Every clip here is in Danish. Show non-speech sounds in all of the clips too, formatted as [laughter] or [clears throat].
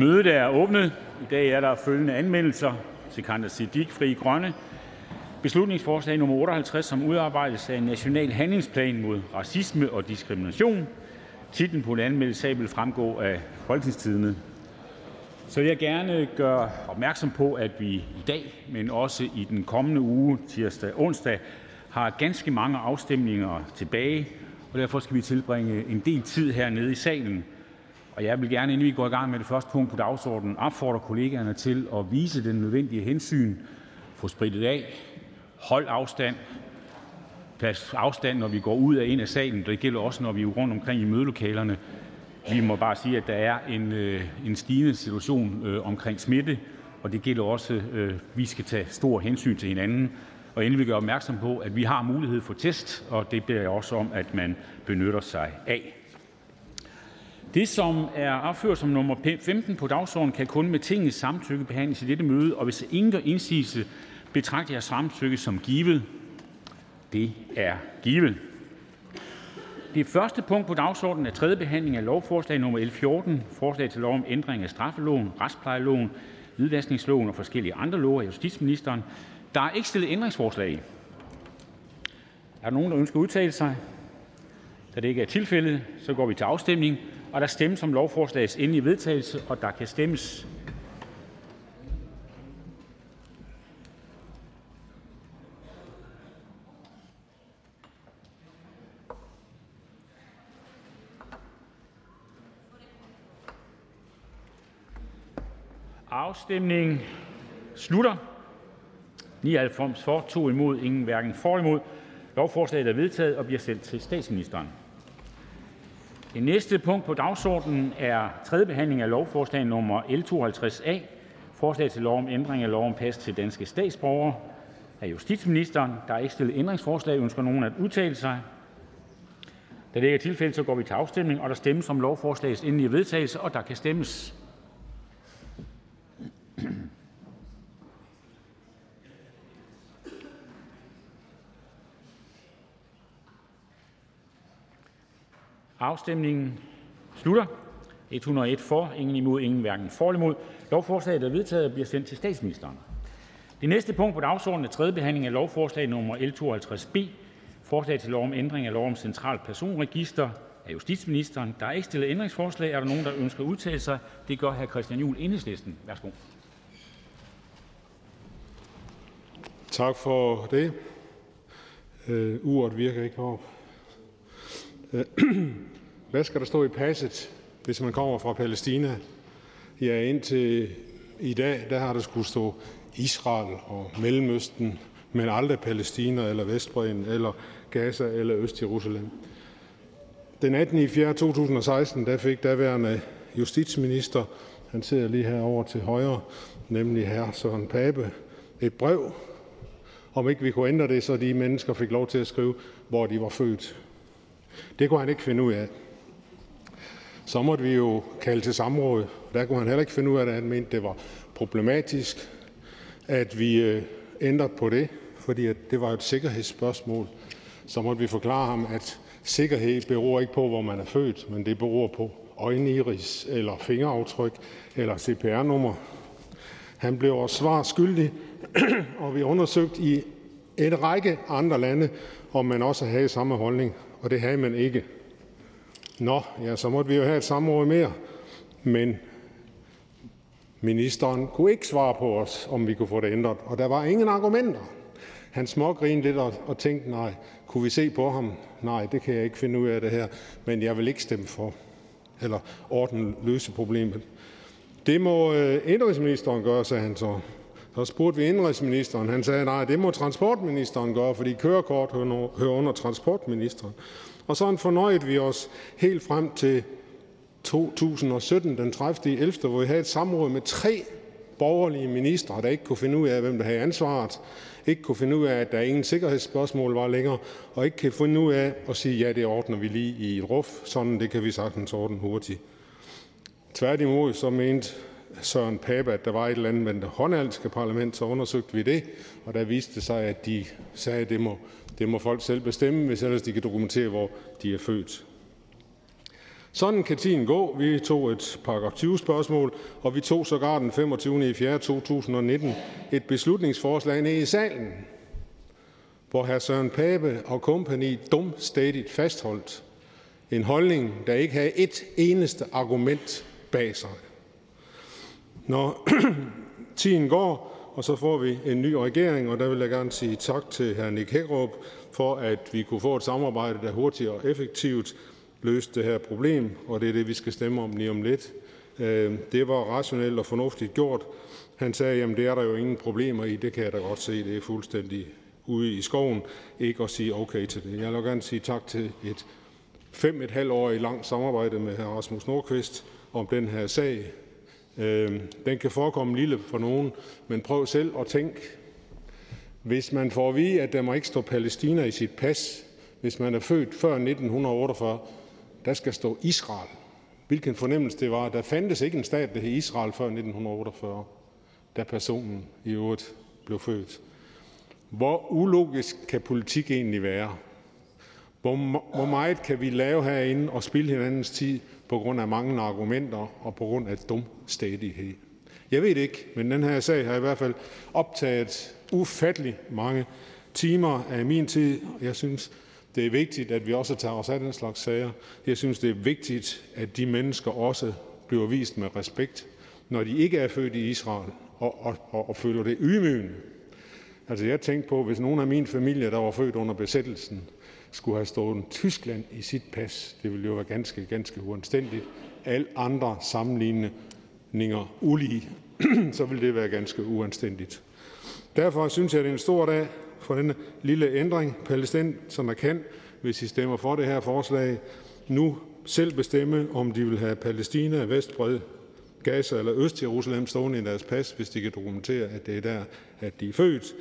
Mødet er åbnet. I dag er der følgende anmeldelser: Sikander Siddiq (Fri Grønne): Beslutningsforslag nummer 58 som udarbejdes af en national handlingsplan mod racisme og diskrimination. Titlen på den anmeldte sag vil fremgå af folketingstidene. Så vil jeg gerne gøre opmærksom på, at vi i dag, men også i den kommende uge, tirsdag og onsdag, har ganske mange afstemninger tilbage, og derfor skal vi tilbringe en del tid hernede i salen. Og jeg vil gerne, inden vi går i gang med det første punkt på dagsordenen, opfordre kollegaerne til at vise den nødvendige hensyn, få spritet af, hold afstand, pas afstand, når vi går ud af en af salen. Det gælder også, når vi er rundt omkring i mødelokalerne. Vi må bare sige, at der er en, øh, en stigende situation øh, omkring smitte, og det gælder også, at øh, vi skal tage stor hensyn til hinanden. Og endelig vil jeg gøre opmærksom på, at vi har mulighed for test, og det beder jeg også om, at man benytter sig af. Det, som er opført som nummer 15 på dagsordenen, kan kun med tingets samtykke behandles i dette møde, og hvis ingen gør indsigelse, betragter jeg samtykke som givet. Det er givet. Det første punkt på dagsordenen er tredje behandling af lovforslag nummer L 14, forslag til lov om ændring af straffeloven, retsplejeloven, hvidvaskningsloven og forskellige andre love af justitsministeren. Der er ikke stillet ændringsforslag. Er der nogen, der ønsker at udtale sig? Da det ikke er tilfældet, så går vi til afstemning, der stemmes om lovforslagets endelige vedtagelse, og der kan stemmes. Afstemningen slutter. 99 for, 2 imod, ingen hverken for imod. Lovforslaget er vedtaget og bliver sendt til statsministeren. Det næste punkt på dagsordenen er tredje behandling af lovforslag nummer L 52A, forslag til lov om ændring af lov om pas til danske statsborgere af justitsministeren. Der er ikke stillet ændringsforslag. Ønsker nogen at udtale sig? Da det ikke er tilfældet, så går vi til afstemning, og der stemmes om lovforslagets endelige vedtagelse, og der kan stemmes. Afstemningen slutter. 101 for, ingen imod, ingen hverken for eller imod. Lovforslaget er vedtaget og bliver sendt til statsministeren. Det næste punkt på dagsordenen er tredje behandling af lovforslag nummer L 52 B. Forslag til lov om ændring af lov om centralt personregister af justitsministeren. Der er ikke stillet ændringsforslag. Er der nogen, der ønsker at udtale sig? Det gør hr. Christian Juhl, Enhedslisten. Værsgo. Tak for det. Uh, uret virker ikke op. [clears throat] Hvad skal der stå i passet, hvis man kommer fra Palæstina? Ja, indtil i dag, der har der skulle stå Israel og Mellemøsten, men aldrig Palæstina eller Vestbredden eller Gaza eller Øst-Jerusalem. Den 18. i 4. 2016, der fik daværende justitsminister, han sidder lige herover til højre, nemlig herr Søren Pape, et brev, om ikke vi kunne ændre det, så de mennesker fik lov til at skrive, hvor de var født. Det kunne han ikke finde ud af. Så måtte vi jo kalde til samråd. Der kunne han heller ikke finde ud af det. Han mente, det var problematisk, at vi øh, ændrede på det, fordi det var et sikkerhedsspørgsmål. Så måtte vi forklare ham, at sikkerhed beror ikke på, hvor man er født, men det beror på øjeniris eller fingeraftryk eller CPR-nummer. Han blev også svar skyldig, [clears throat] og vi undersøgte i en række andre lande, om man også havde samme holdning, og det havde man ikke. Nå, ja, så måtte vi jo have et samråd mere, men ministeren kunne ikke svare på os, om vi kunne få det ændret, og der var ingen argumenter. Han smågrinede lidt og, og tænkte, nej, kunne vi se på ham? Nej, det kan jeg ikke finde ud af det her, men jeg vil ikke stemme for, eller ordne løse problemet. Det må øh, indrigsministeren gøre, sagde han så. Så spurgte vi indrigsministeren. Han sagde, nej, det må transportministeren gøre, fordi kørekort hører under transportministeren. Og sådan fornøjede vi os helt frem til 2017, den 30. 11., hvor vi havde et samråd med tre borgerlige ministre, der ikke kunne finde ud af, hvem der havde ansvaret, ikke kunne finde ud af, at der ingen sikkerhedsspørgsmål var længere, og ikke kan finde ud af at sige, ja, det ordner vi lige i et ruf, sådan det kan vi sagtens ordne hurtigt. Tværtimod så mente Søren Pape, at der var et eller andet med det hollandske parlament, så undersøgte vi det, og der viste det sig, at de sagde, at det må, det må folk selv bestemme, hvis ellers de kan dokumentere, hvor de er født. Sådan kan tiden gå. Vi tog et paragraf 20 spørgsmål, og vi tog sågar den 25. i 4. 2019 et beslutningsforslag ned i salen, hvor hr. Søren Pape og kompagni dumstædigt fastholdt en holdning, der ikke havde et eneste argument bag sig. Når [clears throat] tiden går, og så får vi en ny regering, og der vil jeg gerne sige tak til hr. Nick Hækkerup for, at vi kunne få et samarbejde, der hurtigt og effektivt løste det her problem, og det er det, vi skal stemme om lige om lidt. Øh, det var rationelt og fornuftigt gjort. Han sagde, jamen det er der jo ingen problemer i, det kan jeg da godt se, det er fuldstændig ude i skoven, ikke at sige okay til det. Jeg vil gerne sige tak til et fem et halvt år i langt samarbejde med hr. Rasmus Nordqvist om den her sag. Øh, den kan forekomme lille for nogen, men prøv selv at tænke. Hvis man får at vide, at der må ikke stå Palæstina i sit pas, hvis man er født før 1948, der skal stå Israel. Hvilken fornemmelse det var. Der fandtes ikke en stat, der hed Israel før 1948, da personen i øvrigt blev født. Hvor ulogisk kan politik egentlig være? Hvor, hvor meget kan vi lave herinde og spille hinandens tid på grund af mange argumenter og på grund af dumstædighed? Jeg ved det ikke, men den her sag har i hvert fald optaget ufattelig mange timer af min tid. Jeg synes, det er vigtigt, at vi også tager os af den slags sager. Jeg synes, det er vigtigt, at de mennesker også bliver vist med respekt, når de ikke er født i Israel og, og, og, og føler det ydmygende. Altså jeg tænkte på, hvis nogen af min familie, der var født under besættelsen, skulle have stået Tyskland i sit pas, det ville jo være ganske, ganske uanstændigt. Alle andre sammenligninger ulige, [clears throat] så ville det være ganske uanstændigt. Derfor synes jeg, det er en stor dag for denne lille ændring. Palæstinenserne kan, hvis I stemmer for det her forslag, nu selv bestemme, om de vil have Palæstina, Vestbred, Gaza eller Øst-Jerusalem stående i deres pas, hvis de kan dokumentere, at det er der, at de er født.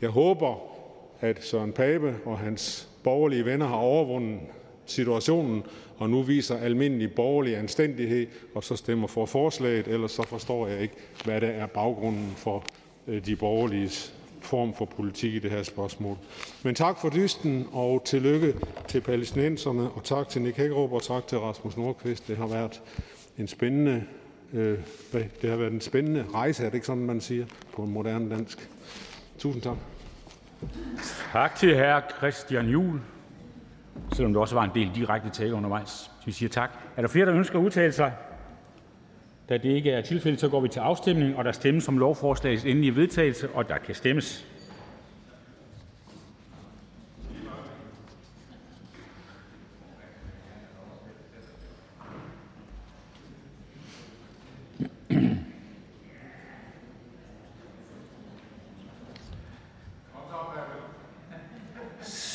Jeg håber, at Søren Pape og hans borgerlige venner har overvundet situationen og nu viser almindelig borgerlig anstændighed og så stemmer for forslaget. Ellers så forstår jeg ikke, hvad der er baggrunden for øh, de borgerliges form for politik i det her spørgsmål. Men tak for dysten, og tillykke til palæstinenserne, og tak til Nick Hækkerup, og tak til Rasmus Nordqvist. Det har været en spændende, øh, det har været en spændende rejse, er det ikke sådan, man siger på en moderne dansk. Tusind tak. Tak til hr. Christian Juhl, selvom der også var en del direkte tale undervejs. Vi siger tak. Er der flere, der ønsker at udtale sig? Da det ikke er tilfældet, så går vi til afstemning, og der stemmes om lovforslagets endelige vedtagelse, og der kan stemmes.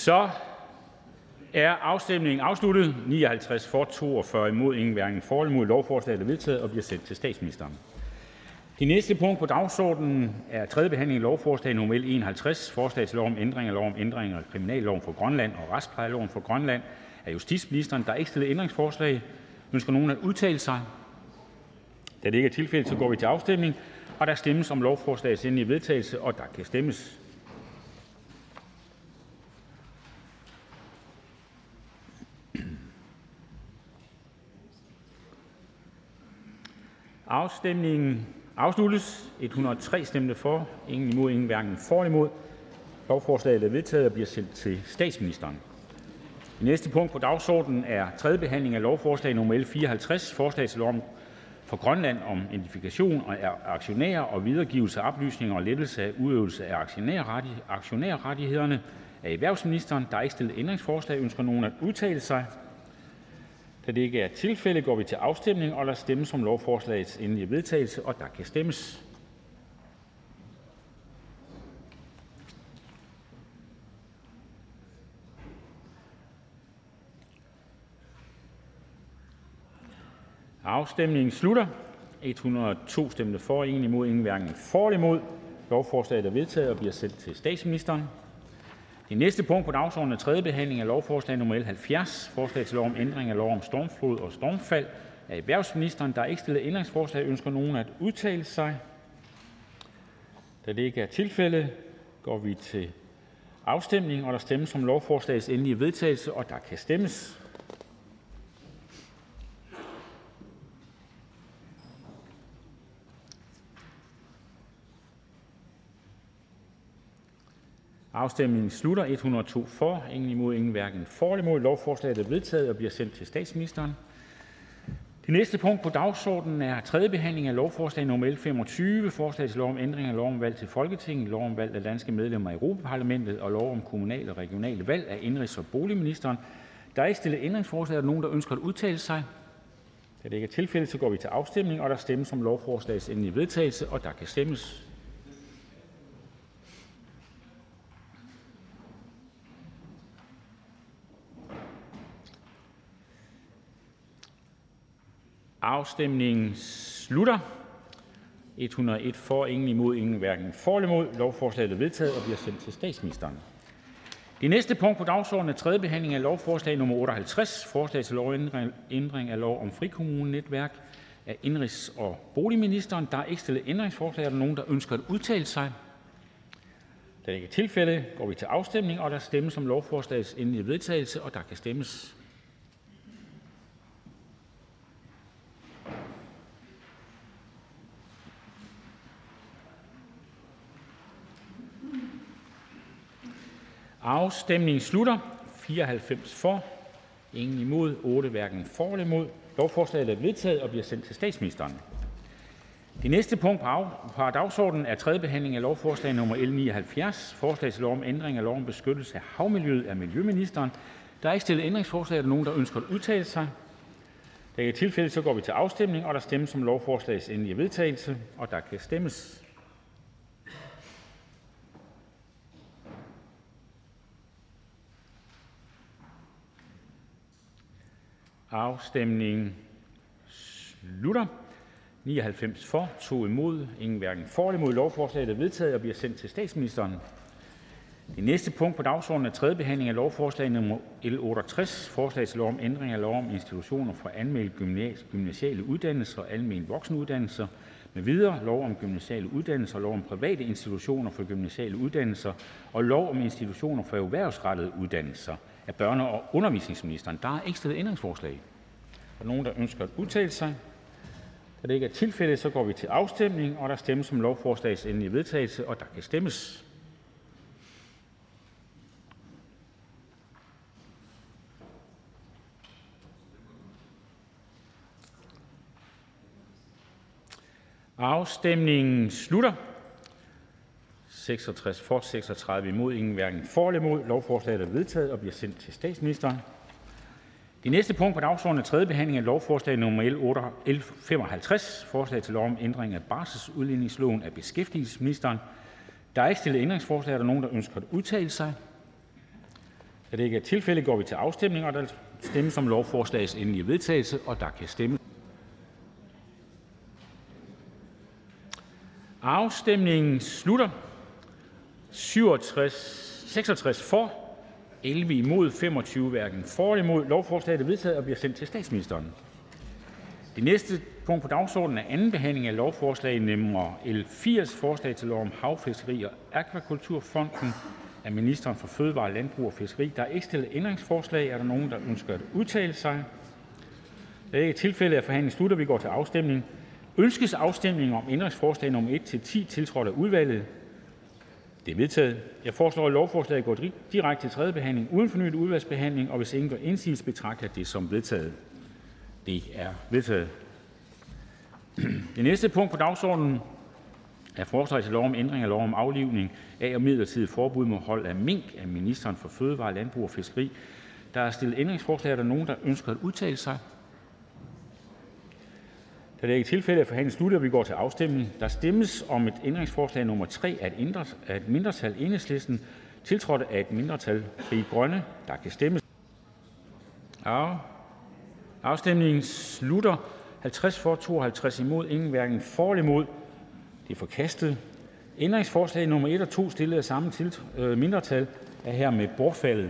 Så er afstemningen afsluttet. 59 for, 42 imod, ingen hverken for eller imod. Lovforslaget er vedtaget og bliver sendt til statsministeren. Det næste punkt på dagsordenen er tredje behandling af lovforslag nummer L 51, forslag til lov om ændring af lov om ændring af kriminalloven for Grønland og retsplejeloven for Grønland af justitsministeren. Der er ikke stillet ændringsforslag. Ønsker nogen at udtale sig? Da det ikke er tilfældet, så går vi til afstemning, og der stemmes om lovforslagets endelige vedtagelse, og der kan stemmes. Afstemningen afsluttes. 103 stemte for, ingen imod, ingen hverken for eller imod. Lovforslaget er vedtaget og bliver sendt til statsministeren. Det næste punkt på dagsordenen er tredje behandling af lovforslag nummer L 54, forslag til lov om for Grønland om identifikation af aktionærer og videregivelse af oplysninger og lettelse af udøvelse af aktionærrettighederne af erhvervsministeren. Der er ikke stillet ændringsforslag. Ønsker nogen at udtale sig? Da det ikke er tilfældet, går vi til afstemning, og der stemmes om lovforslagets endelige vedtagelse, og der kan stemmes. Afstemningen slutter. 102 stemte for, ingen imod, ingen hverken for eller imod. Lovforslaget er vedtaget og bliver sendt til statsministeren. Det næste punkt på dagsordenen er: tredje behandling af lovforslag nummer 70: Forslag til lov om ændring af lov om stormflod og stormfald. Af erhvervsministeren (der er ikke stillet ændringsforslag). Ønsker nogen at udtale sig? Da det ikke er tilfældet, går vi til afstemning. og Der stemmes om lovforslagets endelige vedtagelse, og der kan stemmes. Afstemningen slutter. 102 for, ingen imod, ingen hverken for eller imod. Lovforslaget er vedtaget og bliver sendt til statsministeren. Det næste punkt på dagsordenen er: tredje behandling af lovforslag nr. L 25: Forslag til lov om ændring af lov om valg til Folketinget, lov om valg af danske medlemmer af Europa-Parlamentet og lov om kommunale og regionale valg. af indenrigs- og boligministeren. Der er ikke stillet ændringsforslag. Nogen, der ønsker at udtale sig? Da det ikke er tilfældet, så går vi til afstemning. og Der stemmes om lovforslagets endelige vedtagelse, og der kan stemmes. Afstemningen slutter. 101 for, ingen imod, ingen hverken for eller imod. Lovforslaget er vedtaget og bliver sendt til statsministeren. Det næste punkt på dagsordenen er: tredje behandling af lovforslag nr. 58: Forslag til lov om ændring af lov om frikommunenetværk. af indenrigs- og boligministeren Der er ikke stillet ændringsforslag. Er der nogen, der ønsker at udtale sig? Da det ikke er tilfældet, går vi til afstemning. og Der stemmes om lovforslagets endelige vedtagelse, og der kan stemmes. Afstemningen slutter. 94 for, ingen imod, 8 hverken for eller imod. Lovforslaget er vedtaget og bliver sendt til statsministeren. Det næste punkt på dagsordenen er: tredje behandling af lovforslag nummer L 79: Forslag til lov om ændring af lov om beskyttelse af havmiljøet. af miljøministeren. Der er ikke stillet ændringsforslag. Er der nogen, der ønsker at udtale sig? Da det ikke er tilfældet, så går vi til afstemning. og Der stemmes om lovforslagets endelige vedtagelse, og der kan stemmes. Afstemningen slutter. 99 for, 2 imod, ingen hverken for eller imod. Lovforslaget er vedtaget og bliver sendt til statsministeren. Det næste punkt på dagsordenen er: tredje behandling af lovforslag nr. L 68: Forslag til lov om ændring af lov om institutioner for almen gymnasiale uddannelser og almen voksenuddannelser videre, lov om gymnasiale uddannelser, lov om private institutioner for gymnasiale uddannelser og lov om institutioner for erhvervsrettede uddannelser. Af børne- og undervisningsministeren Der er ikke stillet ændringsforslag. Er der nogen, der ønsker at udtale sig? Da det ikke er tilfældet, så går vi til afstemning. og Der stemmes om lovforslagets endelige vedtagelse, og der kan stemmes. Afstemningen slutter. 66 for, 36 imod, ingen hverken for eller imod. Lovforslaget er vedtaget og bliver sendt til statsministeren. Det næste punkt på dagsordenen er: tredje behandling af lovforslag nr. L 55: Forslag til lov om ændring af barselsudligningsloven. Af beskæftigelsesministeren Der er ikke stillet ændringsforslag. Er der nogen, der ønsker at udtale sig? Da det ikke er tilfældet, går vi til afstemning. og Der stemmes om lovforslagets endelige vedtagelse, og der kan stemmes. Afstemningen slutter. 66 for, 11 imod, 25 hverken for eller imod. Lovforslaget er vedtaget og bliver sendt til statsministeren. Det næste punkt på dagsordenen er: anden behandling af lovforslag nr. L 80: Forslag til lov om Havfiskeri- og Akvakulturfonden. Af ministeren for fødevare, landbrug og fiskeri Der er ikke stillet ændringsforslag. Er der nogen, der ønsker at udtale sig? Da ikke tilfælde af er forhandlingen sluttet. Vi går til afstemning. Ønskes afstemning om ændringsforslag nr. 1 til 10 tiltrådt af udvalget? Det er vedtaget. Jeg foreslår, at lovforslaget går direkte til tredje behandling uden fornyet udvalgsbehandling, og hvis ingen gør indsigelse, betragter jeg det som vedtaget. Det er vedtaget. Det næste punkt på dagsordenen er forslag til lov om ændring af lov om aflivning af og midlertidigt forbud mod hold af mink af ministeren for fødevare, landbrug og fiskeri. Der er stillet ændringsforslag. Er der nogen, der ønsker at udtale sig? Da det ikke er tilfældet, er forhandlingen sluttet, og vi går til afstemning. Der stemmes om et ændringsforslag nummer 3 af et mindretal Enhedslisten, tiltrådt af et mindretal Frie Grønne. Der kan stemmes. Afstemningen slutter. 50 for, 52 imod, ingen hverken for eller imod. Det er forkastet. Ændringsforslag nummer 1 og 2, stillet af samme øh, mindretal, er hermed bortfaldet.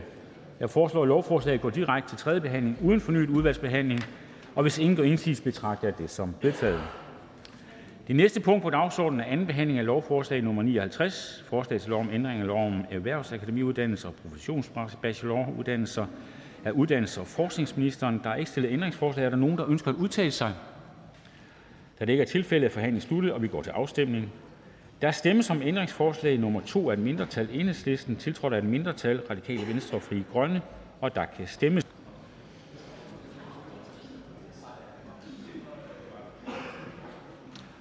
Jeg foreslår, at lovforslaget går direkte til tredje behandling uden fornyet udvalgsbehandling. Og hvis ingen gør indsigelse, betragter jeg det som vedtaget. Det næste punkt på dagsordenen er: anden behandling af lovforslag nr. 59: Forslag til lov om ændring af lov om erhvervsakademiuddannelser og professionsbacheloruddannelser. af uddannelses- og forskningsministeren Der er ikke stillet ændringsforslag. Er der nogen, der ønsker at udtale sig? Da det ikke er tilfældet, er forhandlingen sluttet, og vi går til afstemning. Der stemmes om ændringsforslag nummer 2 af et mindretal Enhedslisten, tiltrådt af et mindretal Radikale Venstre og Frie Grønne, og der kan stemmes.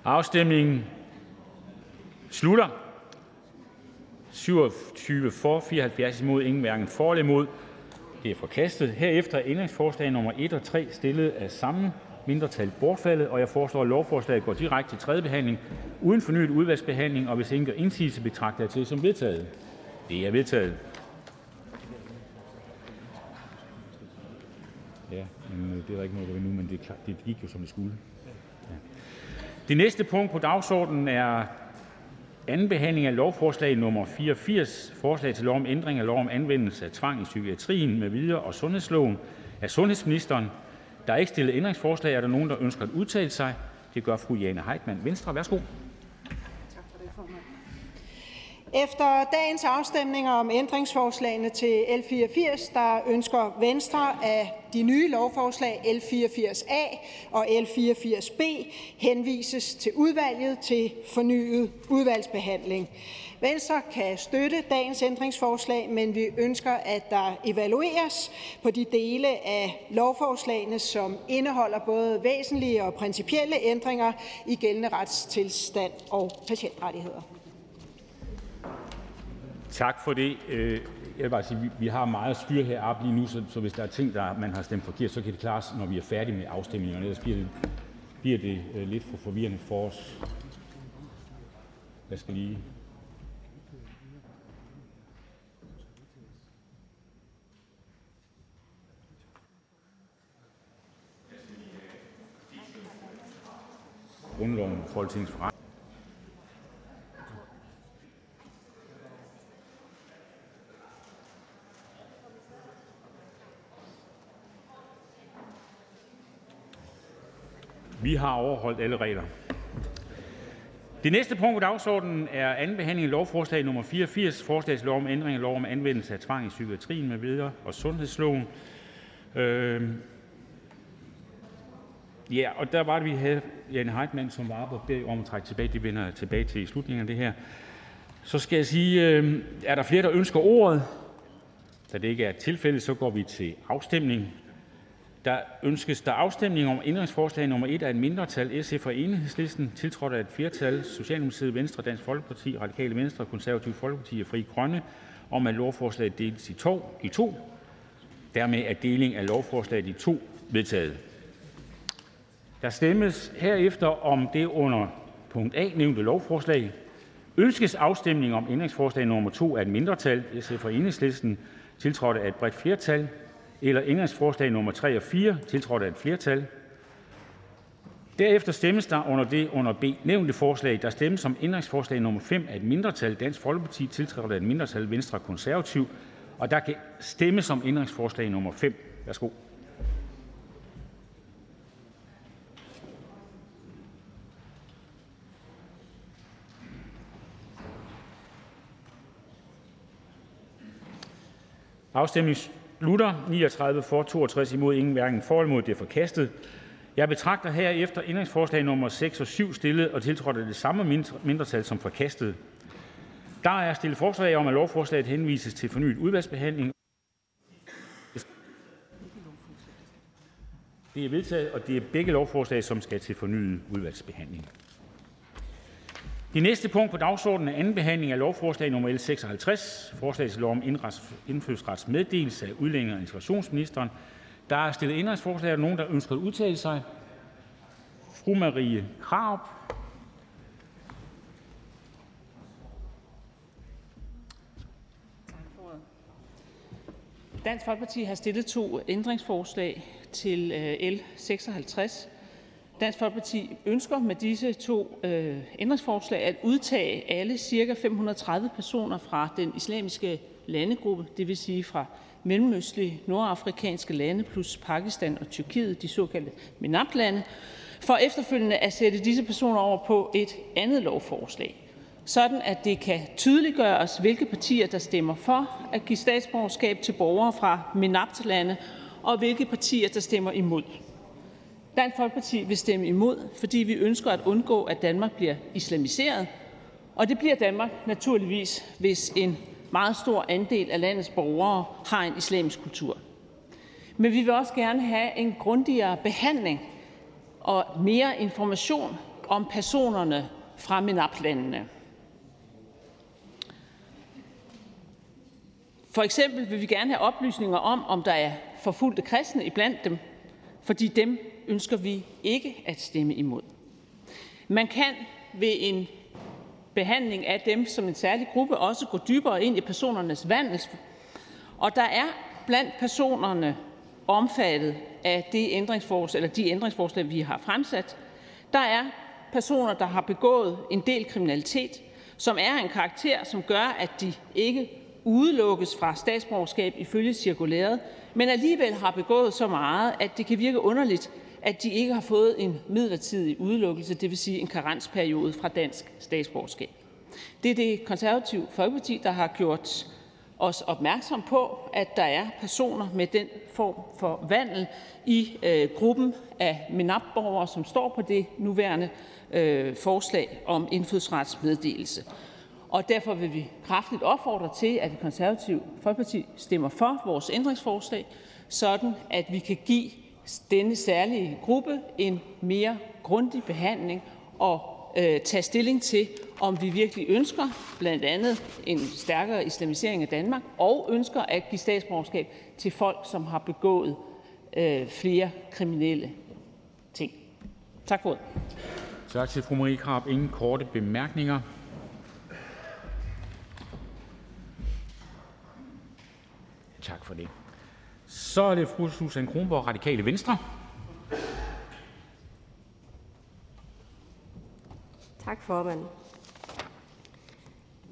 Afstemningen slutter. 27 for, 74 imod, ingen hverken for eller imod. Det er forkastet. Herefter er ændringsforslag nummer 1 og 3 stillet af samme mindretal bortfaldet. og Jeg foreslår, at lovforslaget går direkte til tredje behandling uden fornyet udvalgsbehandling. og Hvis ingen gør indsigelse, betragter jeg til som vedtaget. Det er vedtaget. Ja, men øh, det er der ikke noget, der nu, men det, klart, det gik jo, som det skulle. Det næste punkt på dagsordenen er anden behandling af lovforslag nummer 84, forslag til lov om ændring af lov om anvendelse af tvang i psykiatrien med videre og sundhedsloven. Af sundhedsministeren. Der er ikke stillet ændringsforslag. Er der nogen, der ønsker at udtale sig? Det gør fru Jane Heitmann, Venstre. Værsgo. Efter dagens afstemninger om ændringsforslagene til L 84, der ønsker Venstre, at de nye lovforslag L 84A og L 84B henvises til udvalget til fornyet udvalgsbehandling. Venstre kan støtte dagens ændringsforslag, men vi ønsker, at der evalueres på de dele af lovforslagene, som indeholder både væsentlige og principielle ændringer i gældende retstilstand og patientrettigheder. Tak for det. Øh, jeg vil bare sige, vi har meget styr heroppe lige nu, så hvis der er ting, der man har stemt forkert, så kan det klares, når vi er færdige med afstemningerne. Ellers bliver det, bliver det øh, lidt for forvirrende for os. Jeg skal lige grundloven og Folketingets forretning. Vi har overholdt alle regler. Det næste punkt på dagsordenen er anden behandling af lovforslag nummer 84, forslag til lov om ændring af lov om anvendelse af tvang i psykiatrien med videre og sundhedsloven. Øh, Ja, og der var det, vi havde Jan Heitmann, som var oppe og beder om at trække tilbage. Det vender jeg tilbage til i slutningen af det her. Så skal jeg sige, øhm, er der flere, der ønsker ordet? Da det ikke er tilfældet, så går vi til afstemning. Der ønskes der afstemning om ændringsforslag nummer 1 af et mindretal SF og Enhedslisten, tiltrådt af et flertal Socialdemokratiet, Venstre, Dansk Folkeparti, Radikale Venstre, Konservative Folkeparti og Fri Grønne, om at lovforslaget deles i to. I to. Dermed er deling af lovforslaget i to vedtaget. Der stemmes herefter om det under punkt A nævnte lovforslag. Ønskes afstemning om ændringsforslag nummer 2 af et mindretal (SF og Enhedslisten), tiltrådt af et bredt flertal, eller ændringsforslag nummer 3 og 4, tiltrådt af et flertal? Derefter stemmes der under det under B nævnte forslag. Der stemmes om ændringsforslag nummer 5 af et mindretal (Dansk Folkeparti), tiltrådt af et mindretal (Venstre og og der kan stemmes om ændringsforslag nummer 5. Værsgo. Afstemningen Luther 39 for, 62 imod, ingen hverken for eller imod. Det er forkastet. Jeg betragter herefter ændringsforslag nummer 6 og 7 stillet og tiltrådt af det samme mindretal som forkastet. Der er stillet forslag om, at lovforslaget henvises til fornyet udvalgsbehandling. Det er vedtaget, og det er begge lovforslag, som skal til fornyet udvalgsbehandling. Det næste punkt på dagsordenen er anden behandling af lovforslag nummer L 56, forslag til lov om indfødsrets meddelelse af udlændinge- og integrationsministeren. Der er stillet ændringsforslag. Er nogen, der ønsker at udtale sig? Fru Marie Krarup. Dansk Folkeparti har stillet to ændringsforslag til øh, L 56. Dansk Folkeparti ønsker med disse to øh, ændringsforslag at udtage alle ca. 530 personer fra den islamiske landegruppe, det vil sige fra mellemøstlige nordafrikanske lande plus Pakistan og Tyrkiet, de såkaldte MENAP-lande, for efterfølgende at sætte disse personer over på et andet lovforslag, sådan at det kan tydeliggøres, hvilke partier der stemmer for at give statsborgerskab til borgere fra MENAP-lande, og hvilke partier der stemmer imod. Dansk Folkeparti vil stemme imod, fordi vi ønsker at undgå, at Danmark bliver islamiseret, Og det bliver Danmark naturligvis, hvis en meget stor andel af landets borgere har en islamisk kultur. Men vi vil også gerne have en grundigere behandling og mere information om personerne fra MENAP-landene. For eksempel vil vi gerne have oplysninger om, om der er forfulgte kristne iblandt dem, fordi dem ønsker vi ikke at stemme imod. Man kan ved en behandling af dem som en særlig gruppe også gå dybere ind i personernes vandel, og der er blandt personerne omfattet af det ændringsforslag, eller de ændringsforslag, vi har fremsat, der er personer, der har begået en del kriminalitet, som er en karakter, som gør, at de ikke udelukkes fra statsborgerskab ifølge cirkulæret, men alligevel har begået så meget, at det kan virke underligt, at de ikke har fået en midlertidig udelukkelse, det vil sige en karensperiode fra dansk statsborgerskab. Det er det konservative Folkeparti, der har gjort os opmærksom på, at der er personer med den form for vandel i øh, gruppen af MENAP-borgere, som står på det nuværende øh, forslag om indfødsretsmeddelelse. Og derfor vil vi kraftigt opfordre til, at det konservative Folkeparti stemmer for vores ændringsforslag, sådan at vi kan give denne særlige gruppe en mere grundig behandling og øh, tage stilling til, om vi virkelig ønsker blandt andet en stærkere islamisering af Danmark og ønsker at give statsborgerskab til folk, som har begået øh, flere kriminelle ting. Tak for ordet. Tak til fru Marie Krab. Ingen korte bemærkninger. Tak for det. Så er det fru Susan Kronborg, Radikale Venstre. Tak, formand.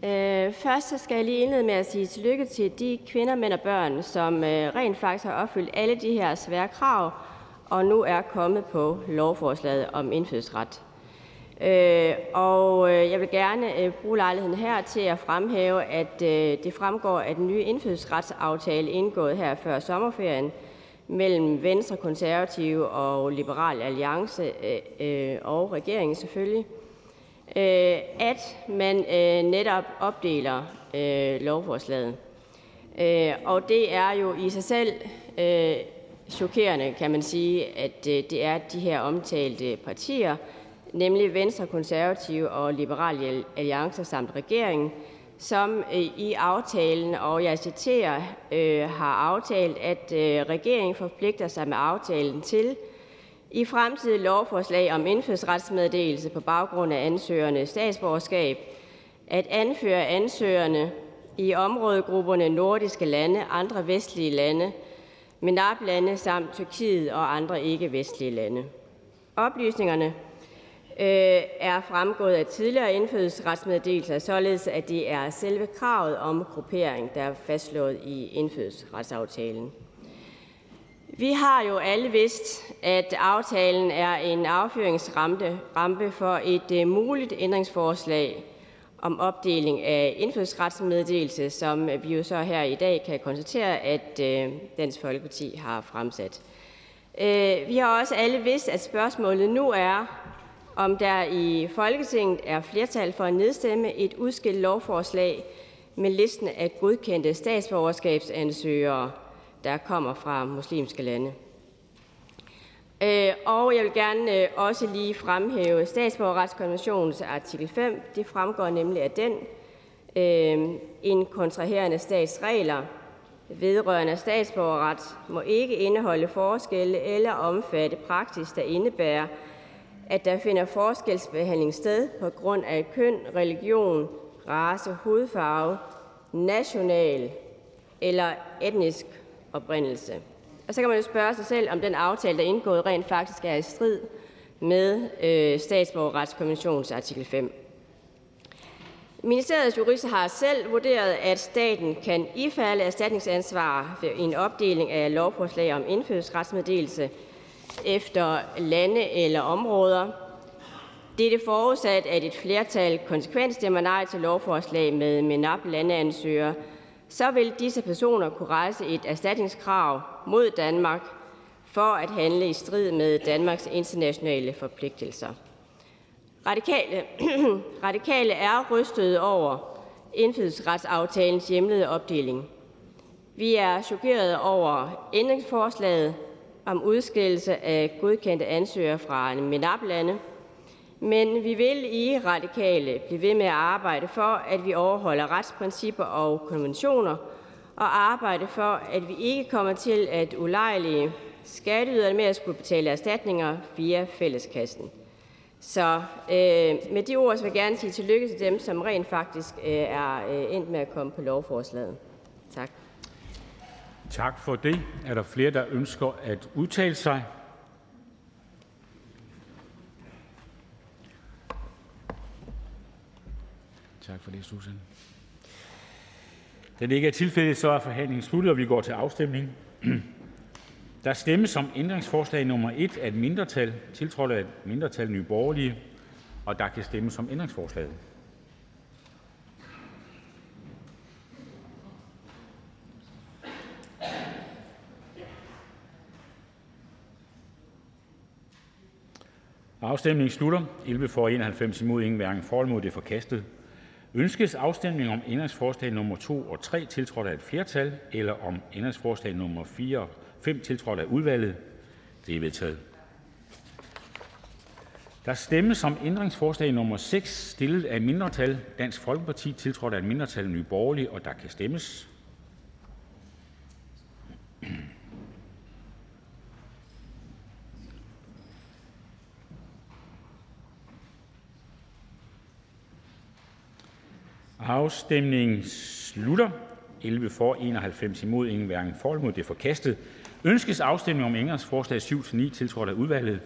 Øh, først så skal jeg lige indlede med at sige tillykke til de kvinder, mænd og børn, som øh, rent faktisk har opfyldt alle de her svære krav, og nu er kommet på lovforslaget om indfødsret. Øh, og øh, jeg vil gerne øh, bruge lejligheden her til at fremhæve, at øh, det fremgår af den nye indfødsretsaftale indgået her før sommerferien mellem Venstre, Konservative og Liberal Alliance og regeringen selvfølgelig, at man netop opdeler lovforslaget. Og det er jo i sig selv chokerende, kan man sige, at det er de her omtalte partier, nemlig Venstre, Konservative og Liberal Alliance samt regeringen, som øh, i aftalen, og jeg citerer, øh, har aftalt, at øh, regeringen forpligter sig med aftalen til i fremtidige lovforslag om indfødsretsmeddelelse på baggrund af ansøgernes statsborgerskab at anføre ansøgerne i områdegrupperne nordiske lande, andre vestlige lande, MENAP-lande samt Tyrkiet og andre ikke-vestlige lande. Oplysningerne øh, er fremgået af tidligere indfødsretsmeddelelser, således at det er selve kravet om gruppering, der er fastslået i indfødsretsaftalen. Vi har jo alle vidst, at aftalen er en afføringsrampe for et uh, muligt ændringsforslag om opdeling af indfødsretsmeddelelse, som vi jo så her i dag kan konstatere, at uh, Dansk Folkeparti har fremsat. Uh, vi har også alle vidst, at spørgsmålet nu er, om der i Folketinget er flertal for at nedstemme et udskilt lovforslag med listen af godkendte statsborgerskabsansøgere, der kommer fra muslimske lande. Øh, og jeg vil gerne øh, også lige fremhæve statsborgerretskonventionens artikel 5. Det fremgår nemlig af den. Øh, en kontraherende statsregler vedrørende statsborgerret må ikke indeholde forskelle eller omfatte praksis, der indebærer, at der finder forskelsbehandling sted på grund af køn, religion, race, hudfarve, national eller etnisk oprindelse. Og så kan man jo spørge sig selv, om den aftale, der er indgået, rent faktisk er i strid med øh, statsborgerretskonventionens artikel 5. Ministeriets jurister har selv vurderet, at staten kan ifalde erstatningsansvar ved en opdeling af lovforslag om indfødsretsmeddelelse efter lande eller områder. Det er forudsat, at et flertal konsekvent stemmer nej til lovforslag med MENAP-landeansøgere, så vil disse personer kunne rejse et erstatningskrav mod Danmark for at handle i strid med Danmarks internationale forpligtelser. Radikale, [clears throat] Radikale er rystet over indfødsretsaftalens hjemlede opdeling. Vi er chokeret over ændringsforslaget om udskillelse af godkendte ansøgere fra MENAP-lande, men vi vil i Radikale blive ved med at arbejde for, at vi overholder retsprincipper og konventioner, og arbejde for, at vi ikke kommer til at ulejlige skatteyderne med at skulle betale erstatninger via fælleskassen. Så øh, med de ord så vil jeg gerne sige tillykke til dem, som rent faktisk øh, er øh, endt med at komme på lovforslaget. Tak. For det. Er der flere, der ønsker at udtale sig? Tak for det, Susan. Da det ikke er tilfældet, så er forhandlingen sluttet, og vi går til afstemning. [clears throat] Der stemmes om ændringsforslag nummer 1 af et mindretal, tiltrådt af et mindretal Nye Borgerlige, og der kan stemmes om ændringsforslaget. Afstemningen slutter. 11 for 91 imod, ingen hverken for eller imod. Det er forkastet. Ønskes afstemning om ændringsforslag nummer 2 og 3, tiltrådt af et flertal, eller om ændringsforslag nummer 4 og 5, tiltrådt af udvalget? Det er vedtaget. Der stemmes om ændringsforslag nummer 6, stillet af mindretal Dansk Folkeparti, tiltrådt af et mindretal Nye Borgerlige, og der kan stemmes. Afstemningen slutter. 11 for, 91 imod, ingen hverken for eller imod. Det er forkastet. Ønskes afstemning om ændringsforslag 7-9, tiltrådt af udvalget?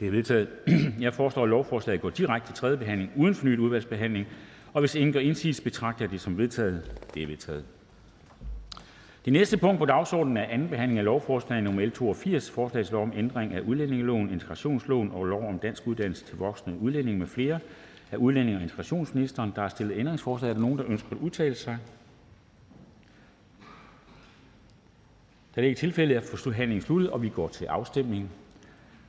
Det er vedtaget. [clears throat] Jeg foreslår, at lovforslaget går direkte til tredje behandling uden fornyet udvalgsbehandling. Og hvis ingen gør indsigelse, betragter jeg det som vedtaget. Det er vedtaget. Det næste punkt på dagsordenen er anden behandling af lovforslag nummer L 82, forslagslov om ændring af udlændingeloven, integrationsloven og lov om dansk uddannelse til voksne udlændinge med flere af udlændinge- og integrationsministeren. Der er stillet ændringsforslag. Er der nogen, der ønsker at udtale sig? Da det ikke er tilfældet, er forhandlingen sluttet, og vi går til afstemning.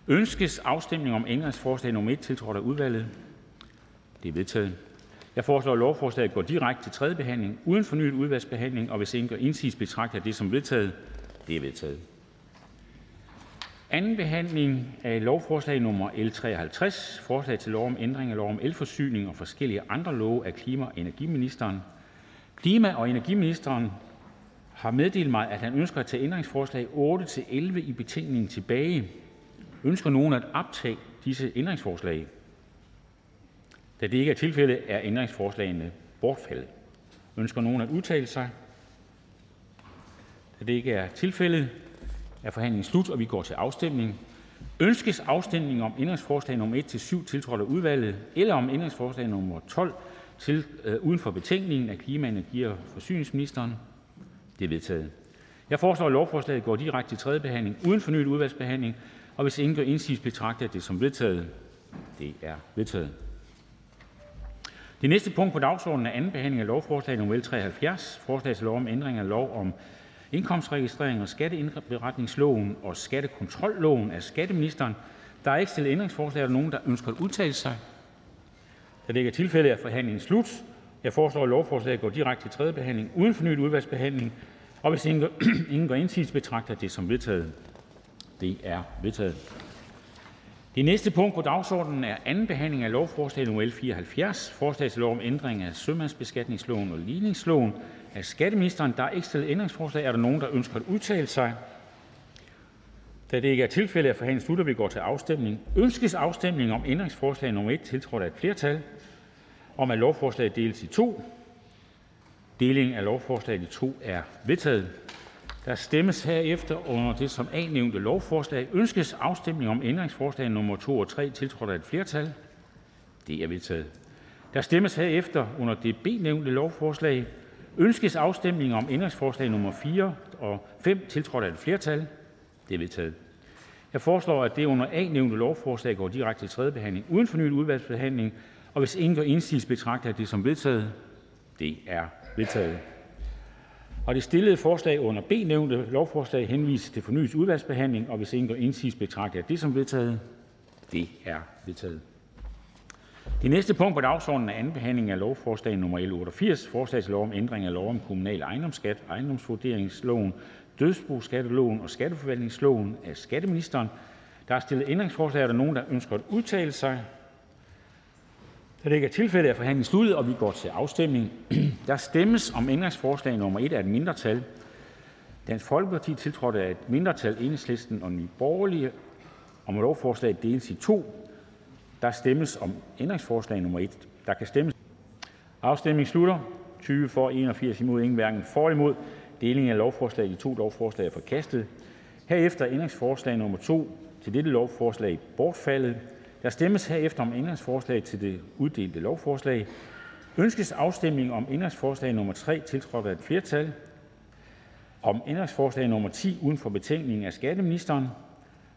Ønskes afstemning om ændringsforslag nummer 1, tiltrådt af udvalget? Det er vedtaget. Jeg foreslår, at lovforslaget går direkte til tredje behandling uden fornyet udvalgsbehandling, og hvis ingen gør indsigelse, betragter jeg det som vedtaget. Det er vedtaget. Anden behandling af lovforslag nummer L 53, forslag til lov om ændring af lov om elforsyning og forskellige andre love af klima- og energiministeren. Klima- og energiministeren har meddelt mig, at han ønsker at tage ændringsforslag 8-11 i betænkningen tilbage. Ønsker nogen at optage disse ændringsforslag? Da det ikke er tilfældet, er ændringsforslagene bortfaldet. Ønsker nogen at udtale sig? Da det ikke er tilfældet, er forhandlingen slut, og vi går til afstemning. Ønskes afstemning om ændringsforslag nummer 1-7, tiltrådt af udvalget, eller om ændringsforslag nummer 12 til, øh, uden for betænkningen af klima-, energi- og forsyningsministeren? Det er vedtaget. Jeg foreslår, at lovforslaget går direkte til tredje behandling uden fornyet udvalgsbehandling, og hvis ingen gør indsigelse, betragter jeg det som vedtaget. Det er vedtaget. Det næste punkt på dagsordenen er anden behandling af lovforslag nummer L 73, forslag til lov om ændring af lov om indkomstregistrering og skatteindberetningsloven og skattekontrolloven af skatteministeren. Der er ikke stillet ændringsforslag. Er der nogen, der ønsker at udtale sig? Da det ikke er tilfældet, er forhandlingen slut. Jeg foreslår, at lovforslaget går direkte til tredje behandling uden fornyet udvalgsbehandling. Og hvis ingen, går [clears throat] gør indsigelse, betragter det som vedtaget. Det er vedtaget. Det næste punkt på dagsordenen er anden behandling af lovforslag nummer L 74, forslag til lov om ændring af sømandsbeskatningsloven og ligningsloven af skatteministeren. Der er ikke stillet ændringsforslag. Er der nogen, der ønsker at udtale sig? Da det ikke er tilfældet, er forhandlingen sluttet, vi går til afstemning. Ønskes afstemning om ændringsforslag nummer 1, tiltrådt af et flertal, om at lovforslaget deles i to? Delingen af lovforslaget i to er vedtaget. Der stemmes herefter under det som A-nævnte lovforslag. Ønskes afstemning om ændringsforslag nummer 2 og 3, tiltrådt af et flertal? Det er vedtaget. Der stemmes herefter under det B-nævnte lovforslag. Ønskes afstemning om ændringsforslag nummer 4 og 5, tiltrådt af et flertal? Det er vedtaget. Jeg foreslår, at det under A-nævnte lovforslag går direkte til tredje behandling uden fornyet udvalgsbehandling, og hvis ingen gør indsigelse, betragter jeg det som vedtaget. Det er vedtaget. Og det stillede forslag under B nævnte lovforslag henvises til fornyet udvalgsbehandling, og hvis ingen gør indsigelse, betragter jeg det som vedtaget. Det er vedtaget. Det næste punkt på dagsordenen er: anden behandling af lovforslag nr. L 88: Forslag til lov om ændring af lov om kommunal ejendomsskat, ejendomsvurderingsloven, dødsboskatteloven og skatteforvaltningsloven. af skatteministeren Der er stillet ændringsforslag. Er der nogen, der ønsker at udtale sig? Da det ikke er tilfældet, er forhandlingen sluttet, og vi går til afstemning. [clears throat] Der stemmes om ændringsforslag nummer 1 af et mindretal Dansk Folkeparti, tiltrådt af et mindretal Enhedslisten og Nye Borgerlige, om lovforslaget deles i to. Der stemmes om ændringsforslag nummer 1. Der kan stemmes. Afstemningen slutter. 20 for, 81 imod, ingen hverken for eller imod. Delingen af lovforslaget i to lovforslag er forkastet. Herefter ændringsforslag nummer 2 til dette lovforslag bortfaldet. Der stemmes herefter om ændringsforslag til det uddelte lovforslag. Ønskes afstemning om ændringsforslag nummer 3, tiltrådt af et flertal, om ændringsforslag nummer 10 uden for betænkningen af skatteministeren,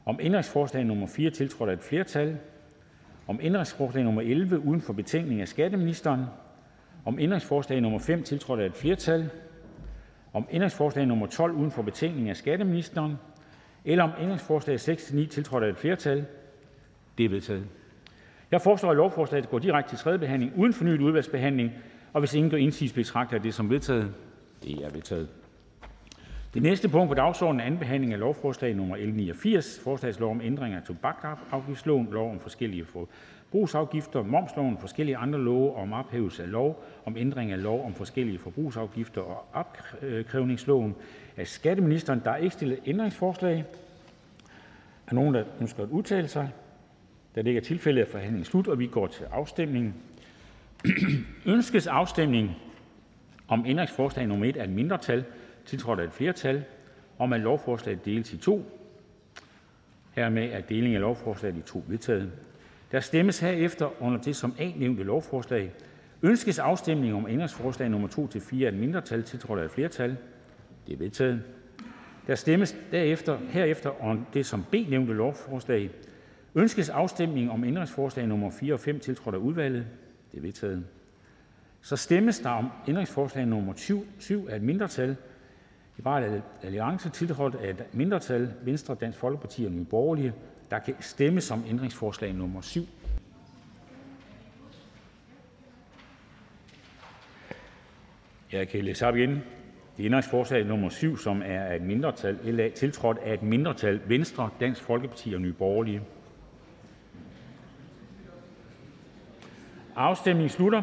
om ændringsforslag nummer 4, tiltrådt af et flertal, om ændringsforslag nummer 11 uden for betænkningen af skatteministeren, om ændringsforslag nummer 5, tiltrådt af et flertal, om ændringsforslag nummer 12 uden for betænkningen af skatteministeren, eller om ændringsforslag 6-9, tiltrådt af et flertal? Det er vedtaget. Jeg foreslår, at lovforslaget går direkte til tredje behandling uden fornyet udvalgsbehandling, og hvis ingen gør indsigelse, betragter jeg det som vedtaget. Det er vedtaget. Det næste punkt på dagsordenen er anden behandling af lovforslag nr. L 89, forslag til lov om ændring af tobaksafgiftsloven, lov om forskellige forbrugsafgifter, momsloven, forskellige andre love og om ophævelse af lov om ændring af lov om forskellige forbrugsafgifter og opkrævningsloven. Af skatteministeren Der er ikke stillet ændringsforslag. Er nogen, der ønsker at udtale sig? Da det ikke er tilfældet, er forhandlingen slut, og vi går til afstemning. [clears throat] Ønskes afstemning om ændringsforslag nummer 1 af et mindretal, tiltrådt af et flertal, om at lovforslaget deles i to. Hermed er deling af lovforslaget i to vedtaget. Der stemmes herefter under det som A nævnte lovforslag. Ønskes afstemning om ændringsforslag nummer 2-4 af et mindretal, tiltrådt af et flertal? Det er vedtaget. Der stemmes derefter herefter om det som B nævnte lovforslag. Ønskes afstemning om ændringsforslag nummer 4 og 5, tiltrådt af udvalget? Det er vedtaget. Så stemmes der om ændringsforslag nummer 7 af et mindretal, Liberal Alliance, tiltrådt af et mindretal Venstre, Dansk Folkeparti og Nye Borgerlige. Der kan stemmes om ændringsforslag nummer 7. Jeg kan læse op igen. Det er ændringsforslag nummer 7, som er af et mindretal LA, tiltrådt af et mindretal Venstre, Dansk Folkeparti og Nye Borgerlige. Afstemningen slutter.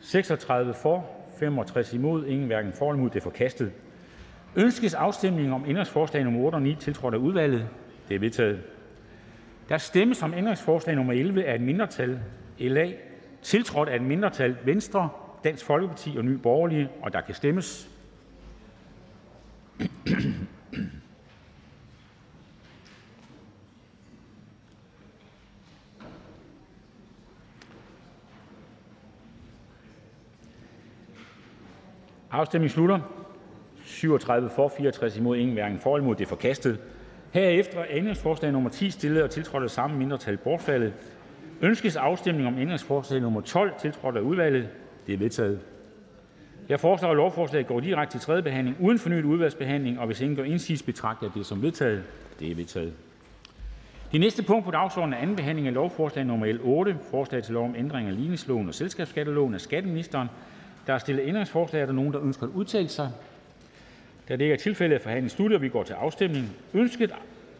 36 for, 65 imod, ingen hverken for eller imod. Det er forkastet. Ønskes afstemning om ændringsforslag nummer 8 og 9, tiltrådt af udvalget? Det er vedtaget. Der stemmes om ændringsforslag nummer 11 af et mindretal (LA), tiltrådt af et mindretal (Venstre, Dansk Folkeparti og Ny Borgerlige), og der kan stemmes. Afstemningen slutter. 37 for, 64 imod, ingen hverken for eller imod. Det er forkastet. Herefter er ændringsforslag nummer 10 stillet og tiltrådt af samme mindretal bortfaldet. Ønskes afstemning om ændringsforslag nummer 12, tiltrådt af udvalget? Det er vedtaget. Jeg foreslår, at lovforslaget går direkte til tredje behandling uden fornyet udvalgsbehandling, og hvis ingen gør indsigelse, betragter jeg det som vedtaget. Det er vedtaget. Det næste punkt på dagsordenen er anden behandling af lovforslag nummer L 8, forslag til lov om ændring af ligningsloven og selskabsskatteloven af skatteministeren. Der er stillet ændringsforslag. Er der nogen, der ønsker at udtale sig? Da det ikke er tilfældet, er forhandlingen sluttet, og vi går til afstemning. Ønsket,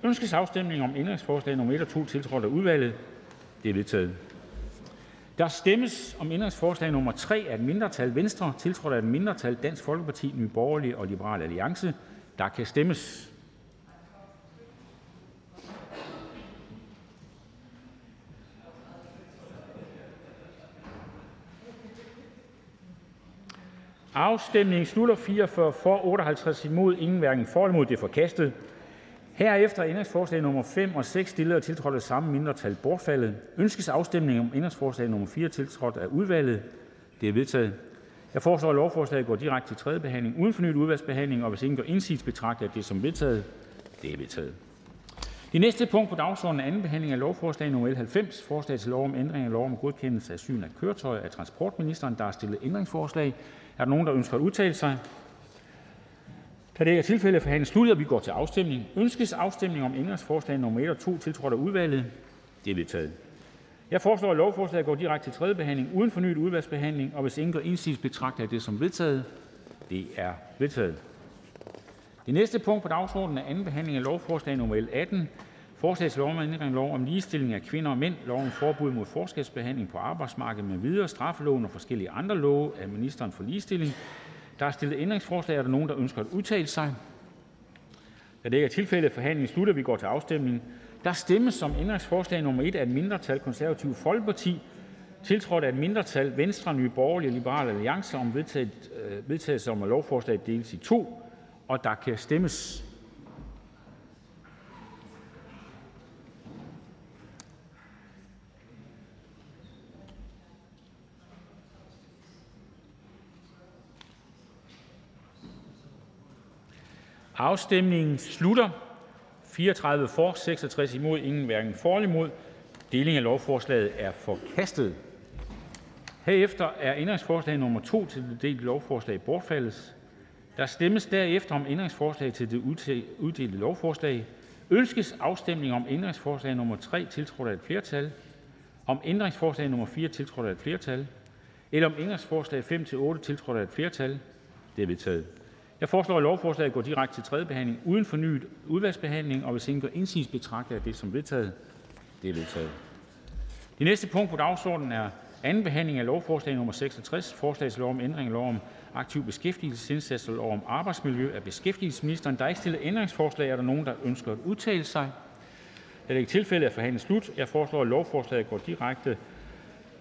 ønskes afstemning om ændringsforslag nummer 1 og 2, tiltrådt af udvalget? Det er vedtaget. Der stemmes om ændringsforslag nummer 3 af et mindretal Venstre, tiltrådt af et mindretal Dansk Folkeparti, Nye Borgerlige og Liberal Alliance. Der kan stemmes. Afstemningen slutter. 44 for, 58 imod, ingen hverken for eller imod. Det er forkastet. Herefter er ændringsforslag nummer 5 og 6 stillet og tiltrådt af samme mindretal bortfaldet. Ønskes afstemning om ændringsforslag nummer 4 tiltrådt af udvalget? Det er vedtaget. Jeg foreslår, at lovforslaget går direkte til tredje behandling uden fornyet udvalgsbehandling, og hvis ingen gør indsigelse, betragter jeg det som vedtaget. Det er vedtaget. Det næste punkt på dagsordenen er anden behandling af lovforslag nummer L 90, forslag til lov om ændring af lov om godkendelse af syn af køretøjer af transportministeren. Der er stillet ændringsforslag. Er der nogen, der ønsker at udtale sig? Da det ikke er tilfældet, er forhandlingen sluttet, og vi går til afstemning. Ønskes afstemning om ændringsforslag nummer 1 og 2, tiltrådt af udvalget? Det er vedtaget. Jeg foreslår, at lovforslaget går direkte til tredje behandling uden fornyet udvalgsbehandling, og hvis ingen gør indsigelse, betragter jeg det som vedtaget. Det er vedtaget. Det næste punkt på dagsordenen er anden behandling af lovforslag nummer L 18. Forslag til lov om ændring af lov om ligestilling af kvinder og mænd, lov om forbud mod forskelsbehandling på arbejdsmarkedet med videre, straffeloven og forskellige andre love af ministeren for ligestilling. Der er stillet ændringsforslag. Er der nogen, der ønsker at udtale sig? Da det ikke er tilfældet, forhandlingen slutter. Vi går til afstemning. Der stemmes om ændringsforslag nummer 1 af et mindretal konservative Folkeparti, tiltrådt af et mindretal Venstre, Nye Borgerlige og Liberale Alliance om vedtaget, øh, vedtagelse om, at lovforslaget deles i to, og der kan stemmes. Afstemningen slutter. 34 for, 66 imod, ingen hverken for eller imod. Deling af lovforslaget er forkastet. Herefter er ændringsforslag nummer 2 til det delte lovforslag bortfaldet. Der stemmes derefter om ændringsforslag til det uddelte lovforslag. Ønskes afstemning om ændringsforslag nummer 3, tiltrådt af et flertal, om ændringsforslag nummer 4, tiltrådt af et flertal, eller om ændringsforslag 5-8, tiltrådt af et flertal? Det er vedtaget. Jeg foreslår, at lovforslaget går direkte til tredje behandling uden fornyet udvalgsbehandling, og hvis ingen gør indsigelse, betragter jeg det som vedtaget. Det er vedtaget. Det næste punkt på dagsordenen er anden behandling af lovforslag nummer 66, forslag til lov om ændring af lov om aktiv beskæftigelsesindsats og lov om arbejdsmiljø af beskæftigelsesministeren. Der er ikke stillet ændringsforslag. Er der nogen, der ønsker at udtale sig? Da det ikke tilfældet, er forhandlingen slut. Jeg foreslår, at lovforslaget går direkte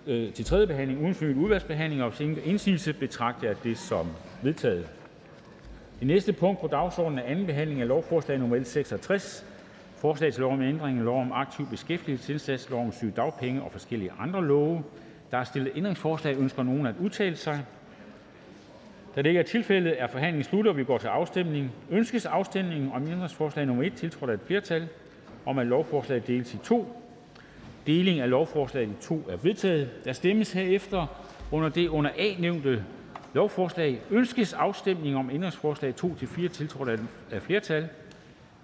øh, til tredje behandling uden fornyet udvalgsbehandling, og hvis ingen gør indsigelse, betragter jeg det som vedtaget. Det næste punkt på dagsordenen er: anden behandling af lovforslag nummer L 66: Forslag til lov om ændring af lov om aktiv beskæftigelsesindsats, lov om sygedagpenge og forskellige andre love. Der er stillet ændringsforslag. Ønsker nogen at udtale sig? Da det ikke er tilfældet, er forhandlingen slut, og vi går til afstemning. Ønskes afstemning om ændringsforslag nummer 1, tiltrådt af et flertal, om at lovforslaget deles i to? Deling af lovforslaget i to er vedtaget. Der stemmes herefter under det under A nævnte lovforslag. Ønskes afstemning om ændringsforslag 2-4, tiltrådt af flertal?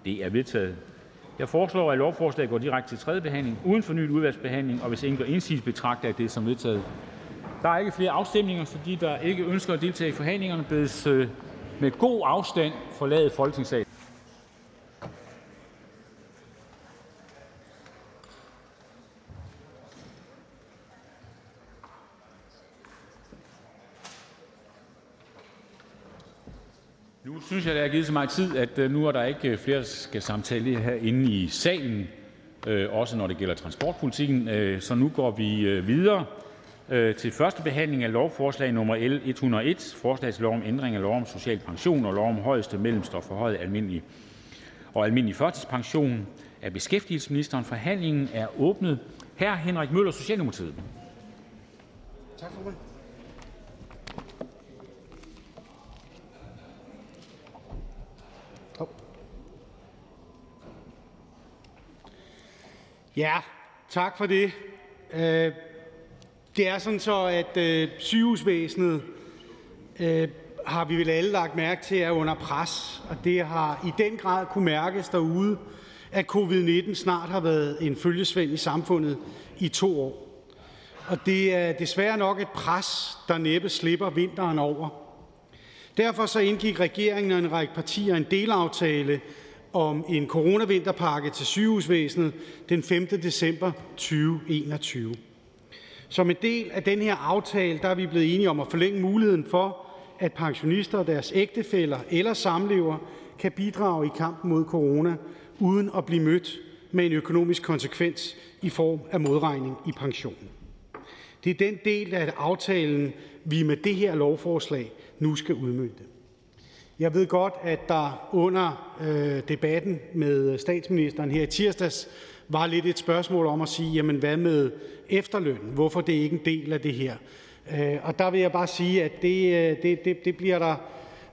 Det er vedtaget. Jeg foreslår, at lovforslaget går direkte til tredje behandling uden fornyet udvalgsbehandling, og hvis ingen gør indsigelse, betragter jeg det som vedtaget. Der er ikke flere afstemninger, så de, der ikke ønsker at deltage i forhandlingerne, bedes øh, med god afstand forlade Folketingssalen. Nu synes jeg, der er givet så meget tid, at øh, nu er der ikke øh, flere, der skal samtale herinde i salen, øh, også når det gælder transportpolitikken. Så nu går vi videre til første behandling af lovforslag nummer L 101, forslag til lov om ændring af lov om social pension og lov om højeste, mellemste og forhøjet almindelig og almindelig førtidspension af beskæftigelsesministeren. Forhandlingen er åbnet. Hr. Henrik Møller, Socialdemokratiet. Tak for det. Ja, tak for det. Øh, det er sådan så, at øh, sygehusvæsenet øh, har vi vel alle lagt mærke til er under pres, og det har i den grad kunne mærkes derude, at covid-19 snart har været en følgesvend i samfundet i to år. Og det er desværre nok et pres, der næppe slipper vinteren over. Derfor så indgik regeringen og en række partier en delaftale om en coronavinterpakke til sygehusvæsenet den 5. december 2021. Som en del af den her aftale der er vi blevet enige om at forlænge muligheden for, at pensionister og deres ægtefæller eller samlever kan bidrage i kampen mod corona uden at blive mødt med en økonomisk konsekvens i form af modregning i pensionen. Det er den del af aftalen, vi med det her lovforslag nu skal udmønte. Jeg ved godt, at der under øh, debatten med statsministeren her i tirsdags var lidt et spørgsmål om at sige, jamen hvad med efterlønnen? Hvorfor det er ikke en del af det her? Øh, og der vil jeg bare sige, at det, øh, det, det, det bliver der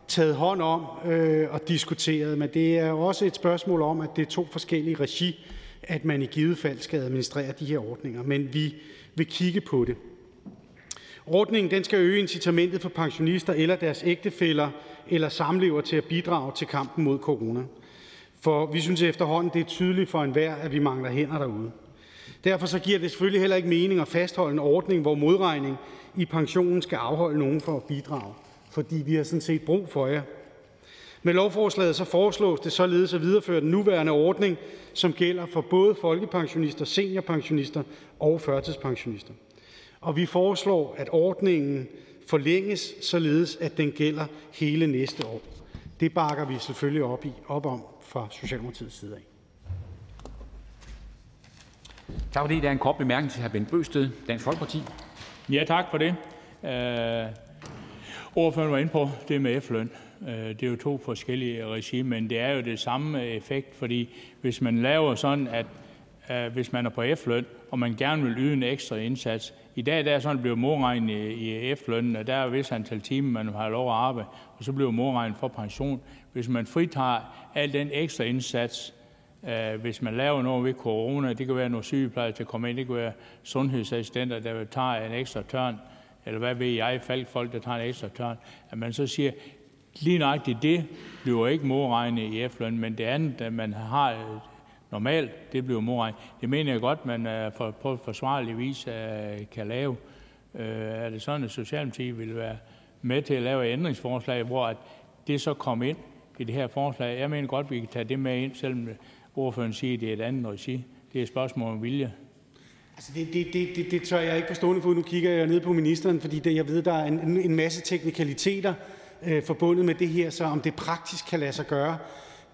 taget hånd om øh, og diskuteret, men det er også et spørgsmål om, at det er to forskellige regi, at man i givet fald skal administrere de her ordninger. Men vi vil kigge på det. Ordningen den skal øge incitamentet for pensionister eller deres ægtefæller eller samlever til at bidrage til kampen mod corona. For vi synes efterhånden, det er tydeligt for enhver, at vi mangler hænder derude. Derfor så giver det selvfølgelig heller ikke mening at fastholde en ordning, hvor modregning i pensionen skal afholde nogen for at bidrage, fordi vi har sådan set brug for jer. Med lovforslaget så foreslås det således at videreføre den nuværende ordning, som gælder for både folkepensionister, seniorpensionister og førtidspensionister. Og vi foreslår, at ordningen forlænges, således at den gælder hele næste år. Det bakker vi selvfølgelig op, i, op om fra Socialdemokratiets side af. Tak fordi der er en kort bemærkning til hr. Bent Bøsted, Dansk Folkeparti. Ja, tak for det. Øh, ordføreren var inde på det med efterløn. Øh, det er jo to forskellige regimer, men det er jo det samme effekt, fordi hvis man laver sådan, at hvis man er på efterløn, og man gerne vil yde en ekstra indsats. I dag der er sådan, at bliver modregnet i, i efterlønnen, og der er vist antal timer, man har lov at arbejde, og så bliver modregnet for pension. Hvis man fritager al den ekstra indsats, øh, hvis man laver noget ved corona, det kan være nogle sygeplejer, der kommer ind, det kan være sundhedsassistenter, der tager en ekstra tørn, eller hvad ved jeg, folk, der tager en ekstra tørn, at man så siger, lige nøjagtigt det bliver ikke modregnet i efterløn, men det andet, at man har normalt, det bliver modregnet. Det mener jeg godt, man øh, på forsvarlig vis øh, kan lave. Øh, er det sådan, at Socialdemokratiet vil være med til at lave et ændringsforslag, hvor at det så kommer ind i det her forslag? Jeg mener godt, vi kan tage det med ind, selvom ordføreren siger, at det er et andet regi. Det er et spørgsmål om vilje. Altså det, det, det, det, det tør jeg ikke på stående fod. Nu kigger jeg ned på ministeren, fordi det, jeg ved, der er en, en masse teknikaliteter øh, forbundet med det her, så om det praktisk kan lade sig gøre,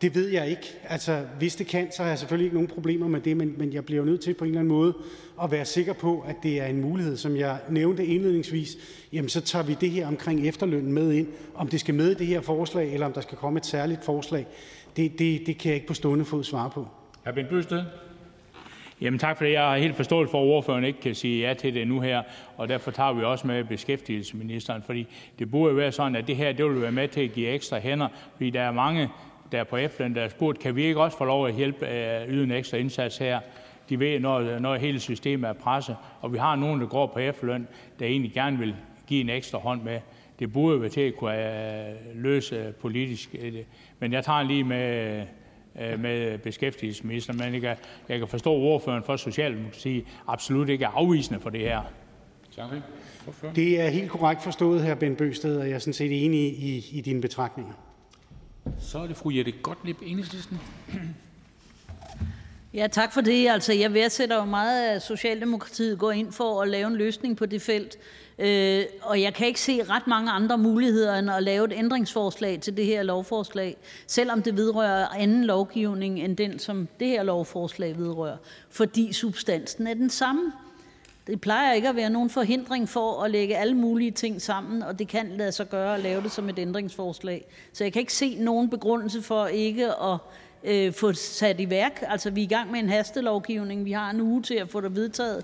det ved jeg ikke. Altså, hvis det kan, så har jeg selvfølgelig ikke nogen problemer med det, men, men jeg bliver nødt til på en eller anden måde at være sikker på, at det er en mulighed. Som jeg nævnte indledningsvis, jamen så tager vi det her omkring efterlønnen med ind. Om det skal med i det her forslag, eller om der skal komme et særligt forslag, det, det, det kan jeg ikke på stående fod svare på. Hr. Bent Bøsted. Jamen tak for det. Jeg har helt forstået for, at ordføreren ikke kan sige ja til det nu her, og derfor tager vi også med beskæftigelsesministeren, fordi det burde være sådan, at det her det vil være med til at give ekstra hænder, fordi der er mange der er på efterløn, der har spurgt, kan vi ikke også få lov at øh, yde en ekstra indsats her? De ved, når, når hele systemet er presset, og vi har nogen, der går på efterløn, der egentlig gerne vil give en ekstra hånd med. Det burde være til at kunne øh, løse politisk. Men jeg tager lige med, øh, med beskæftigelsesministeren, men jeg kan, jeg kan forstå, at ordføreren for Socialdemokratiet absolut ikke er afvisende for det her. Det er helt korrekt forstået, her Ben Bøsted, og jeg er sådan set enig i, i dine betragtninger. Så er det fru Jette Gottlieb, Enhedslisten. [clears throat] Ja, tak for det. Altså, jeg værdsætter jo meget, at Socialdemokratiet går ind for at lave en løsning på det felt. Øh, og jeg kan ikke se ret mange andre muligheder end at lave et ændringsforslag til det her lovforslag, selvom det vedrører anden lovgivning end den, som det her lovforslag vedrører, fordi substansen er den samme. Det plejer ikke at være nogen forhindring for at lægge alle mulige ting sammen, og det kan lade sig gøre at lave det som et ændringsforslag. Så jeg kan ikke se nogen begrundelse for ikke at øh, få sat i værk. Altså, vi er i gang med en hastelovgivning. Vi har en uge til at få det vedtaget.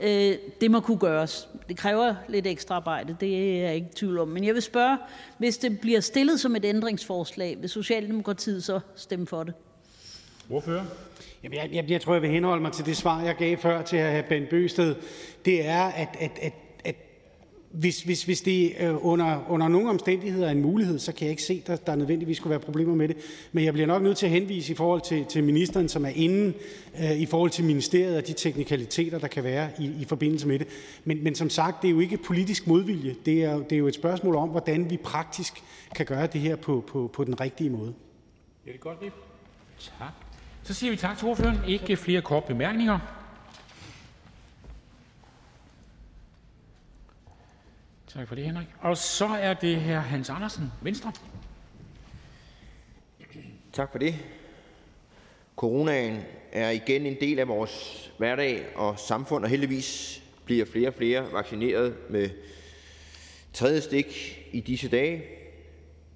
Øh, det må kunne gøres. Det kræver lidt ekstra arbejde, det er jeg ikke i tvivl om. Men jeg vil spørge, hvis det bliver stillet som et ændringsforslag, vil Socialdemokratiet så stemme for det? Hvorfor? Jamen, jeg, jeg, jeg tror, jeg vil henholde mig til det svar, jeg gav før til hr. Ben Bøsted. Det er, at, at, at, at hvis, hvis, hvis det øh, under, under nogle omstændigheder er en mulighed, så kan jeg ikke se, at der, der nødvendigvis skulle være problemer med det. Men jeg bliver nok nødt til at henvise i forhold til, til ministeren, som er inde øh, i forhold til ministeriet og de teknikaliteter, der kan være i, i forbindelse med det. Men, men som sagt, det er jo ikke politisk modvilje. Det er, det er jo et spørgsmål om, hvordan vi praktisk kan gøre det her på, på, på den rigtige måde. Ja, det er godt, Tak. Så siger vi tak til ordføreren. Ikke flere kort bemærkninger. Tak for det, Henrik. Og så er det her Hans Andersen, Venstre. Tak for det. Coronaen er igen en del af vores hverdag og samfund, og heldigvis bliver flere og flere vaccineret med tredje stik i disse dage.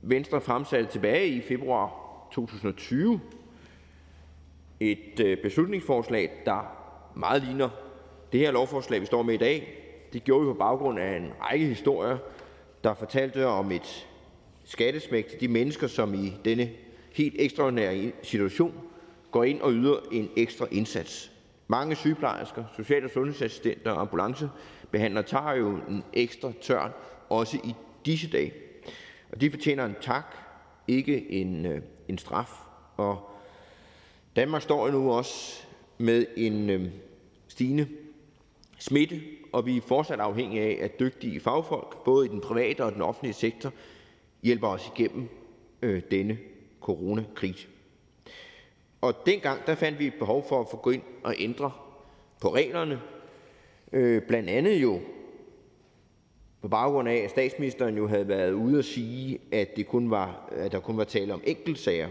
Venstre fremsatte tilbage i februar 2020 et øh, beslutningsforslag, der meget ligner det her lovforslag, vi står med i dag. Det gjorde vi på baggrund af en række historier, der fortalte om et skattesmæk til de mennesker, som i denne helt ekstraordinære situation går ind og yder en ekstra indsats. Mange sygeplejersker, social- og sundhedsassistenter og ambulancebehandlere tager jo en ekstra tørn, også i disse dage. Og de fortjener en tak, ikke en, øh, en straf. Og Danmark står nu også med en øhm, stigende smitte, og vi er fortsat afhængige af, at dygtige fagfolk, både i den private og den offentlige sektor, hjælper os igennem øh, denne coronakrise. Og dengang der fandt vi et behov for at få gå ind og ændre på reglerne, øh, blandt andet jo på baggrund af, at statsministeren jo havde været ude at sige, at, det kun var, at der kun var tale om enkeltsager.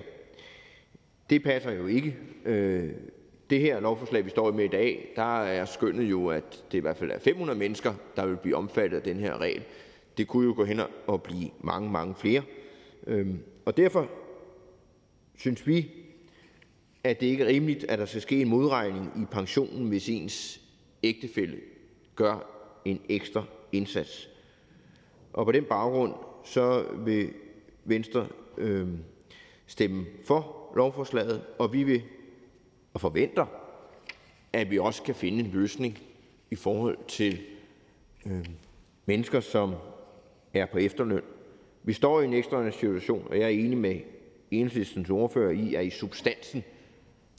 Det passer jo ikke. Øh, det her lovforslag, vi står med i dag, der er skønnet jo, at det i hvert fald er 500 mennesker, der vil blive omfattet af den her regel. Det kunne jo gå hen og blive mange, mange flere. Øh, og derfor synes vi, at det ikke er rimeligt, at der skal ske en modregning i pensionen, hvis ens ægtefælle gør en ekstra indsats. Og på den baggrund så vil Venstre øh, stemme for lovforslaget, og vi vil og forventer, at vi også kan finde en løsning i forhold til øh, mennesker, som er på efterløn. Vi står i en ekstraordinær situation, og jeg er enig med enhedslistens ordfører i, at i substansen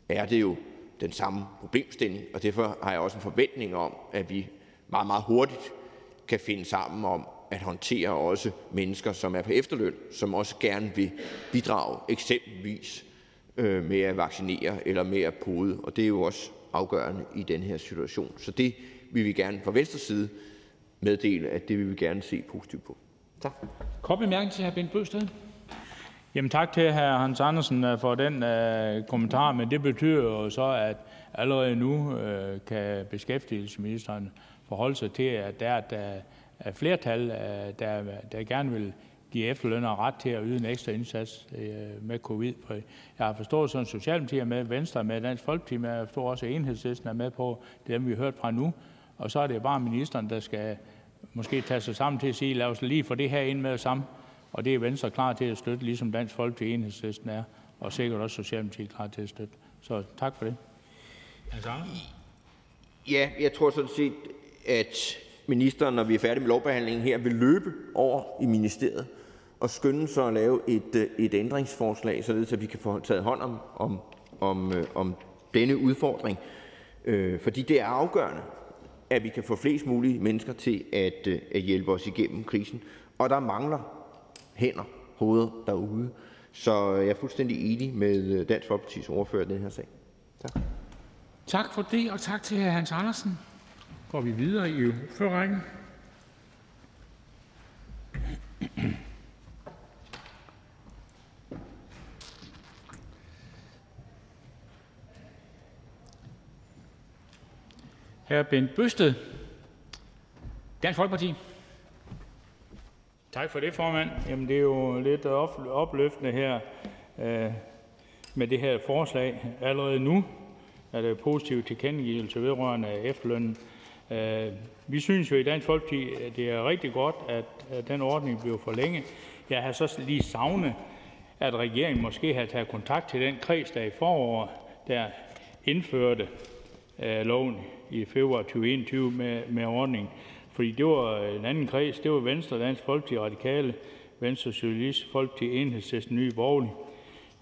er det jo den samme problemstilling, og derfor har jeg også en forventning om, at vi meget, meget hurtigt kan finde sammen om at håndtere også mennesker, som er på efterløn, som også gerne vil bidrage, eksempelvis øh, med at vaccinere eller med at pode, og det er jo også afgørende i den her situation. Så det vil vi gerne fra venstre side meddele, at det vil vi gerne se positivt på. Tak. Kort bemærkning til hr. Bent Bøgsted. Jamen tak til hr. Hans Andersen øh, for den uh, kommentar, men det betyder jo så, at allerede nu uh, kan beskæftigelsesministeren forholde sig til, at der er et uh, flertal, uh, der, der gerne vil give efterlønnere ret til at yde en ekstra indsats uh, med covid. Jeg har forstået, sådan Socialdemokratiet er med, Venstre er med, Dansk Folkeparti med, jeg forstår også, at Enhedslisten er med på det, dem vi har hørt fra nu. Og så er det bare ministeren, der skal måske tage sig sammen til at sige, lad os lige få det her ind med det samme og det er Venstre klar til at støtte, ligesom Dansk Folkeparti og Enhedslisten er, og sikkert også Socialdemokratiet klar til at støtte. Så tak for det. Ja, jeg tror sådan set, at ministeren, når vi er færdige med lovbehandlingen her, vil løbe over i ministeriet og skynde sig at lave et, øh, et ændringsforslag, således at vi kan få taget hånd om, om, om, øh, om denne udfordring. Øh, fordi det er afgørende, at vi kan få flest mulige mennesker til at, øh, at hjælpe os igennem krisen. Og der mangler hænder, hoveder derude. Så jeg er fuldstændig enig med Dansk Folkepartis ordfører i den her sag. Tak. Tak for det, og tak til hr. Hans Andersen. Går vi videre i førrækken. Hr. Bent Bøsted, Dansk Folkeparti. Tak for det, formand. Jamen, det er jo lidt opløftende her øh, med det her forslag. Allerede nu er der positive tilkendegivelse vedrørende efterlønnen. Øh, vi synes jo i Dansk Folkeparti, at det er rigtig godt, at, at den ordning bliver forlænget. Jeg har så lige savnet, at regeringen måske har taget kontakt til den kreds, der i foråret der indførte Øh, loven i februar 2021 med, med ordningen. Fordi det var en anden kreds. Det var Venstre, Dansk Folkeparti, Radikale, Venstre, Socialist, Folkeparti, Enhedslisten, Nye Borgerlige.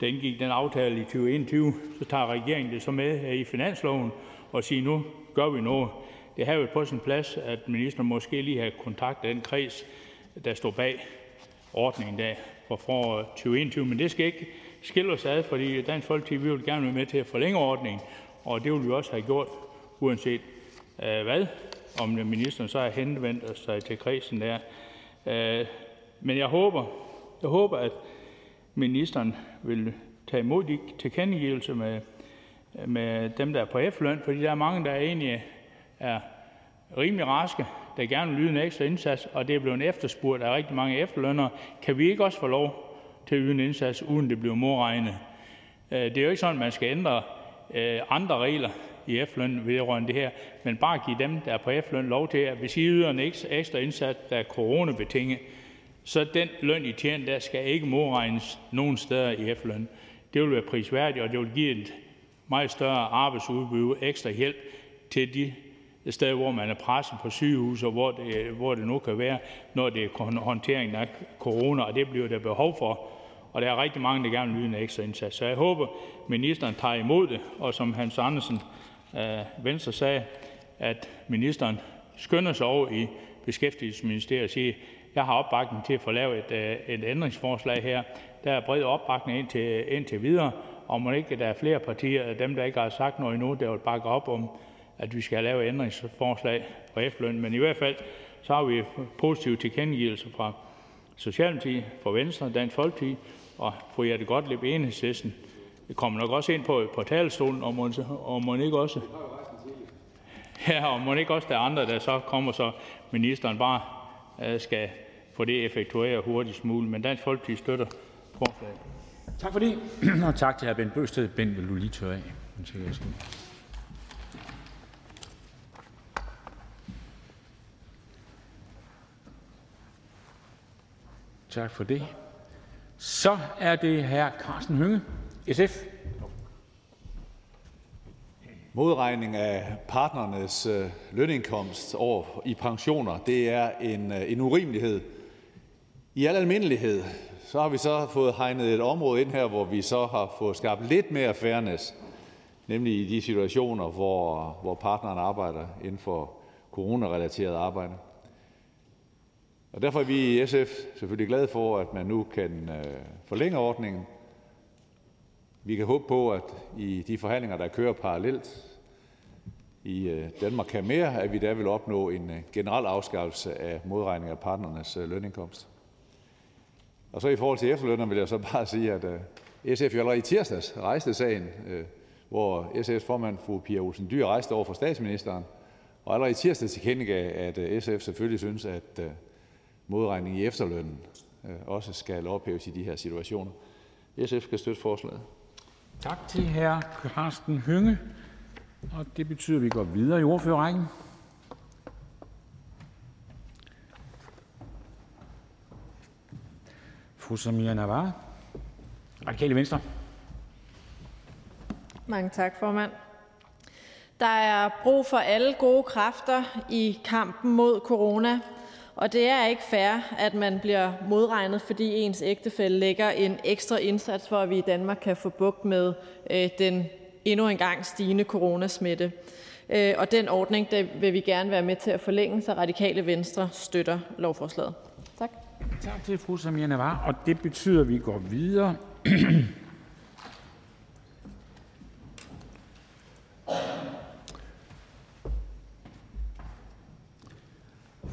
Der indgik den aftale i 2021. Så tager regeringen det så med i finansloven og siger, nu gør vi noget. Det har jo på sin plads, at ministeren måske lige har kontaktet den kreds, der står bag ordningen der for foråret 2021. Men det skal ikke skille os ad, fordi Dansk Folkeparti vi vil gerne være med til at forlænge ordningen, og det ville vi også have gjort, uanset øh, hvad om ministeren så har henvendt sig til kredsen der. Øh, men jeg håber, jeg håber, at ministeren vil tage imod de tilkendegivelser med, med dem, der er på efterløn, fordi der er mange, der egentlig er rimelig raske, der gerne vil yde en ekstra indsats, og det er blevet efterspurgt af rigtig mange efterlønnere. Kan vi ikke også få lov til at yde en indsats, uden det bliver modregnet? Øh, det er jo ikke sådan, at man skal ændre Øh, andre regler i efterløn vedrørende det her, men bare give dem, der er på efterløn, lov til, at hvis I yder en ekstra indsats, der er coronabetinget, så den løn, I tjener, der skal ikke modregnes nogen steder i efterløn. Det vil være prisværdigt, og det vil give et meget større arbejdsudbud, ekstra hjælp til de steder, hvor man er presset på sygehus, og hvor det, hvor det nu kan være, når det er håndteringen af corona, og det bliver der behov for. Og der er rigtig mange, der gerne vil yde en ekstra indsats. Så jeg håber, ministeren tager imod det, og som Hans Andersen øh, Venstre sagde, at ministeren skynder sig over i Beskæftigelsesministeriet og siger, jeg har opbakning til at få lavet et, øh, et ændringsforslag her. Der er bred opbakning indtil, indtil videre, og må ikke der er flere partier, dem der ikke har sagt noget endnu, der vil bakke op om, at vi skal lave ændringsforslag på efterløn. Men i hvert fald så har vi positive tilkendegivelser fra Socialdemokratiet, fra Venstre, Dansk Folkeparti og fru Jette Gottlieb Enhedslisten. Kommer nok også ind på, på talerstolen, og må, og må ikke også Ja, og må ikke også der er andre, der så kommer, så ministeren bare øh, skal få det effektueret hurtigst muligt. Men Dansk Folkeparti støtter forslaget. Tak for det, [clears throat] og tak til hr. Bent Bøgsted. Bent, vil du lige tørre af? Tak for det. Så er det hr. Karsten Hønge, SF. Modregning af partnernes øh, lønindkomst over i pensioner, det er en, øh, en urimelighed. I al almindelighed, så har vi så fået hegnet et område ind her, hvor vi så har fået skabt lidt mere fairness, nemlig i de situationer, hvor, hvor partneren arbejder inden for coronarelateret arbejde. Og derfor er vi i SF selvfølgelig glade for, at man nu kan øh, forlænge ordningen. Vi kan håbe på, at i de forhandlinger, der kører parallelt i øh, Danmark kan mere, at vi der vil opnå en øh, generel afskaffelse af modregning af partnernes lønindkomst. Og så i forhold til efterlønner vil jeg så bare sige, at SF jo allerede i tirsdags rejste sagen, hvor SF's formand, fru Pia Olsen Dyr, rejste over for statsministeren, og allerede i tirsdags tilkendegav, at SF selvfølgelig synes, at modregning i efterlønnen øh, også skal ophæves i de her situationer. SF kan støtte forslaget. Tak til hr. Karsten Hønge. Og det betyder, at vi går videre i ordførerrækken. Fru Samira Navar, Radikale Venstre. Mange tak, formand. Der er brug for alle gode kræfter i kampen mod corona. Og det er ikke fair, at man bliver modregnet, fordi ens ægtefælle lægger en ekstra indsats for, at vi i Danmark kan få bugt med øh, den endnu engang stigende coronasmitte. Øh, og den ordning der vil vi gerne være med til at forlænge, så Radikale Venstre støtter lovforslaget. Tak. Tak til fru Samia Navar, og det betyder, at vi går videre. [clears throat]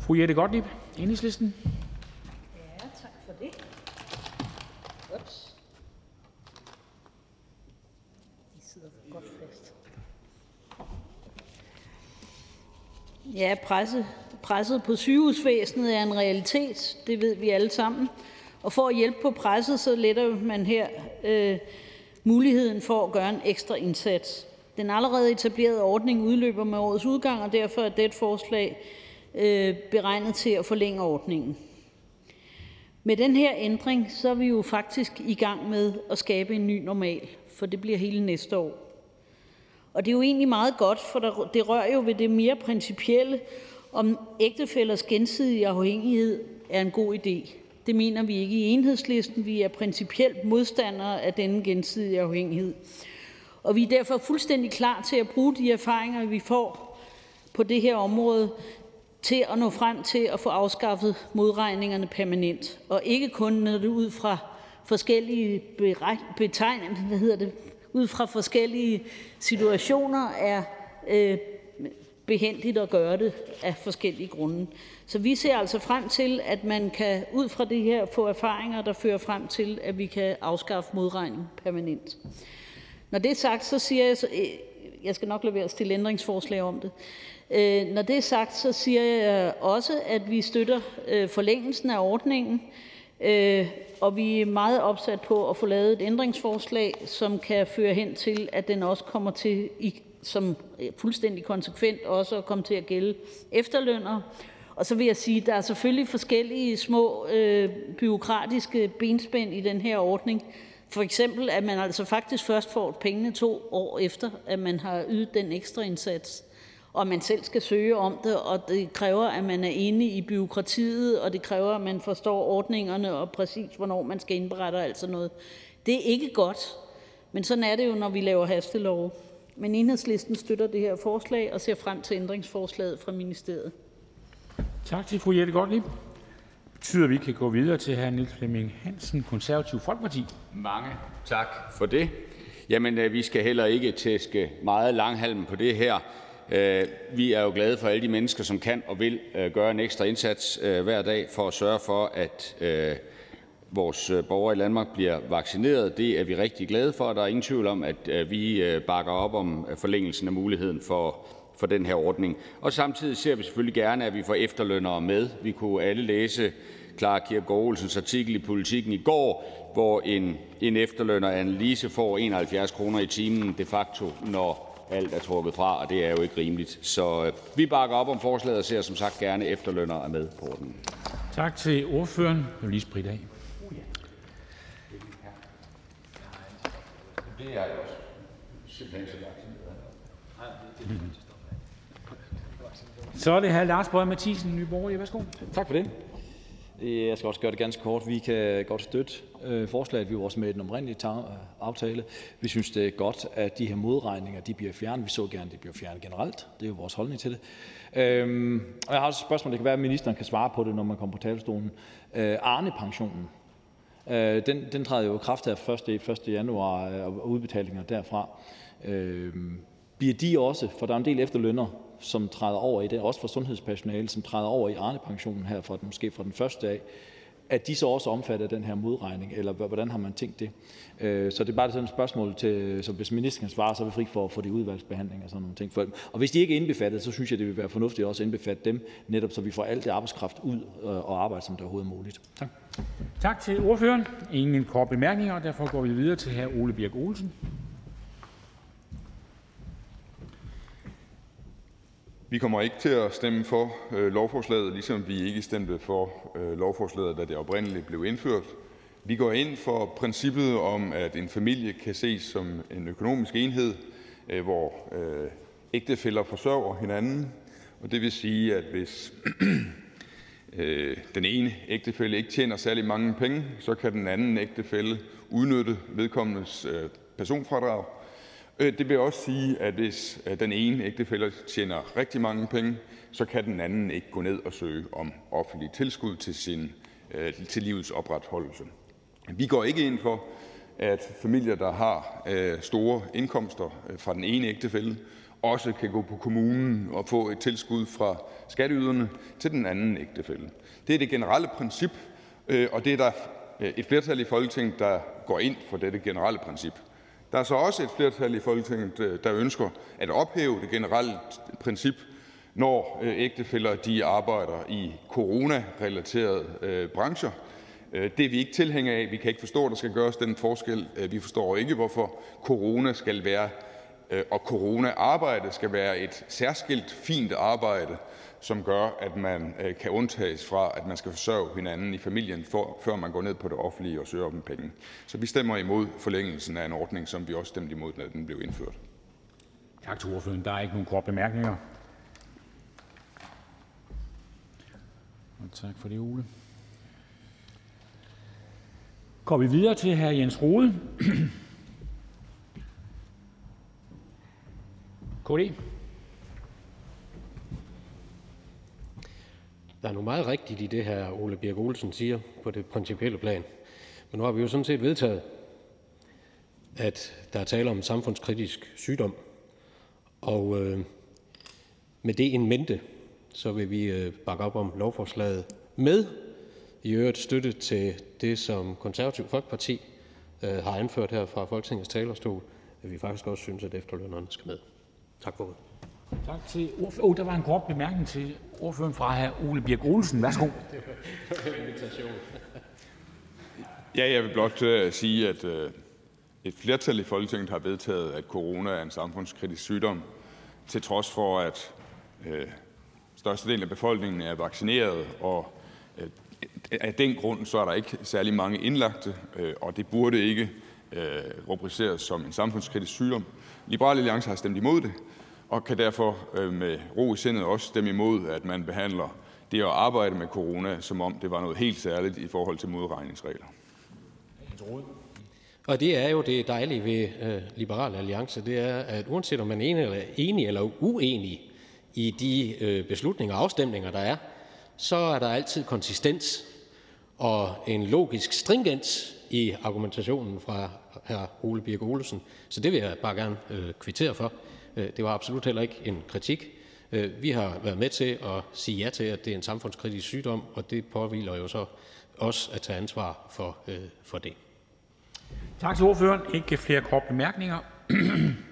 Fru Jette Gottlieb, Enhedslisten. Ja, tak for det. Ups. De sidder godt fast. Ja, presse, presset på sygehusvæsenet er en realitet. Det ved vi alle sammen. Og for at hjælpe på presset, så letter man her øh, muligheden for at gøre en ekstra indsats. Den allerede etablerede ordning udløber med årets udgang, og derfor er det forslag øh, beregnet til at forlænge ordningen. Med den her ændring så er vi jo faktisk i gang med at skabe en ny normal, for det bliver hele næste år. Og det er jo egentlig meget godt, for det rører jo ved det mere principielle, om ægtefællers gensidige afhængighed er en god idé. Det mener vi ikke i enhedslisten. Vi er principielt modstandere af denne gensidige afhængighed. Og vi er derfor fuldstændig klar til at bruge de erfaringer, vi får på det her område, til at nå frem til at få afskaffet modregningerne permanent, og ikke kun når det ud fra forskellige betegnelser, hvad hedder det, ud fra forskellige situationer er øh, behendigt at gøre det af forskellige grunde. Så vi ser altså frem til, at man kan ud fra det her få erfaringer, der fører frem til, at vi kan afskaffe modregning permanent. Når det er sagt, så siger jeg, øh, jeg skal nok lade være at stille ændringsforslag om det, Øh, når det er sagt, så siger jeg også, at vi støtter øh, forlængelsen af ordningen, øh, og vi er meget opsat på at få lavet et ændringsforslag, som kan føre hen til, at den også kommer til som fuldstændig konsekvent også at komme til at gælde efterlønnere. Og så vil jeg sige, at der er selvfølgelig forskellige små øh, byråkratiske benspænd i den her ordning. For eksempel, at man altså faktisk først får pengene to år efter, at man har ydet den ekstra indsats og man selv skal søge om det, og det kræver, at man er inde i byråkratiet, og det kræver, at man forstår ordningerne og præcis, hvornår man skal indberette og alt sådan noget. Det er ikke godt, men sådan er det jo, når vi laver hastelove. Men enhedslisten støtter det her forslag og ser frem til ændringsforslaget fra ministeriet. Tak til fru Jette Gottlieb. Det betyder, at vi kan gå videre til hr. Niels Flemming Hansen, Konservativ Folkeparti. Mange tak for det. Jamen, øh, vi skal heller ikke tæske meget langhalm på det her. Øh, vi er jo glade for alle de mennesker, som kan og vil øh, gøre en ekstra indsats øh, hver dag for at sørge for, at vores borgere i Danmark bliver vaccineret. Det er vi rigtig glade for. Der er ingen tvivl om, at vi bakker op om forlængelsen af muligheden for for den her ordning. Og samtidig ser vi selvfølgelig gerne, at vi får efterlønnere med. Vi kunne alle læse Clara Kirkegaard Olsens artikel i Politiken i går, hvor en, en efterlønner, Annelise, får 71 kroner i timen de facto, når alt er trukket fra, og det er jo ikke rimeligt. Så øh, vi bakker op om forslaget og ser som sagt gerne efterlønnere er med på ordningen. Tak til ordføreren. Jeg vil lige spritte af. Det er også. Simpelthen så Så er det hr. Lars Boje Mathiesen, Nye Borgerlige. Værsgo. Tak for det. Jeg skal også gøre det ganske kort. Vi kan godt støtte øh, forslaget. Vi var også med i den oprindelige øh, aftale. Vi synes, det er godt, at de her modregninger de bliver fjernet. Vi så gerne, at de bliver fjernet generelt. Det er jo vores holdning til det. Øhm, og jeg har også et spørgsmål. Det kan være, at ministeren kan svare på det, når man kommer på talerstolen. Øh, Arne-pensionen. Øh, den, den træder jo i kraft her 1. 1. januar øh, og udbetalinger derfra. Øh, bliver de også, for der er en del efterlønner, som træder over i det, også for sundhedspersonale, som træder over i Arne-pensionen her fra, måske fra den første dag, at de så også omfattet af den her modregning, eller hvordan har man tænkt det? Øh, så det er bare sådan et spørgsmål, til, så hvis ministeren kan svare, så er vi fri for at få det udvalgsbehandling og sådan nogle ting. Og hvis de ikke er indbefattet, så synes jeg, det vil være fornuftigt også at indbefatte dem, netop så vi får alt det arbejdskraft ud øh, og arbejde, som det overhovedet er muligt. Tak. Tak til ordføreren. Ingen kort bemærkninger, og derfor går vi videre til hr. Ole Birk Olsen. Vi kommer ikke til at stemme for øh, lovforslaget, ligesom vi ikke stemte for øh, lovforslaget, da det oprindeligt blev indført. Vi går ind for princippet om, at en familie kan ses som en økonomisk enhed, øh, hvor øh, ægtefæller forsørger hinanden. Og det vil sige, at hvis [clears throat] øh, den ene ægtefælle ikke tjener særlig mange penge, så kan den anden ægtefælle udnytte vedkommendes øh, personfradrag Øh, det vil også sige, at hvis øh, den ene ægtefælle tjener rigtig mange penge, så kan den anden ikke gå ned og søge om offentlig tilskud til, sin, øh, til livets opretholdelse. Vi går ikke ind for, at familier, der har store indkomster fra den ene ægtefælle, også kan gå på kommunen og få et tilskud fra skatteyderne til den anden ægtefælle. Det er det generelle princip, og det er der et flertal i Folketinget, der går ind for dette generelle princip. Der er så også et flertal i Folketinget, øh, der ønsker at ophæve det generelle princip, når øh, ægtefæller arbejder i coronarelaterede øh, brancher. Øh, det er vi ikke tilhængere af. Vi kan ikke forstå, at der skal gøres den forskel. Øh, vi forstår ikke, hvorfor corona skal være og coronaarbejde skal være et særskilt fint arbejde, som gør, at man øh, kan undtages fra, at man skal forsørge hinanden i familien, før man går ned på det offentlige og søger om penge. Så vi stemmer imod forlængelsen af en ordning, som vi også stemte imod, da den blev indført. Tak til ordføreren. Der er ikke nogen kort bemærkninger. Og tak for det, Ole. Går vi videre til hr. Jens Rode. KD. Der er nu meget rigtigt i det, her Ole Birk Olsen siger på det principielle plan. Men nu har vi jo sådan set vedtaget, at der er tale om en samfundskritisk sygdom. Og øh, med det en mente, så vil vi øh, bakke op om lovforslaget med i øvrigt støtte til det, som Konservativ Folkeparti øh, har anført her fra Folketingets talerstol, at vi faktisk også synes, at efterlønnerne skal med. Tak for det. Tak til ordføreren. Oh, der var en kort bemærkning til ordføreren fra hr. Ole Birk Olsen. Værsgo. Ja, jeg vil blot uh, sige, at uh, et flertal i Folketinget har vedtaget, at corona er en samfundskritisk sygdom, til trods for, at uh, størstedelen af befolkningen er vaccineret, og uh, af den grund så er der ikke særlig mange indlagte, uh, og det burde ikke uh, rubriceres som en samfundskritisk sygdom. Liberal Alliance har stemt imod det, og kan derfor øh, med ro i sindet også stemme imod, at man behandler det at arbejde med corona, som om det var noget helt særligt i forhold til modregningsregler. Og det er jo det dejlige ved øh, Liberal Alliance, det er, at uanset om man er enig eller, enig eller uenig i de øh, beslutninger og afstemninger, der er, så er der altid konsistens og en logisk stringens i argumentationen fra hr. Ole Birk Olesen. Så det vil jeg bare gerne øh, kvittere for. Øh, det var absolut heller ikke en kritik. Øh, vi har været med til at sige ja til, at det er en samfundskritisk sygdom, og det påviler jo så os at tage ansvar for, øh, for det. Tak til ordføreren. Ikke flere korte bemærkninger. [clears throat]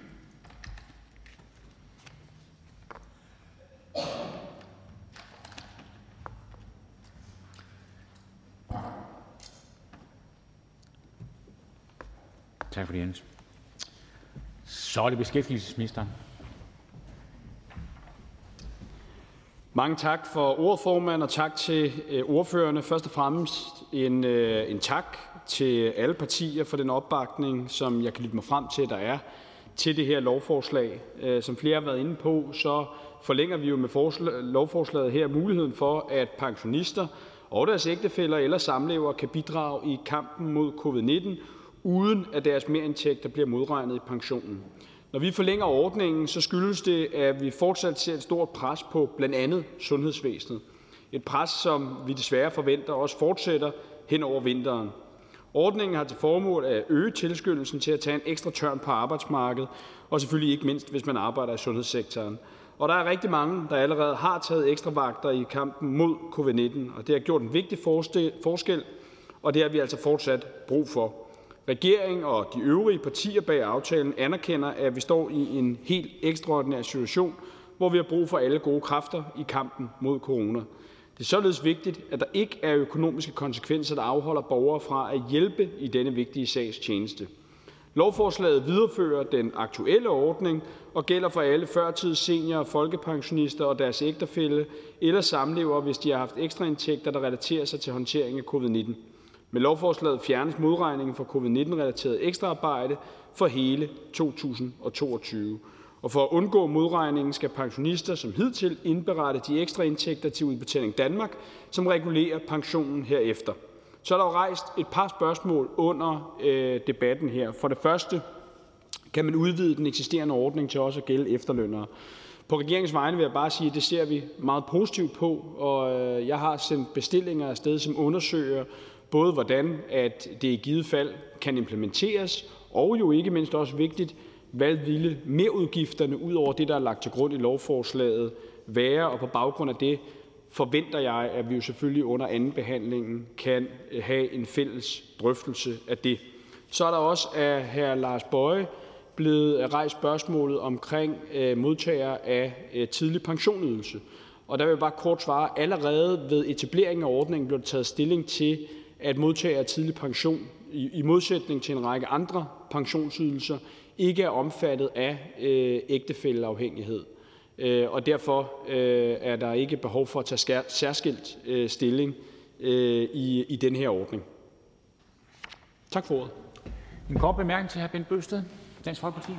Så er det beskæftigelsesministeren. Mange tak for ordet, formand, og tak til øh, ordførerne. Først og fremmest en, øh, en tak til alle partier for den opbakning, som jeg kan lytte mig frem til, der er til det her lovforslag. Øh, som flere har været inde på, så forlænger vi jo med lovforslaget her muligheden for, at pensionister og deres ægtefæller eller samlever kan bidrage i kampen mod covid-19, uden at deres merindtægter bliver modregnet i pensionen. Når vi forlænger ordningen, så skyldes det, at vi fortsat ser et stort pres på blandt andet sundhedsvæsenet. Et pres, som vi desværre forventer også fortsætter hen over vinteren. Ordningen har til formål at øge tilskyndelsen til at tage en ekstra tørn på arbejdsmarkedet, og selvfølgelig ikke mindst, hvis man arbejder i sundhedssektoren. Og der er rigtig mange, der allerede har taget ekstra vagter i kampen mod covid-19, og det har gjort en vigtig forskel, og det har vi altså fortsat brug for. Regeringen og de øvrige partier bag aftalen anerkender, at vi står i en helt ekstraordinær situation, hvor vi har brug for alle gode kræfter i kampen mod corona. Det er således vigtigt, at der ikke er økonomiske konsekvenser, der afholder borgere fra at hjælpe i denne vigtige sags tjeneste. Lovforslaget viderefører den aktuelle ordning og gælder for alle førtids-, seniorer, folkepensionister og deres ægtefælle eller samlever, hvis de har haft ekstra indtægter, der relaterer sig til håndtering af covid-19. Med lovforslaget fjernes modregningen for covid-19-relateret ekstraarbejde for hele 2022. Og for at undgå modregningen skal pensionister som hidtil indberette de ekstra indtægter til Udbetaling Danmark, som regulerer pensionen herefter. Så er der jo rejst et par spørgsmål under øh, debatten her. For det første, kan man udvide den eksisterende ordning til også at gælde efterlønnere? På regeringens vegne vil jeg bare sige, at det ser vi meget positivt på, og øh, jeg har sendt bestillinger afsted, som undersøger, både hvordan at det i givet fald kan implementeres, og jo ikke mindst også vigtigt, hvad ville merudgifterne ud over det, der er lagt til grund i lovforslaget, være, og på baggrund af det forventer jeg, at vi jo selvfølgelig under anden behandlingen kan øh, have en fælles drøftelse af det. Så er der også af hr. Lars Bøje blevet øh, rejst spørgsmålet omkring øh, modtagere af øh, tidlig pensionydelse. Og der vil jeg bare kort svare, allerede ved etableringen af ordningen blev der taget stilling til, at modtagere af tidlig pension i, i modsætning til en række andre pensionsydelser ikke er omfattet af øh, ægtefælleafhængighed. Øh, og derfor øh, er der ikke behov for at tage særskilt øh, stilling øh, i, i den her ordning. Tak for ordet. En kort bemærkning til hr. Bent Bøsted, Dansk Folkeparti.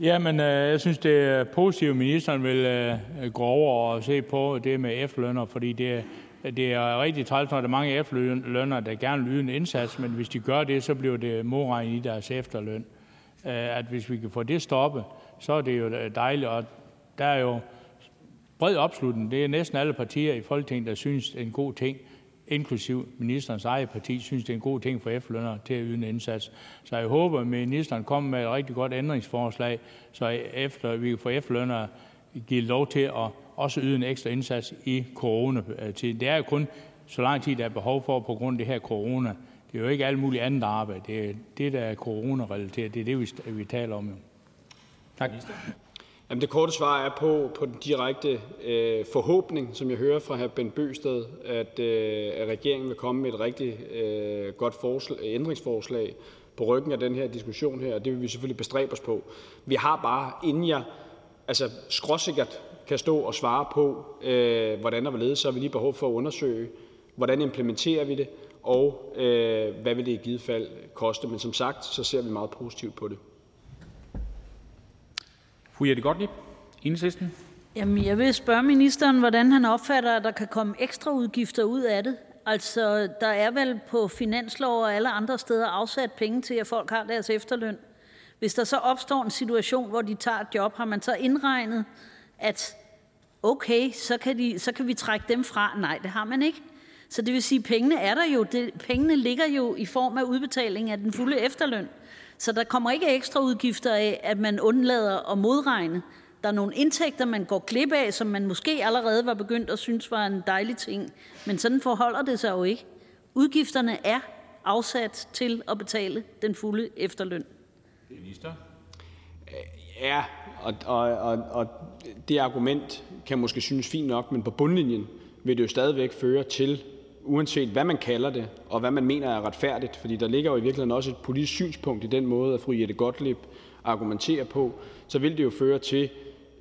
Jamen, øh, jeg synes, det er positivt, at ministeren vil øh, gå over og se på det med efterlønner, fordi det, det er rigtig træls, når der er mange efterlønnere, der gerne vil yde en indsats, men hvis de gør det, så bliver det modregnet i deres efterløn. Øh, at hvis vi kan få det stoppet, så er det jo dejligt. Og der er jo bred opslutning. Det er næsten alle partier i Folketinget, der synes, det er en god ting, inklusiv ministerens eget parti, synes, det er en god ting for efterlønnere til at yde en indsats. Så jeg håber, at ministeren kommer med et rigtig godt ændringsforslag, så efter, vi kan få efterlønner give lov til at også yde en ekstra indsats i coronatiden. Det er jo kun så lang tid, der er behov for på grund af det her corona. Det er jo ikke alt muligt andet arbejde. Det er det, der er corona-relateret. Det er det, vi, vi taler om. Jo. Tak. Jamen, det korte svar er på, på den direkte øh, forhåbning, som jeg hører fra hr. Ben Bøsted, at, øh, at regeringen vil komme med et rigtig øh, godt forslag, ændringsforslag på ryggen af den her diskussion her, og det vil vi selvfølgelig bestræbe os på. Vi har bare, inden jeg altså, skråsikkert kan stå og svare på, øh, hvordan og hvorledes, så har vi lige behov for at undersøge, hvordan implementerer vi det, og øh, hvad vil det i givet fald koste. Men som sagt, så ser vi meget positivt på det. Fru Jette Gottlieb, Enhedslisten. Jamen, jeg vil spørge ministeren, hvordan han opfatter, at der kan komme ekstra udgifter ud af det. Altså, der er vel på finanslov og alle andre steder afsat penge til, at folk har deres efterløn. Hvis der så opstår en situation, hvor de tager et job, har man så indregnet, at okay, så kan, de, så kan vi trække dem fra? Nej, det har man ikke. Så det vil sige, at pengene er der jo. Det, pengene ligger jo i form af udbetaling af den fulde efterløn. Så der kommer ikke ekstra udgifter af, at man undlader at modregne. Der er nogle indtægter, man går glip af, som man måske allerede var begyndt at synes var en dejlig ting. Men sådan forholder det sig jo ikke. Udgifterne er afsat til at betale den fulde efterløn. Minister? Ja, og, og, og, og det argument kan måske synes fint nok, men på bundlinjen vil det jo stadigvæk føre til, uanset hvad man kalder det, og hvad man mener er retfærdigt, fordi der ligger jo i virkeligheden også et politisk synspunkt i den måde, at fru Jette Gottlieb argumenterer på, så vil det jo føre til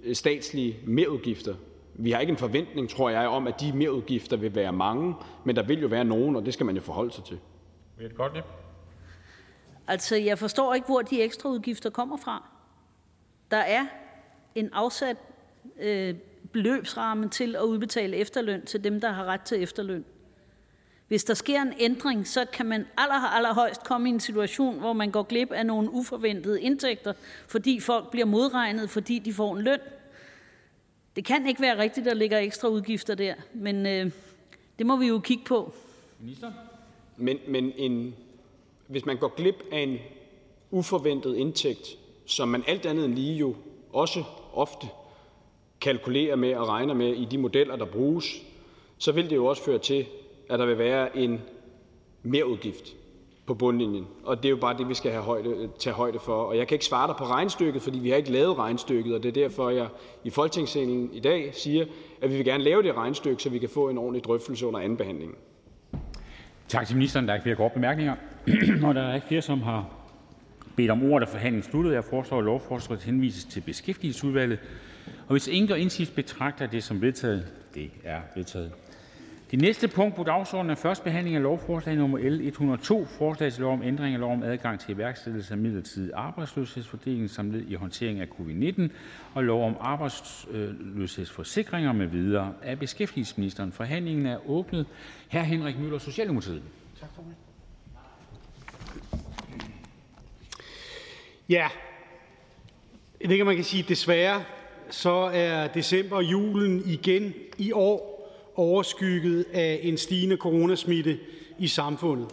øh, statslige merudgifter. Vi har ikke en forventning, tror jeg, om, at de merudgifter vil være mange, men der vil jo være nogen, og det skal man jo forholde sig til. Jette Gottlieb? Altså, jeg forstår ikke, hvor de ekstra udgifter kommer fra. Der er en afsat øh, beløbsramme til at udbetale efterløn til dem, der har ret til efterløn. Hvis der sker en ændring, så kan man aller, allerhøjst komme i en situation, hvor man går glip af nogle uforventede indtægter, fordi folk bliver modregnet, fordi de får en løn. Det kan ikke være rigtigt, at der ligger ekstra udgifter der, men øh, det må vi jo kigge på. Minister? Men, men en, hvis man går glip af en uforventet indtægt, som man alt andet end lige jo også ofte kalkulerer med og regner med i de modeller, der bruges, så vil det jo også føre til, at der vil være en merudgift på bundlinjen. Og det er jo bare det, vi skal have højde, tage højde for. Og jeg kan ikke svare dig på regnstykket, fordi vi har ikke lavet regnstykket, og det er derfor, jeg i Folketingssalen i dag siger, at vi vil gerne lave det regnstykke, så vi kan få en ordentlig drøftelse under andenbehandlingen. Tak til ministeren. Der er ikke flere korte bemærkninger. og der er ikke flere, som har bedt om ordet, er forhandlingen sluttet. Jeg foreslår, at lovforslaget henvises til Beskæftigelsesudvalget. Og hvis ingen gør indsigelse, betragter det som vedtaget. Det er vedtaget. Det næste punkt på dagsordenen er første behandling af lovforslag nummer L 102, forslag til lov om ændring af lov om adgang til iværksættelse af midlertidig arbejdsløshedsfordeling som led i håndtering af covid-19 og lov om arbejdsløshedsforsikringer med videre af beskæftigelsesministeren. Forhandlingen er åbnet. Hr. Henrik Møller, Socialdemokratiet. Tak for Ja, jeg ved ikke, man kan sige desværre, så er december og julen igen i år overskygget af en stigende coronasmitte i samfundet.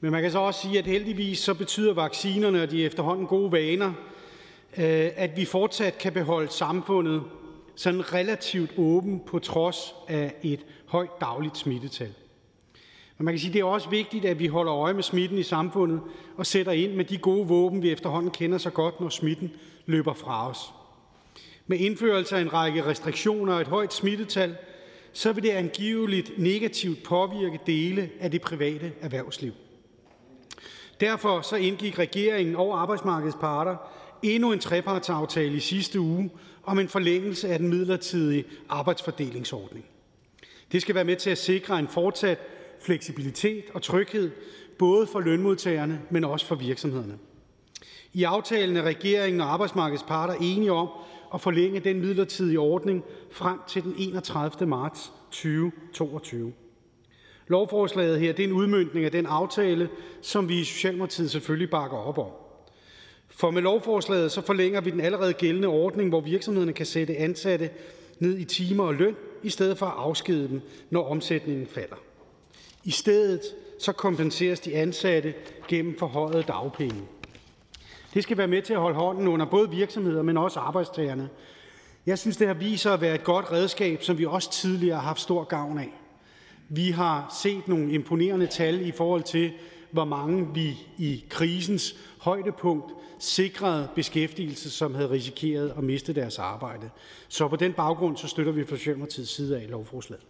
Men man kan så også sige, at heldigvis så betyder vaccinerne og de efterhånden gode vaner, øh, at vi fortsat kan beholde samfundet sådan relativt åben på trods af et højt dagligt smittetal. Men man kan sige, at det er også vigtigt, at vi holder øje med smitten i samfundet og sætter ind med de gode våben, vi efterhånden kender så godt, når smitten løber fra os. Med indførelse af en række restriktioner og et højt smittetal, så vil det angiveligt negativt påvirke dele af det private erhvervsliv. Derfor så indgik regeringen og arbejdsmarkedets parter endnu en trepartsaftale i sidste uge om en forlængelse af den midlertidige arbejdsfordelingsordning. Det skal være med til at sikre en fortsat fleksibilitet og tryghed, både for lønmodtagerne, men også for virksomhederne. I aftalen er regeringen og arbejdsmarkedets parter enige om at forlænge den midlertidige ordning frem til den 31. marts 2022. Lovforslaget her det er en udmyndning af den aftale, som vi i Socialdemokratiet selvfølgelig bakker op om. For med lovforslaget så forlænger vi den allerede gældende ordning, hvor virksomhederne kan sætte ansatte ned i timer og løn, i stedet for at afskede dem, når omsætningen falder. I stedet så kompenseres de ansatte gennem forhøjet dagpenge. Det skal være med til at holde hånden under både virksomheder, men også arbejdstagerne. Jeg synes, det har vist sig at være et godt redskab, som vi også tidligere har haft stor gavn af. Vi har set nogle imponerende tal i forhold til, hvor mange vi i krisens højdepunkt sikrede beskæftigelse, som havde risikeret at miste deres arbejde. Så på den baggrund så støtter vi fra Socialdemokratiets side af lovforslaget.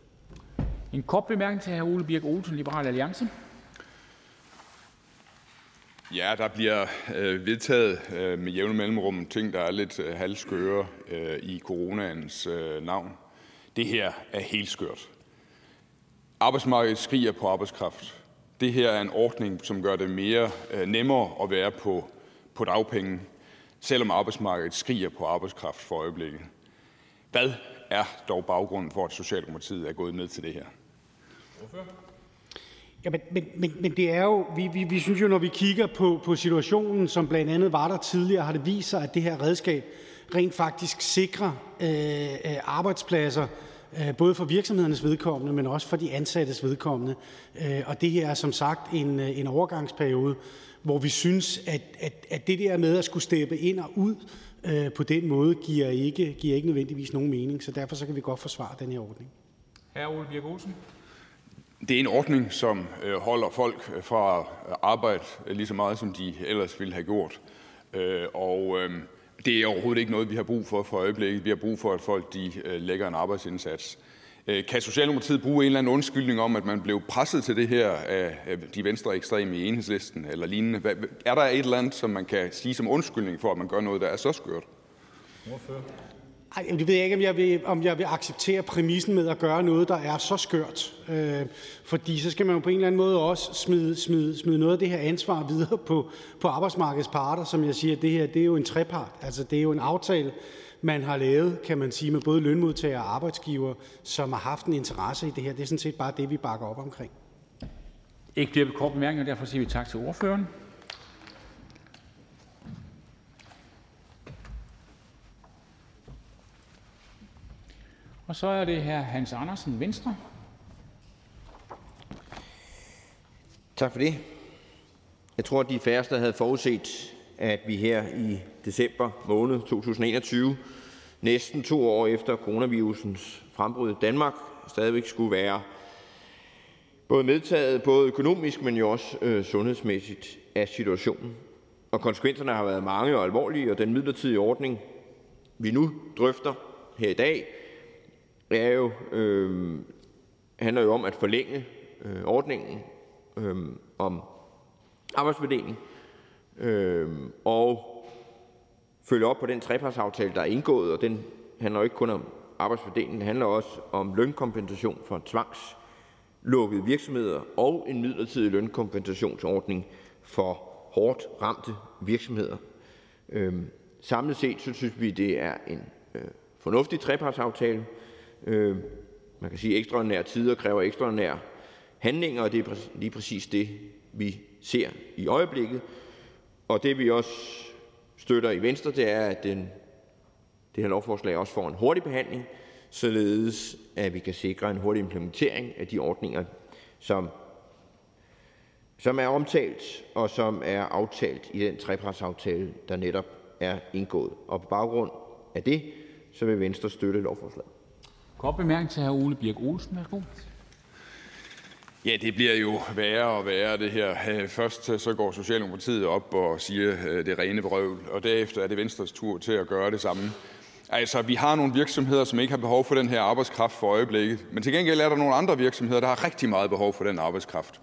En kort bemærkning til hr. Ole Birk Olsen, Liberal Alliance. Ja, der bliver øh, vedtaget øh, med jævne mellemrum ting, der er lidt øh, halvskøre øh, i coronaens øh, navn. Det her er helt skørt. Arbejdsmarkedet skriger på arbejdskraft. Det her er en ordning, som gør det mere øh, nemmere at være på, på dagpenge, selvom arbejdsmarkedet skriger på arbejdskraft for øjeblikket. Hvad er dog baggrunden for, at Socialdemokratiet er gået med til det her? Ja, men, men, men, men det er jo, vi, vi, vi synes jo, når vi kigger på, på situationen, som blandt andet var der tidligere, har det vist sig, at det her redskab rent faktisk sikrer øh, øh arbejdspladser, øh, både for virksomhedernes vedkommende, men også for de ansattes vedkommende. Øh, og det her er som sagt en, øh, en overgangsperiode, hvor vi synes, at, at, at det der med at skulle steppe ind og ud øh, på den måde, giver ikke, giver ikke nødvendigvis nogen mening. Så derfor så kan vi godt forsvare den her ordning. Hr. Ole Birk Olsen. Det er en ordning, som øh, holder folk øh, fra arbejde lige så meget, som de ellers ville have gjort. Øh, og det er overhovedet ikke noget, vi har brug for for øjeblikket. Vi har brug for, at folk de lægger en arbejdsindsats. Øh, kan Socialdemokratiet bruge en eller anden undskyldning om, at man blev presset til det her af de venstre ekstreme i enhedslisten eller lignende? Er der et eller andet, som man kan sige som undskyldning for, at man gør noget, der er så skørt? Hvorfor? Ej, det ved jeg ikke, om jeg, vil, om jeg vil acceptere præmissen med at gøre noget, der er så skørt. Øh, fordi så skal man jo på en eller anden måde også smide, smide, smide noget af det her ansvar videre på, på arbejdsmarkedets parter. Som jeg siger, det her det er jo en trepart. Altså det er jo en aftale, man har lavet, kan man sige, med både lønmodtagere og arbejdsgiver, som har haft en interesse i det her. Det er sådan set bare det, vi bakker op omkring. Ikke flere kort bemærkninger, derfor siger vi tak til ordføreren. Og så er det her Hans Andersen, Venstre. Tak for det. Jeg tror, at de færreste havde forudset, at vi her i december måned 2021, næsten to år efter coronavirusens frembrud i Danmark, stadigvæk skulle være både medtaget, både økonomisk, men jo også øh, sundhedsmæssigt af situationen. Og konsekvenserne har været mange og alvorlige, og den midlertidige ordning, vi nu drøfter her i dag, er jo, øh, handler jo om at forlænge øh, ordningen øh, om arbejdsfordeling øh, og følge op på den trepartsaftale, der er indgået, og den handler jo ikke kun om arbejdsfordeling, den handler også om lønkompensation for tvangslukkede virksomheder og en midlertidig lønkompensationsordning for hårdt ramte virksomheder. Øhm, samlet set så synes vi, det er en øh, fornuftig trepartsaftale, øhm, man kan sige, at ekstraordinære tider kræver ekstraordinære handlinger, og det er lige præcis det, vi ser i øjeblikket. Og det, vi også støtter i Venstre, det er, at den, det her lovforslag også får en hurtig behandling, således at vi kan sikre en hurtig implementering af de ordninger, som, som er omtalt og som er aftalt i den trepartsaftale, der netop er indgået. Og på baggrund af det, så vil Venstre støtte lovforslaget. Kort bemærkning til hr. Ole Birk Olsen. Værsgo. Ja, det bliver jo værre og værre, det her. Øh, først øh, så går Socialdemokratiet op og siger øh, det rene vrøvl, og derefter er det Venstres tur til at gøre det samme. Altså, vi har nogle virksomheder, som ikke har behov for den her arbejdskraft for øjeblikket, men til gengæld er der nogle andre virksomheder, der har rigtig meget behov for den arbejdskraft.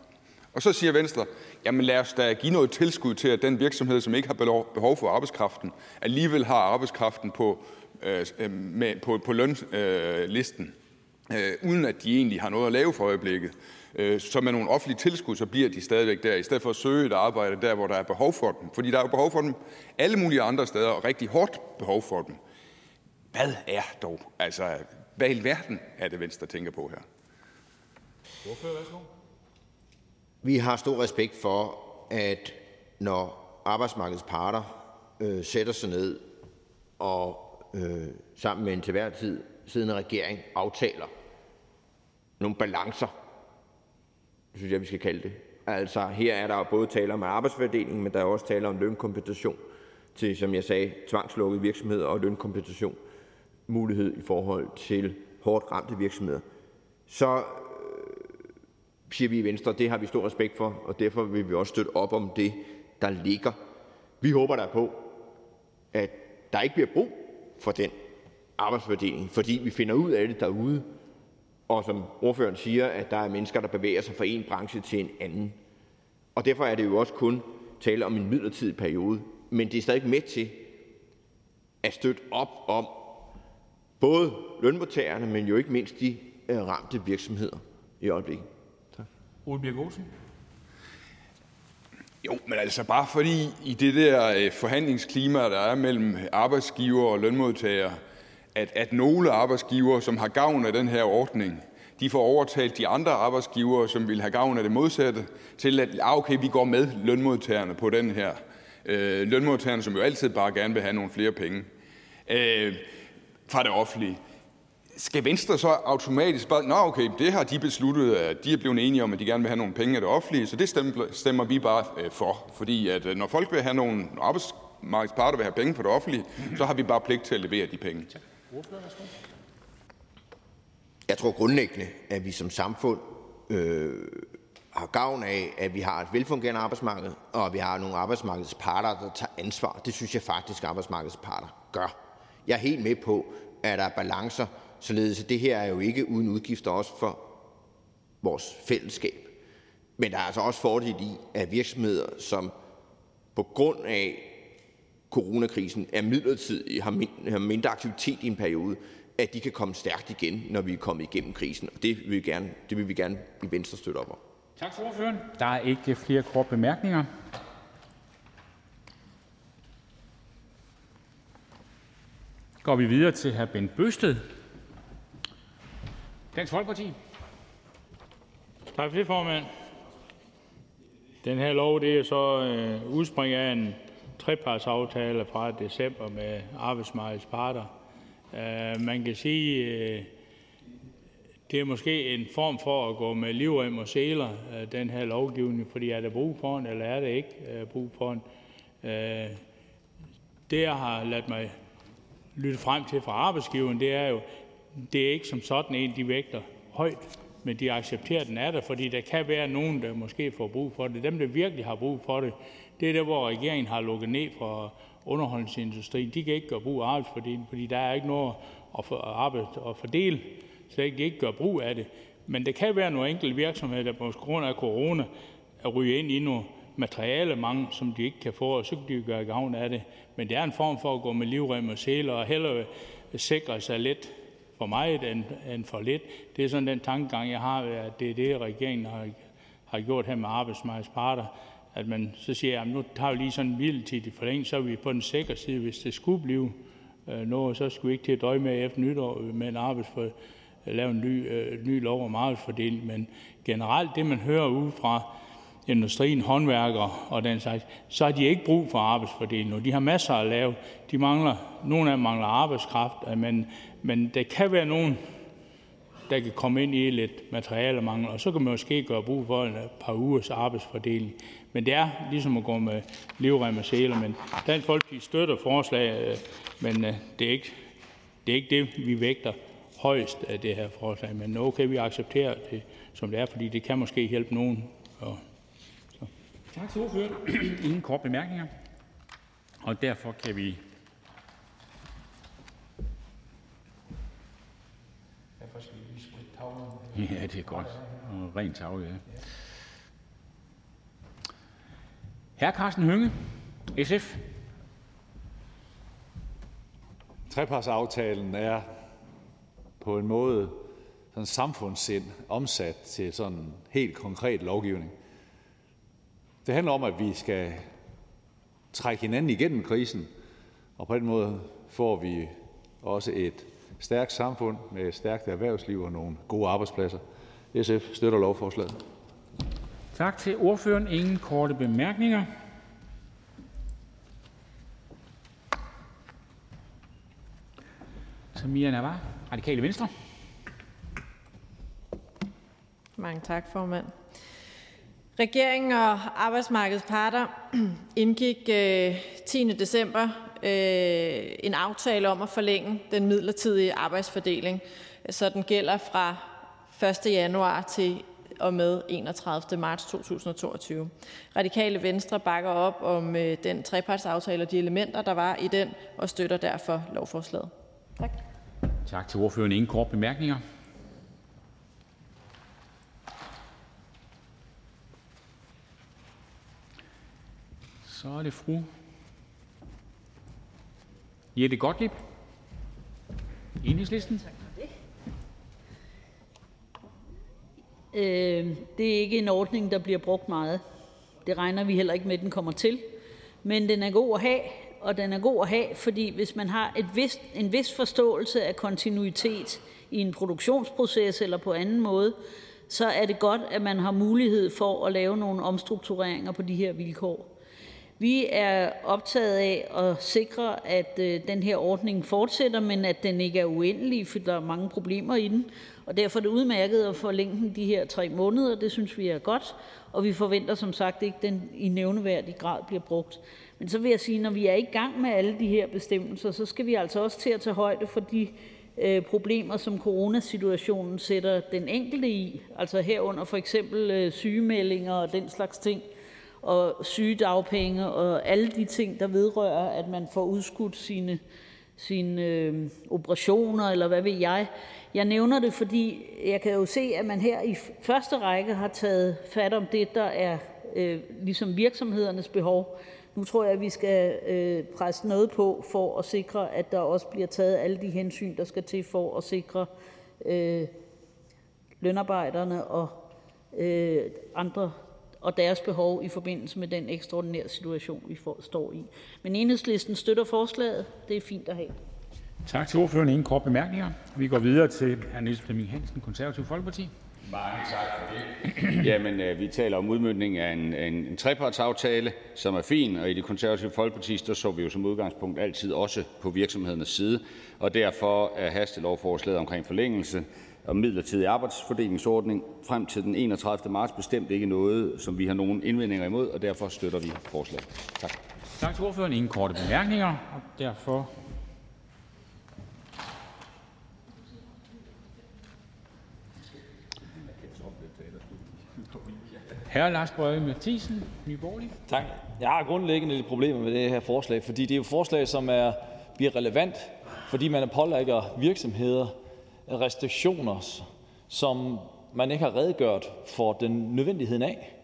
Og så siger Venstre, jamen lad os da give noget tilskud til, at den virksomhed, som ikke har behov for arbejdskraften, alligevel har arbejdskraften på Øh, med, på, på lønlisten, øh, uden at de egentlig har noget at lave for øjeblikket. Så med nogle offentlige tilskud, så bliver de stadigvæk der, i stedet for at søge et arbejde der, hvor der er behov for dem. Fordi der er jo behov for dem alle mulige andre steder, og rigtig hårdt behov for dem. Hvad er dog, altså, hvad i verden er det, Venstre tænker på her? Vi har stor respekt for, at når arbejdsmarkedets parter øh, sætter sig ned og øh, sammen med en til hver tid siddende regering aftaler nogle balancer, synes jeg, vi skal kalde det. Altså, her er der både tale om arbejdsfordeling, men der er også tale om lønkompensation til, som jeg sagde, tvangslukkede virksomheder og lønkompensation mulighed i forhold til hårdt ramte virksomheder. Så øh, siger vi i Venstre, det har vi stor respekt for, og derfor vil vi også støtte op om det, der ligger. Vi håber der på, at der ikke bliver brug for den arbejdsfordeling, fordi vi finder ud af det derude, og som ordføreren siger, at der er mennesker, der bevæger sig fra en branche til en anden. Og derfor er det jo også kun tale om en midlertidig periode, men det er stadig med til at støtte op om både lønmodtagerne, men jo ikke mindst de øh, ramte virksomheder i øjeblikket. Tak. Ole Birk Olsen. Jo, men altså bare fordi i det der øh, forhandlingsklima, der er mellem arbejdsgiver og lønmodtagere, at, at nogle arbejdsgivere, som har gavn af den her ordning, de får overtalt de andre arbejdsgivere, som vil have gavn af det modsatte, til at ah, okay, vi går med lønmodtagerne på den her. Øh, lønmodtagerne, som jo altid bare gerne vil have nogle flere penge øh, fra det offentlige. Skal Venstre så automatisk bare, nå okay, det har de besluttet, at de er blevet enige om, at de gerne vil have nogle penge af det offentlige, så det stemmer, stemmer vi bare øh, for. Fordi at øh, når folk vil have nogle arbejdsmarkedsparter vil have penge fra det offentlige, så har vi bare pligt til at levere de penge. Jeg tror grundlæggende, at vi som samfund øh, har gavn af, at vi har et velfungerende arbejdsmarked, og at vi har nogle arbejdsmarkedsparter, der tager ansvar. Det synes jeg faktisk, at arbejdsmarkedsparter gør. Jeg er helt med på, at der er balancer, således at det her er jo ikke uden udgifter også for vores fællesskab. Men der er altså også fordel i, at virksomheder, som på grund af coronakrisen er midlertidigt, har mindre aktivitet i en periode, at de kan komme stærkt igen, når vi er kommet igennem krisen. Og det vil vi gerne, det vil vi gerne i Venstre støtte op om. Tak til ordføreren. Der er ikke flere korte bemærkninger. Går vi videre til hr. Bent Bøsted, Dansk Folkeparti. Tak for det, formand. Den her lov det er så øh, udspring af en trepartsaftale fra december med arbejdsmarkedets parter. Øh, man kan sige, øh, det er måske en form for at gå med livrem og seler, øh, den her lovgivning, fordi er der brug for den, eller er der ikke øh, brug for den. Øh, det, jeg har ladt mig lytte frem til fra arbejdsgiveren, det er jo, det er ikke som sådan en, de vægter højt, men de accepterer, at den er der, fordi der kan være nogen, der måske får brug for det. Dem, der virkelig har brug for det, det er der, hvor regeringen har lukket ned for underholdningsindustrien. De kan ikke gøre brug af arbejdsfordeling, fordi der er ikke noget at, for, arbejde at fordele, så de ikke gøre brug af det. Men der kan være nogle enkelte virksomheder, der på grund af corona er ryge ind i nogle materialemangel, som de ikke kan få, og så kan de gøre gavn af det. Men det er en form for at gå med livrem og seler og hellere sikre sig lidt for meget end, end for lidt. Det er sådan den tankegang, jeg har, at det er det, regeringen har, har gjort her med arbejdsmarkedets parter. At man så siger, at nu tager vi lige sådan en midlertidig forlængelse, så er vi på den sikre side. Hvis det skulle blive øh, noget, så skulle vi ikke til at døje med efter nytår med en arbejdsfor, lave en ny, øh, ny lov om arbejdsfordeling. Men generelt det, man hører ud fra industrien, håndværker og den slags, så har de ikke brug for arbejdsfordeling nu. De har masser at lave. De mangler, nogle af dem mangler arbejdskraft, øh, men, men der kan være nogen, der kan komme ind i lidt materialemangel, og så kan man måske gøre brug for et øh, par ugers arbejdsfordeling. Men det er ligesom at gå med livrem og sæler. Men Dansk Folkeparti støtter forslaget, øh, men øh, det er ikke det, er ikke det vi vægter højst af det her forslag. Men okay, vi accepterer det, som det er, fordi det kan måske hjælpe nogen. Og så. Tak til ordføreren. [clears throat] Ingen kort bemærkninger. Og derfor kan vi Ja, det er godt. Og rent tavle, ja. Hr. Carsten Hønge, SF. Trepartsaftalen er på en måde sådan samfundssind omsat til sådan helt konkret lovgivning. Det handler om, at vi skal trække hinanden igennem krisen, og på den måde får vi også et stærkt samfund med et stærkt erhvervsliv og nogle gode arbejdspladser. SF støtter lovforslaget. Tak til ordføreren. Ingen korte bemærkninger. Samira Navar, Radikale Venstre. Mange tak, formand. Regeringen og arbejdsmarkedets parter [clears throat] indgik øh, 10. December øh, en aftale om at forlænge den midlertidige arbejdsfordeling, så den gælder fra 1. januar til og med 31. marts 2022. Radikale Venstre bakker op om øh, den trepartsaftale og de elementer, der var i den, og støtter derfor lovforslaget. Tak. Tak til ordføreren. Ingen kort bemærkninger. Så er det fru Jette Gottlieb, Enhedslisten. Tak for det. Øh, det er ikke en ordning, der bliver brugt meget. Det regner vi heller ikke med, at den kommer til. Men den er god at have, og den er god at have, fordi hvis man har et vist, en vis forståelse af kontinuitet i en produktionsproces eller på anden måde, så er det godt, at man har mulighed for at lave nogle omstruktureringer på de her vilkår. Vi er optaget af at sikre, at øh, den her ordning fortsætter, men at den ikke er uendelig, for der er mange problemer i den. Og derfor er det udmærket at forlænge den de her tre måneder. Det synes vi er godt, og vi forventer som sagt ikke, at den i nævneværdig grad bliver brugt. Men så vil jeg sige, at når vi er i gang med alle de her bestemmelser, så skal vi altså også til at tage højde for de øh, problemer, som coronasituationen sætter den enkelte i, altså herunder for eksempel øh, sygemeldinger og den slags ting, og sygedagpenge og alle de ting, der vedrører, at man får udskudt sine, sine øh, operationer, eller hvad ved jeg. Jeg nævner det, fordi jeg kan jo se, at man her i første række har taget fat om det, der er øh, ligesom virksomhedernes behov. Nu tror jeg, at vi skal øh, presse noget på for at sikre, at der også bliver taget alle de hensyn, der skal til for at sikre øh, lønarbejderne og øh, andre og deres behov i forbindelse med den ekstraordinære situation, vi får, står i. Men enhedslisten støtter forslaget. Det er fint at have. Tak til ordføreren. Ingen kort bemærkninger. Vi går videre til hr. Niels Flemming Hansen, Konservativ Folkeparti. Mange tak for det. Jamen, øh, vi taler om udmyndning af en, en, en trepartsaftale, som er fin, og i det konservative folkeparti, der så vi jo som udgangspunkt altid også på virksomhedernes side, og derfor er hastelovforslaget omkring forlængelse og midlertidig arbejdsfordelingsordning frem til den 31. marts bestemt ikke noget, som vi har nogen indvendinger imod, og derfor støtter vi forslaget. Tak. Tak til ordføreren. Ingen korte bemærkninger, og derfor Hr. Lars Boje Mathiesen, Nye Borgerlige. Tak. Jeg har grundlæggende lidt problemer med det her forslag, fordi det er jo et forslag, som er, bliver relevant, fordi man pålægger virksomheder restriktioner, som man ikke har redegjort for den nødvendigheden af.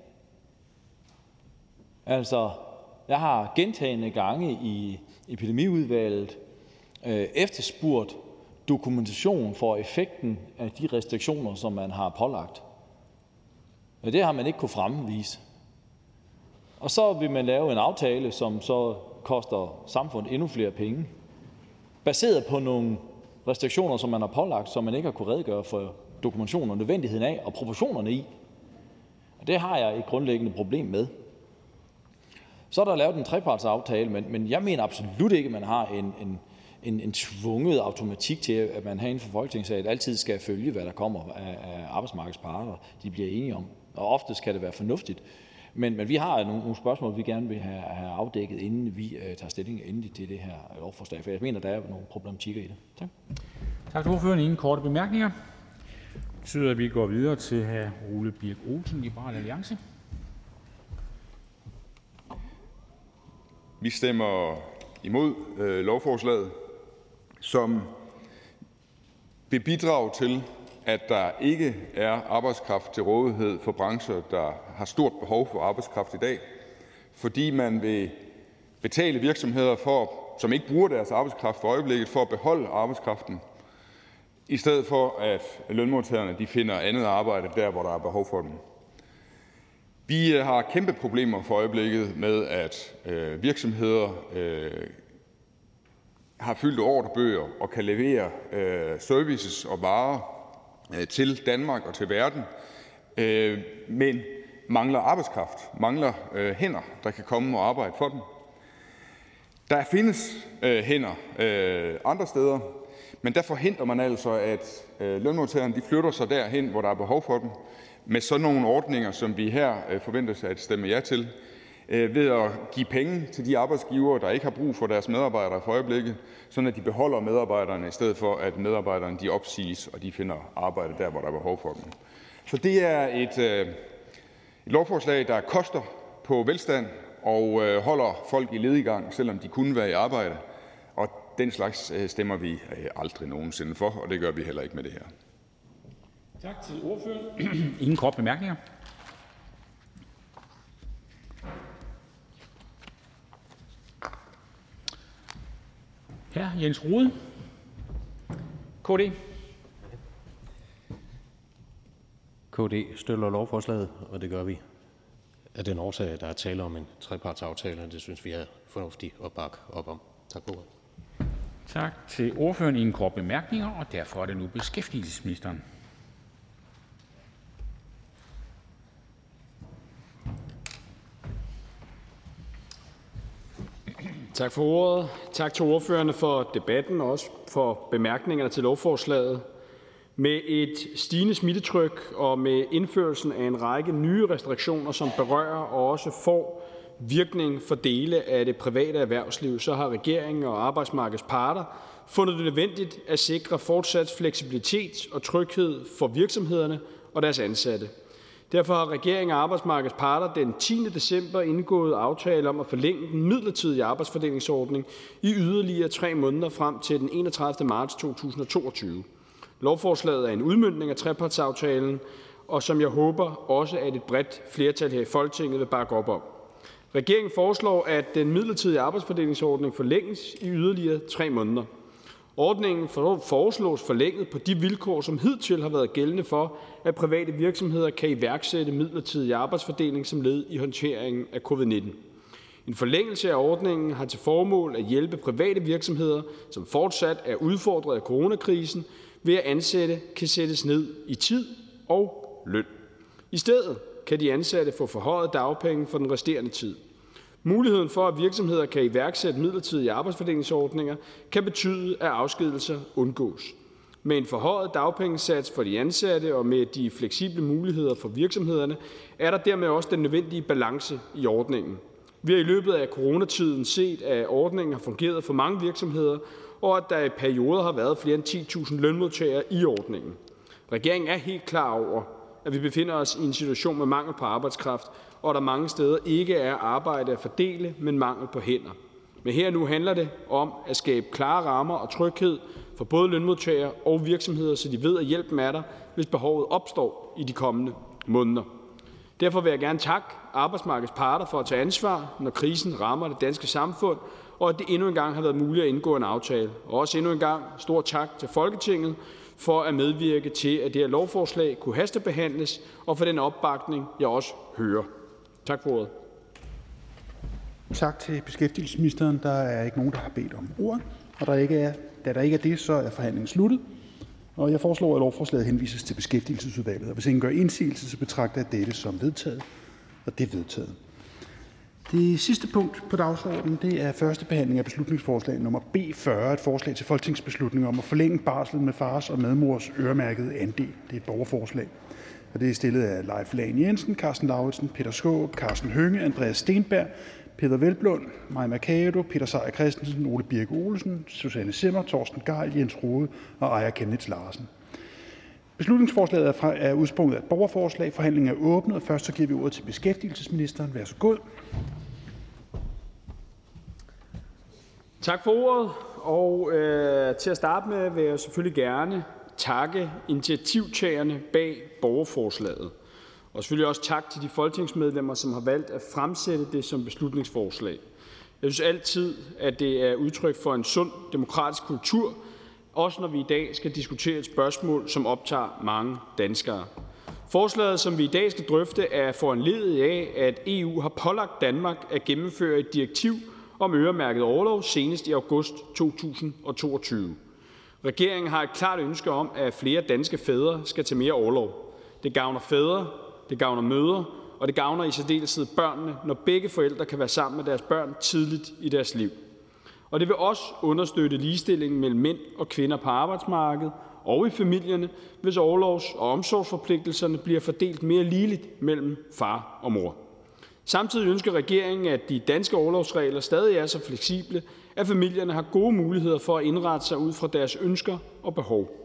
Altså, jeg har gentagende gange i epidemiudvalget øh, efterspurgt dokumentation for effekten af de restriktioner, som man har pålagt. Men det har man ikke kunne fremvise. Og så vil man lave en aftale, som så koster samfundet endnu flere penge, baseret på nogle restriktioner, som man har pålagt, som man ikke har kunne redegøre for dokumentationen og nødvendigheden af og proportionerne i. Og det har jeg et grundlæggende problem med. Så er der lavet en trepartsaftale, men, men jeg mener absolut ikke, at man har en, en, en, en tvunget automatik til, at man herinde for Folketingssalen altid skal følge, hvad der kommer af, af arbejdsmarkedets parter, de bliver enige om. Og ofte kan det være fornuftigt. Men, men vi har nogle, nogle spørgsmål, vi gerne vil have, have afdækket, inden vi uh, tager stilling endelig til det her lovforslag. For jeg mener, der er nogle problematikker i det. Tak. Tak til ordføreren. Ingen korte bemærkninger. Det betyder, at vi går videre til hr. Ole Birk Olsen, Liberal Alliance. Vi stemmer imod øh, lovforslaget, som vil bidrage til, at der ikke er arbejdskraft til rådighed for brancher, der har stort behov for arbejdskraft i dag, fordi man vil betale virksomheder, for, som ikke bruger deres arbejdskraft for øjeblikket, for at beholde arbejdskraften, i stedet for at lønmodtagerne de finder andet arbejde der, hvor der er behov for dem. Vi øh, har kæmpe problemer for øjeblikket med, at øh, virksomheder øh, har fyldt ordrebøger og kan levere øh, services og varer Øh, til Danmark og til verden, øh, men mangler arbejdskraft, mangler øh, hænder, der kan komme og arbejde for dem. Der findes hænder andre steder, men der forhindrer man altså, at lønmodtagerne de flytter sig derhen, hvor der er behov for dem, med sådan nogle ordninger, som vi her forventer at stemme ja til, Øh, ved at give penge til de arbejdsgivere, der ikke har brug for deres medarbejdere for øjeblikket, sådan at de beholder medarbejderne, i stedet for at medarbejderne de opsiges, og de finder arbejde der, hvor der er behov for dem. Så det er et, øh, et lovforslag, der koster på velstand og øh, holder folk i ledigang, selvom de kunne være i arbejde. Og den slags stemmer vi aldrig nogensinde for, og det gør vi heller ikke med det her. Tak til ordføreren. [clears throat] Ingen kort bemærkninger. Hr. Jens Rohde, KD. KD støtter lovforslaget, og det gør vi af den årsag, at der er tale om en trepartsaftale, og det synes vi er fornuftigt at bakke op om. Tak for ordet. Tak til ordføreren. Ingen kort bemærkninger, og derfor er det nu beskæftigelsesministeren. Tak for ordet. Tak til ordførerne for debatten og også for bemærkningerne til lovforslaget. Med et stigende smittetryk og med indførelsen af en række nye restriktioner, som berører og også får virkning for dele af det private erhvervsliv, så har regeringen og arbejdsmarkedets parter fundet det nødvendigt at sikre fortsat fleksibilitet og tryghed for virksomhederne og deres ansatte. Derfor har regeringen og arbejdsmarkedets parter den 10. december indgået aftale om at forlænge den midlertidige arbejdsfordelingsordning i yderligere tre måneder frem til den 31. marts 2022. Lovforslaget er en udmyndning af trepartsaftalen, og som jeg håber også at et bredt flertal her i Folketinget vil bakke op om. Regeringen foreslår, at den midlertidige arbejdsfordelingsordning forlænges i yderligere tre måneder. Ordningen foreslås forlænget på de vilkår, som hidtil har været gældende for, at private virksomheder kan iværksætte midlertidig arbejdsfordeling som led i håndteringen af covid-19. En forlængelse af ordningen har til formål at hjælpe private virksomheder, som fortsat er udfordret af coronakrisen, ved at ansatte kan sættes ned i tid og løn. I stedet kan de ansatte få forhøjet dagpenge for den resterende tid. Muligheden for, at virksomheder kan iværksætte midlertidige arbejdsfordelingsordninger, kan betyde, at afskedelser undgås. Med en forhøjet dagpengesats for de ansatte og med de fleksible muligheder for virksomhederne, er der dermed også den nødvendige balance i ordningen. Vi har i løbet af coronatiden set, at ordningen har fungeret for mange virksomheder, og at der i perioder har været flere end 10.000 lønmodtagere i ordningen. Regeringen er helt klar over, at vi befinder os i en situation med mangel på arbejdskraft, og at der mange steder ikke er arbejde at fordele, men mangel på hænder. Men her nu handler det om at skabe klare rammer og tryghed for både lønmodtagere og virksomheder, så de ved, at hjælpen er der, hvis behovet opstår i de kommende måneder. Derfor vil jeg gerne takke arbejdsmarkedets parter for at tage ansvar, når krisen rammer det danske samfund, og at det endnu en gang har været muligt at indgå en aftale. Og også endnu en gang stor tak til Folketinget for at medvirke til, at det her lovforslag kunne hastebehandles, og for den opbakning, jeg også hører. Tak for ordet. Tak til beskæftigelsesministeren. Der er ikke nogen, der har bedt om ordet. Og der ikke er, da der ikke er det, så er forhandlingen sluttet. Og jeg foreslår, at lovforslaget henvises til beskæftigelsesudvalget. Og hvis ingen gør indsigelse, så betragter jeg dette som vedtaget. Og det er vedtaget. Det sidste punkt på dagsordenen det er første behandling af beslutningsforslag nummer B40, et forslag til folketingsbeslutning om at forlænge barsel med fars og medmors øremærkede andel. Det er et borgerforslag. Og det er stillet af Leif Lahn Jensen, Carsten Lauritsen, Peter Skaarup, Carsten Hønge, Andreas Stenberg, Peter Velblund, Maja Mercado, Peter Seier Christensen, Ole Birk Olesen, Susanne Simmer, Torsten Geil, Jens Rode og Aaja Kenneth Larsen. Beslutningsforslaget er, fra, er udsprunget af et borgerforslag. Forhandlingen er åbnet, og først så giver vi ordet til beskæftigelsesministeren. Vær så god. Tak for ordet. Og øh, til at starte med vil jeg selvfølgelig gerne takke initiativtagerne bag borgerforslaget. Og selvfølgelig også tak til de folketingsmedlemmer, som har valgt at fremsætte det som beslutningsforslag. Jeg synes altid, at det er udtryk for en sund demokratisk kultur, også når vi i dag skal diskutere et spørgsmål, som optager mange danskere. Forslaget, som vi i dag skal drøfte, er foranledet af, at EU har pålagt Danmark at gennemføre et direktiv om øremærket overlov senest i august 2022. Regeringen har et klart ønske om, at flere danske fædre skal tage mere overlov. Det gavner fædre, det gavner mødre, og det gavner i særdeleshed børnene, når begge forældre kan være sammen med deres børn tidligt i deres liv. Og det vil også understøtte ligestillingen mellem mænd og kvinder på arbejdsmarkedet og i familierne, hvis overlovs- og omsorgsforpligtelserne bliver fordelt mere ligeligt mellem far og mor. Samtidig ønsker regeringen, at de danske overlovsregler stadig er så fleksible, at familierne har gode muligheder for at indrette sig ud fra deres ønsker og behov.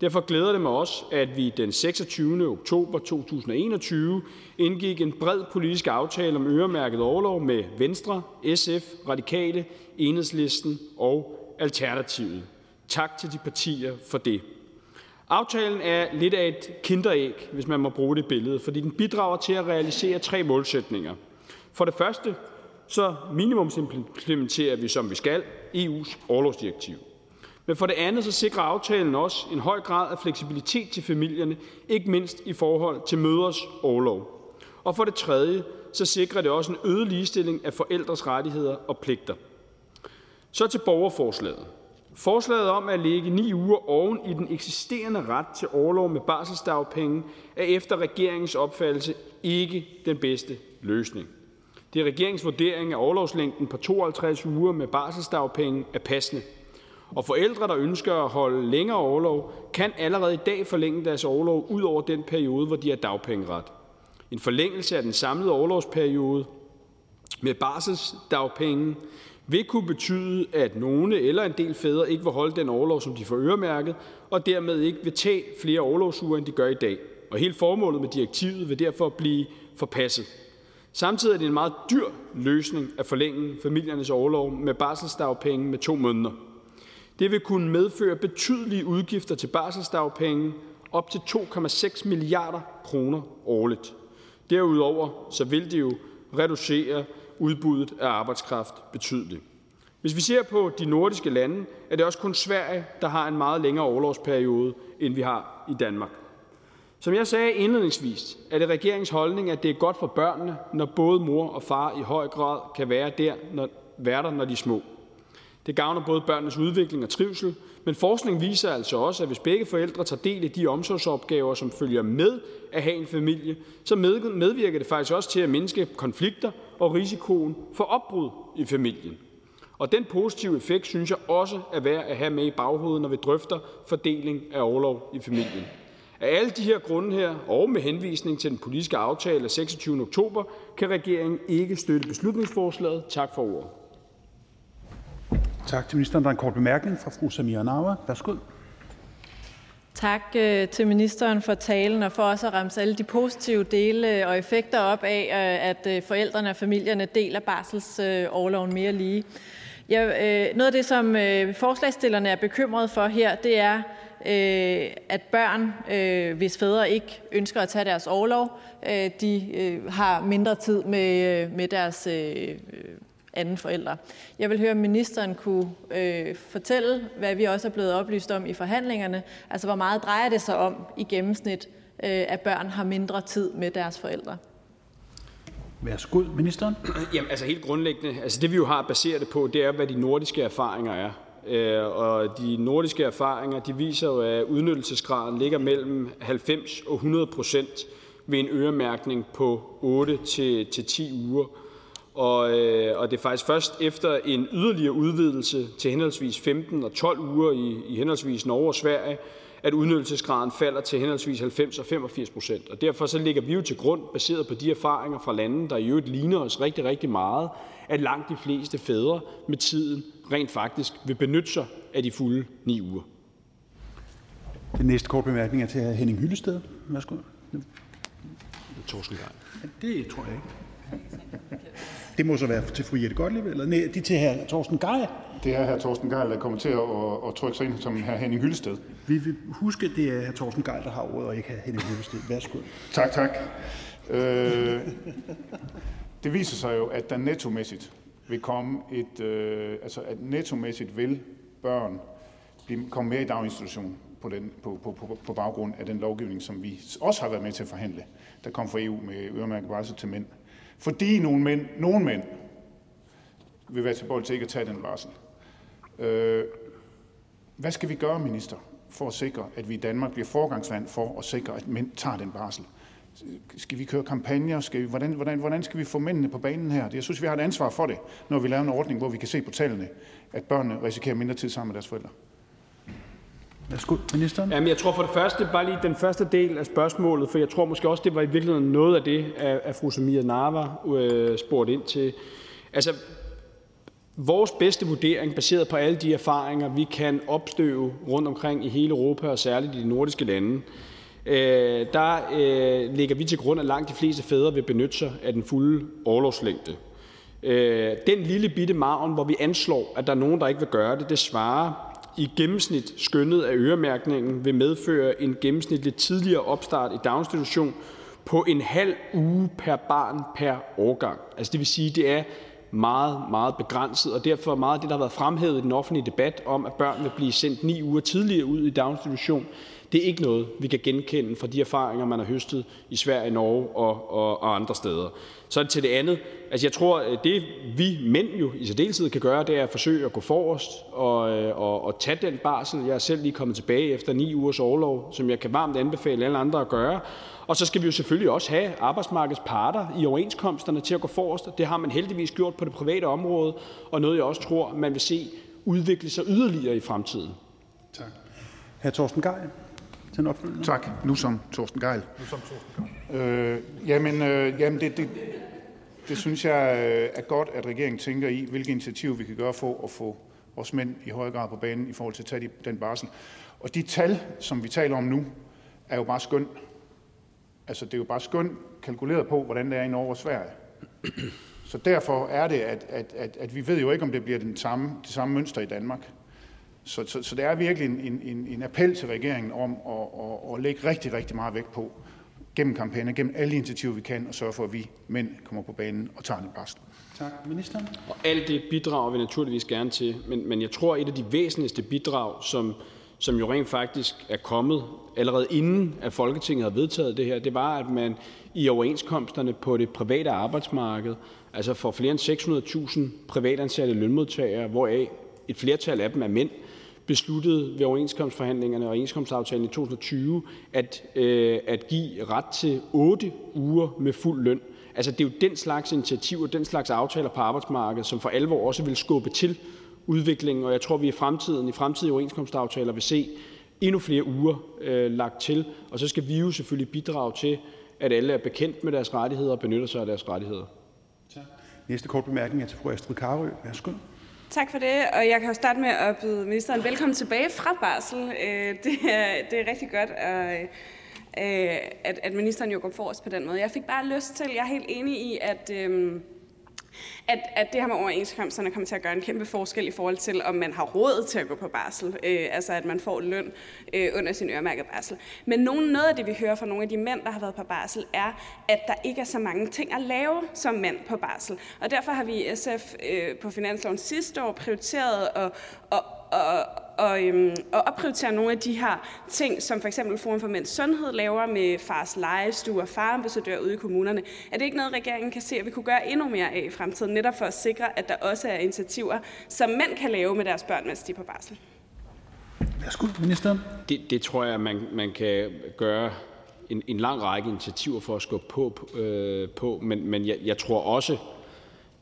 Derfor glæder det mig også, at vi den 26. oktober 2021 indgik en bred politisk aftale om øremærket overlov med Venstre, SF, Radikale, Enhedslisten og Alternativet. Tak til de partier for det. Aftalen er lidt af et kinderæg, hvis man må bruge det billede, fordi den bidrager til at realisere tre målsætninger. For det første så minimumsimplementerer vi, som vi skal, EU's overlovsdirektiv. Men for det andet så sikrer aftalen også en høj grad af fleksibilitet til familierne, ikke mindst i forhold til mødres overlov. Og for det tredje så sikrer det også en øget ligestilling af forældres rettigheder og pligter. Så til borgerforslaget. Forslaget om at lægge 9 uger oven i den eksisterende ret til overlov med barselsdagpenge er efter regeringens opfattelse ikke den bedste løsning. Det er regeringens vurdering, at overlovslængden på 52 uger med barselsdagpenge er passende. Og forældre, der ønsker at holde længere overlov, kan allerede i dag forlænge deres overlov ud over den periode, hvor de har dagpengeret. En forlængelse af den samlede overlovsperiode med barselsdagpenge vil kunne betyde, at nogle eller en del fædre ikke vil holde den overlov, som de får øremærket, og dermed ikke vil tage flere overlovsuger, end de gør i dag. Og hele formålet med direktivet vil derfor blive forpasset. Samtidig er det en meget dyr løsning at forlænge familiernes overlov med barselsdagpenge med to måneder. Det vil kunne medføre betydelige udgifter til barselsdagpenge op til 2,6 milliarder kroner årligt. Derudover så vil det jo reducere udbuddet af arbejdskraft betydeligt. Hvis vi ser på de nordiske lande, er det også kun Sverige, der har en meget længere overlovsperiode, end vi har i Danmark. Som jeg sagde indledningsvis, er det regeringens holdning, at det er godt for børnene, når både mor og far i høj grad kan være der, når, være der, når de er små. Det gavner både børnenes udvikling og trivsel, men forskning viser altså også, at hvis begge forældre tager del i de omsorgsopgaver, som følger med at have en familie, så medvirker det faktisk også til at mindske konflikter og risikoen for opbrud i familien. Og den positive effekt synes jeg også er værd at have med i baghovedet, når vi drøfter fordeling af overlov i familien. Af alle de her grunde her, og med henvisning til den politiske aftale af 26. oktober, kan regeringen ikke støtte beslutningsforslaget. Tak for ordet. Tak til ministeren. Der er en kort bemærkning fra fru Samira Nawa. Værsgo. Tak øh, til ministeren for talen og for også at ramse alle de positive dele øh, og effekter op af, øh, at øh, forældrene og familierne deler barselsoverloven mere lige. Ja, noget af det, som forslagstillerne er bekymrede for her, det er, at børn, hvis fædre ikke ønsker at tage deres overlov, de har mindre tid med, med deres anden forælder. Jeg vil høre, om ministeren kunne øh, fortælle, hvad vi også er blevet oplyst om i forhandlingerne. Altså, hvor meget drejer det sig om i gennemsnit, øh, at børn har mindre tid med deres forældre? Værsgo, ministeren. [clears throat] Jamen, altså helt grundlæggende, altså det vi jo har baseret det på, det er, hvad de nordiske erfaringer er. Øh, og de nordiske erfaringer, de viser jo, at udnyttelsesgraden ligger mellem 90 og 100 procent ved en øremærkning på 8 til, til 10 uger. Og, øh, og det er faktisk først efter en yderligere udvidelse til henholdsvis 15 og 12 uger i, i henholdsvis Norge og Sverige, at udnyttelsesgraden falder til henholdsvis 90 og 85 procent. Og derfor så ligger vi jo til grund, baseret på de erfaringer fra lande, der i øvrigt ligner os rigtig, rigtig meget, at langt de fleste fædre med tiden rent faktisk vil benytte sig af de fulde ni uger. Den næste kort bemærkning er til. Henning Hyllested. Værsgo. Torsten Det tror jeg ikke. Det må så være til fru Jette Gottlieb, eller nej, det er til hr. Torsten Geil. Det er hr. Torsten Geil, der kommer til at, at, trykke sig ind som hr. Henning Hyllested. Vi vil huske, at det er hr. Torsten Geil, der har ordet, og ikke hr. Henning Hyllested. Værsgo. Tak, tak. Øh, det viser sig jo, at der nettomæssigt vil komme et, øh, altså at nettomæssigt vil børn blive, komme mere i daginstitution på, den, på, på, på, på baggrund af den lovgivning, som vi også har været med til at forhandle, der kom fra EU med øremærket barsel til mænd fordi nogle mænd, nogle mænd vil være tilbøjelige til ikke at tage den varsel. Øh, hvad skal vi gøre, minister, for at sikre, at vi i Danmark bliver forgangsland for at sikre, at mænd tager den barsel? Skal vi køre kampagner? Skal vi, hvordan, hvordan, hvordan skal vi få mændene på banen her? Jeg synes, vi har et ansvar for det, når vi laver en ordning, hvor vi kan se på tallene, at børnene risikerer mindre tid sammen med deres forældre. Værsgo, ministeren. Jamen, jeg tror for det første, bare lige den første del af spørgsmålet, for jeg tror måske også, det var i virkeligheden noget af det, at fru Samia Narva øh, spurgte ind til. Altså, vores bedste vurdering, baseret på alle de erfaringer, vi kan opstøve rundt omkring i hele Europa, og særligt i de nordiske lande, øh, der øh, ligger vi til grund, at langt de fleste fædre vil benytte sig af den fulde overlovslængde. Øh, den lille bitte maven, hvor vi anslår, at der er nogen, der ikke vil gøre det, det svarer i gennemsnit skønnet, at øremærkningen vil medføre en gennemsnitlig tidligere opstart i daginstitution på en halv uge per barn per årgang. Altså det vil sige, det er meget, meget begrænset, og derfor meget af det, der har været fremhævet i den offentlige debat om, at børn vil blive sendt ni uger tidligere ud i daginstitution, det er ikke noget, vi kan genkende fra de erfaringer, man har høstet i Sverige, Norge og, og, og andre steder. Så til det andet. Altså jeg tror, det vi mænd jo i særdeleshed kan gøre, det er at forsøge at gå forrest og, øh, og, og tage den barsel. Jeg er selv lige kommet tilbage efter ni ugers overlov, som jeg kan varmt anbefale alle andre at gøre. Og så skal vi jo selvfølgelig også have arbejdsmarkedets parter i overenskomsterne til at gå forrest. Det har man heldigvis gjort på det private område, og noget jeg også tror, man vil se udvikle sig yderligere i fremtiden. Tak. Hr. Torsten Geil til en opfølgende. Tak. Nu som Torsten Gejl. Øh, jamen, øh, jamen det, det, det synes jeg øh, er godt, at regeringen tænker i, hvilke initiativer vi kan gøre for at få os mænd i højere grad på banen i forhold til at tage den barsel. Og de tal, som vi taler om nu, er jo bare skøn. Altså, det er jo bare skøn kalkuleret på, hvordan det er i Norge og Sverige. Så derfor er det, at, at, at, at vi ved jo ikke, om det bliver den samme, det samme mønster i Danmark. Så, så, så det er virkelig en, en, en appel til regeringen om at, at, at lægge rigtig, rigtig meget vægt på, gennem kampagner, gennem alle de initiativer, vi kan, og sørge for, at vi mænd kommer på banen og tager den barsel. Tak. Ministeren? Og alt det bidrager vi naturligvis gerne til, men, men jeg tror, at et af de væsentligste bidrag, som, som jo rent faktisk er kommet allerede inden, at Folketinget har vedtaget det her, det var, at man i overenskomsterne på det private arbejdsmarked, altså for flere end 600.000 privatansatte lønmodtagere, hvoraf et flertal af dem er mænd, besluttede ved overenskomstforhandlingerne og overenskomstaftalen i 2020 at, øh, at give ret til 8 uger med fuld løn. Altså, det er jo den slags initiativer, den slags aftaler på arbejdsmarkedet, som for alvor også vil skubbe til udviklingen, og jeg tror, vi i fremtiden, i fremtidige overenskomstaftaler vil se endnu flere uger øh, lagt til, og så skal vi jo selvfølgelig bidrage til, at alle er bekendt med deres rettigheder og benytter sig af deres rettigheder. Tak. Næste kort bemærkning er til fru Astrid Karø. Værsgo. Tak for det, og jeg kan jo starte med at byde ministeren velkommen tilbage fra barsel. Øh, det er, det er rigtig godt, at, øh, at, at ministeren jo går forrest på den måde. Jeg fik bare lyst til, jeg er helt enig i, at øhm, at, at det her med overenskomsterne kommer til at gøre en kæmpe forskel i forhold til, om man har råd til at gå på barsel. Øh, altså at man får løn øh, under sin øremærket barsel. Men nogen, noget af det, vi hører fra nogle af de mænd, der har været på barsel, er, at der ikke er så mange ting at lave som mænd på barsel. Og derfor har vi i SF øh, på finansloven sidste år prioriteret at, at, at, og, øhm, og opprioritere nogle af de her ting, som for eksempel Forum for Mænds Sundhed laver med fars legestue og farambassadør ude i kommunerne. Er det ikke noget, regeringen kan se, at vi kunne gøre endnu mere af i fremtiden, netop for at sikre, at der også er initiativer, som mænd kan lave med deres børn, mens de er på barsel? Værsgo, ministeren. Det, det tror jeg, man, man kan gøre en, en lang række initiativer for at skubbe på, øh, på men, men jeg, jeg tror også,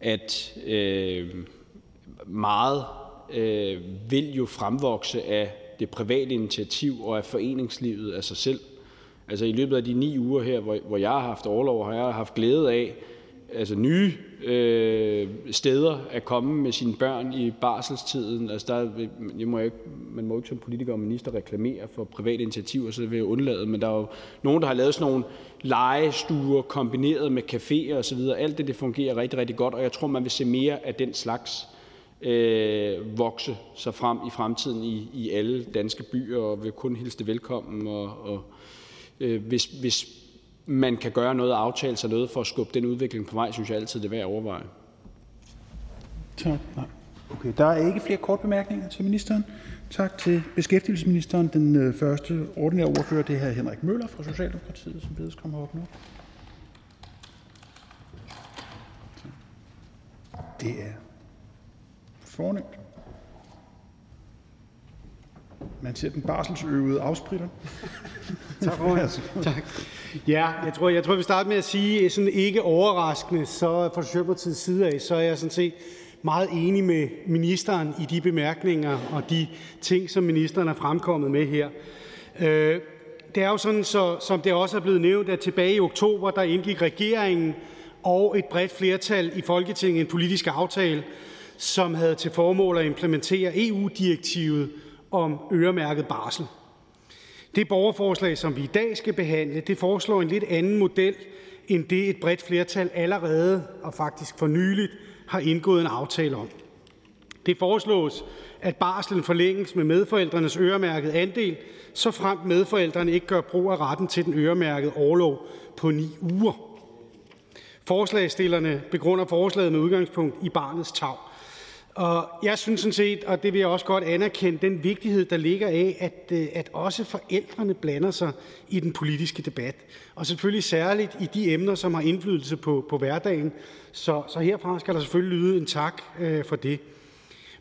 at øh, meget Øh, vil jo fremvokse af det private initiativ og af foreningslivet af sig selv. Altså i løbet af de ni uger her, hvor, hvor jeg har haft overlov, har jeg haft glæde af altså nye øh, steder at komme med sine børn i barselstiden. Altså der, jeg må ikke, man må ikke som politiker og minister reklamere for private initiativer, så det vil jeg undlade. Men der er jo nogen, der har lavet sådan nogle legestuer kombineret med caféer osv. Alt det, det fungerer rigtig, rigtig godt, og jeg tror, man vil se mere af den slags øh, vokse sig frem i fremtiden i, i alle danske byer, og vil kun hilse det velkommen. Og, og øh, hvis, hvis man kan gøre noget og aftale sig noget for at skubbe den udvikling på vej, synes jeg altid, det er værd at overveje. Tak. Nej. Okay, der er ikke flere kort bemærkninger til ministeren. Tak til beskæftigelsesministeren. Den øh, første ordinære ordfører, det er her Henrik Møller fra Socialdemokratiet, som bedes komme op nu. Det er Fornemt. Man ser den barselsøvede afspritter. [laughs] tak for tak. Ja, jeg tror, jeg tror, vi starter med at sige, sådan ikke overraskende, så fra Socialdemokratiets side af, så er jeg sådan set meget enig med ministeren i de bemærkninger og de ting, som ministeren er fremkommet med her. Øh, det er jo sådan, så, som det også er blevet nævnt, at tilbage i oktober, der indgik regeringen og et bredt flertal i Folketinget en politisk aftale, som havde til formål at implementere EU-direktivet om øremærket barsel. Det borgerforslag, som vi i dag skal behandle, det foreslår en lidt anden model end det, et bredt flertal allerede og faktisk for nyligt har indgået en aftale om. Det foreslås, at barslen forlænges med medforældrenes øremærket andel, så frem medforældrene ikke gør brug af retten til den øremærkede overlov på ni uger. Forslagsstillerne begrunder forslaget med udgangspunkt i barnets tag. Og jeg synes sådan set, og det vil jeg også godt anerkende, den vigtighed, der ligger af, at, øh, at også forældrene blander sig i den politiske debat. Og selvfølgelig særligt i de emner, som har indflydelse på, på hverdagen. Så, så herfra skal der selvfølgelig lyde en tak øh, for det.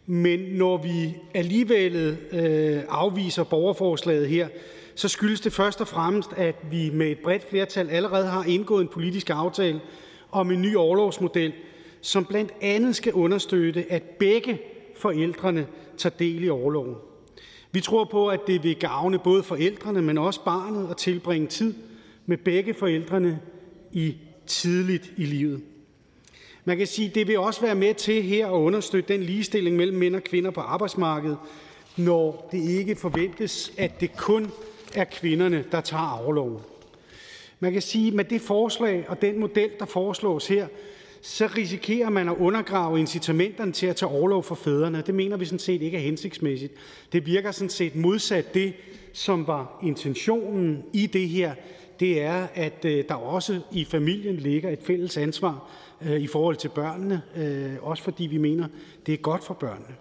Men når vi alligevel øh, afviser borgerforslaget her, så skyldes det først og fremmest, at vi med et bredt flertal allerede har indgået en politisk aftale om en ny overlovsmodel, som blandt andet skal understøtte, at begge forældrene tager del i overloven. Vi tror på, at det vil gavne både forældrene, men også barnet at tilbringe tid med begge forældrene i tidligt i livet. Man kan sige, at det vil også være med til her at understøtte den ligestilling mellem mænd og kvinder på arbejdsmarkedet, når det ikke forventes, at det kun er kvinderne, der tager afloven. Man kan sige, at med det forslag og den model, der foreslås her, så risikerer man at undergrave incitamenterne til at tage overlov for fædrene. Det mener vi sådan set ikke er hensigtsmæssigt. Det virker sådan set modsat det, som var intentionen i det her. Det er, at øh, der også i familien ligger et fælles ansvar øh, i forhold til børnene, øh, også fordi vi mener, det er godt for børnene.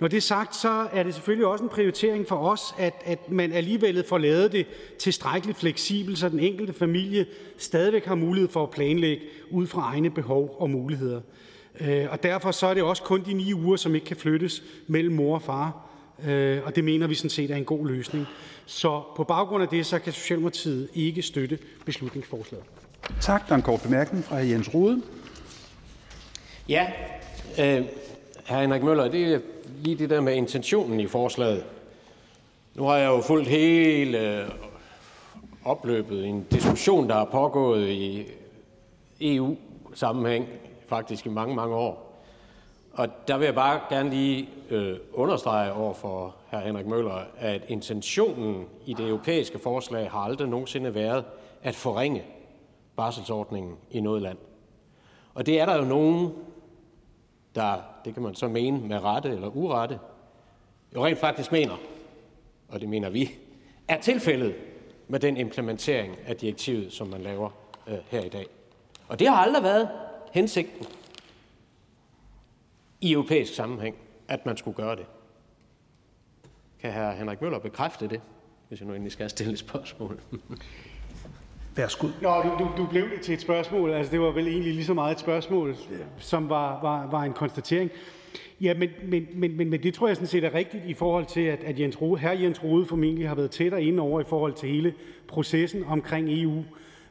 Når det er sagt, så er det selvfølgelig også en prioritering for os, at, at man alligevel får lavet det tilstrækkeligt fleksibelt, så den enkelte familie stadigvæk har mulighed for at planlægge ud fra egne behov og muligheder. Øh, og derfor så er det også kun de ni uger, som ikke kan flyttes mellem mor og far. Øh, og det mener vi sådan set er en god løsning. Så på baggrund af det, så kan Socialdemokratiet ikke støtte beslutningsforslaget. Tak. Der er en kort bemærkning fra Jens Rode. Ja, øh, hr. Henrik Møller, det er lige det der med intentionen i forslaget. Nu har jeg jo fulgt hele øh, opløbet en diskussion, der har pågået i EU-sammenhæng faktisk i mange, mange år. Og der vil jeg bare gerne lige øh, understrege over for hr. Henrik Møller, at intentionen i det europæiske forslag har aldrig nogensinde været at forringe barselsordningen i noget land. Og det er der jo nogen, der, det kan man så mene med rette eller urette, jo rent faktisk mener, og det mener vi, er tilfældet med den implementering af direktivet, som man laver øh, her i dag. Og det har aldrig været hensigten i europæisk sammenhæng, at man skulle gøre det. Kan hr. Henrik Møller bekræfte det, hvis jeg nu endelig skal stille et spørgsmål? [laughs] Værsgo. Nå, du, du, du blev det til et spørgsmål. Altså, det var vel egentlig lige så meget et spørgsmål, som var, var, var en konstatering. Ja, men, men, men, men, men det tror jeg sådan set er rigtigt i forhold til, at, at Jens Rode, her Jens Rode formentlig har været tættere inde over i forhold til hele processen omkring EU.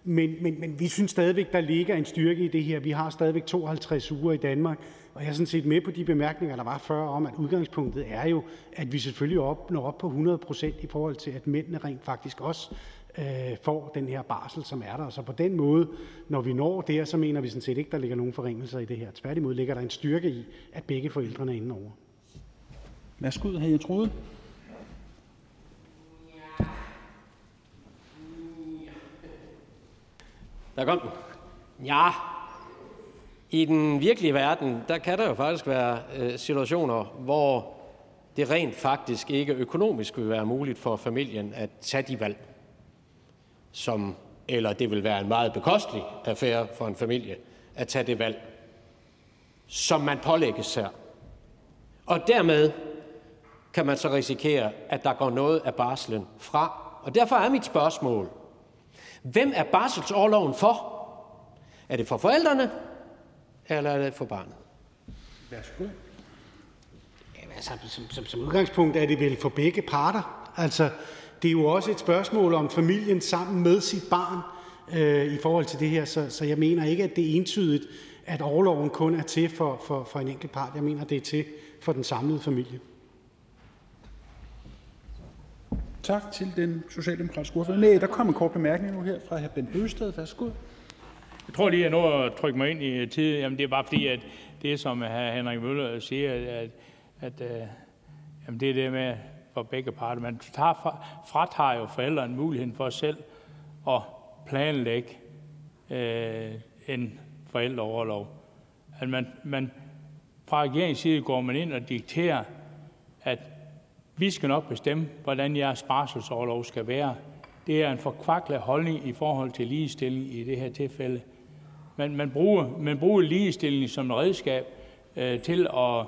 Men, men, men vi synes stadigvæk, der ligger en styrke i det her. Vi har stadigvæk 52 uger i Danmark, og jeg er sådan set med på de bemærkninger, der var før om, at udgangspunktet er jo, at vi selvfølgelig op, når op på 100 procent i forhold til, at mændene rent faktisk også øh, får den her barsel, som er der. Så på den måde, når vi når det, så mener vi sådan set ikke, der ligger nogen forringelser i det her. Tværtimod ligger der en styrke i, at begge forældrene er inde over. Værsgo, hr. Jens Rode. Der kom den. Ja, i den virkelige verden, der kan der jo faktisk være øh, situationer, hvor det rent faktisk ikke økonomisk vil være muligt for familien at tage de valg som, eller det vil være en meget bekostelig affære for en familie at tage det valg, som man pålægges her. Og dermed kan man så risikere, at der går noget af barslen fra. Og derfor er mit spørgsmål, hvem er barselsårloven for? Er det for forældrene, eller er det for barnet? Værsgo. Jamen, altså, som, som, som udgangspunkt er det vel for begge parter. Altså, det er jo også et spørgsmål om familien sammen med sit barn øh, i forhold til det her, så, så jeg mener ikke, at det er entydigt, at overloven kun er til for, for, for en enkelt part. Jeg mener, det er til for den samlede familie. Tak til den socialdemokratiske ordfører. Nej, der kom en kort bemærkning nu her fra hr. Bent Bøsted. Værsgo. Jeg tror lige, at jeg nu at trykke mig ind i tid. Jamen, det er bare fordi, at det, som hr. Henrik Møller siger, at, at, at jamen, det er det med, for begge parter. Man tager, fratager jo forældrene muligheden for selv at planlægge øh, en forældreoverlov. At man, man, fra regeringens side går man ind og dikterer, at vi skal nok bestemme, hvordan jeres barselsoverlov skal være. Det er en forkvaklet holdning i forhold til ligestilling i det her tilfælde. Man, man bruger, man bruger ligestilling som et redskab øh, til at,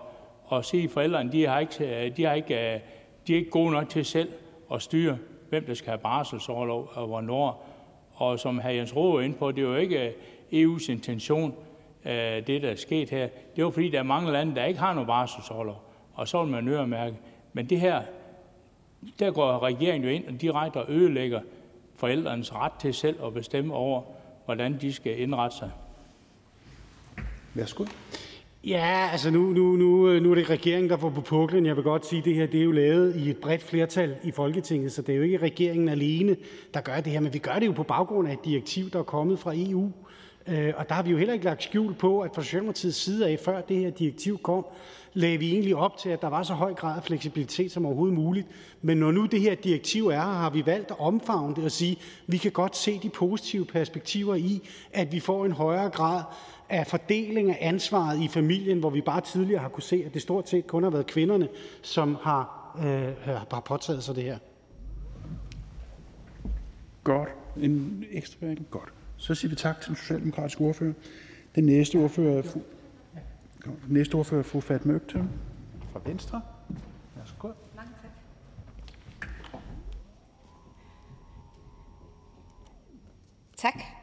at sige, at forældrene de har ikke, øh, de har ikke, øh, de er ikke gode nok til selv at styre, hvem der skal have barselsårlov og hvornår. Og som hr. Jens Rohde var inde på, det er jo ikke øh, EU's intention, øh, det der er sket her. Det er fordi, der er mange lande, der ikke har nogen barselsårlov, og så vil man øremærke. Men det her, der går regeringen jo ind og direkte og ødelægger forældrenes ret til selv at bestemme over, hvordan de skal indrette sig. Værsgo. Ja, altså nu, nu, nu, øh, nu er det regeringen, der får på puklen. Jeg vil godt sige, at det her det er jo lavet i et bredt flertal i Folketinget, så det er jo ikke regeringen alene, der gør det her, men vi gør det jo på baggrund af et direktiv, der er kommet fra EU. Øh, og der har vi jo heller ikke lagt skjul på, at fra Socialdemokratiets side af, før det her direktiv kom, lagde vi egentlig op til, at der var så høj grad af fleksibilitet som overhovedet muligt. Men når nu det her direktiv er her, har vi valgt at omfavne det og sige, at vi kan godt se de positive perspektiver i, at vi får en højere grad af fordeling af ansvaret i familien, hvor vi bare tidligere har kunne se, at det stort set kun har været kvinderne, som har, øh, har påtaget sig det her. Godt. En ekstra bemærkning? Godt. Så siger vi tak til den socialdemokratiske ordfører. Den næste ordfører er fru, den næste ordfører er fru Fatma Øktem fra Venstre. Værsgo. Mange tak. Tak.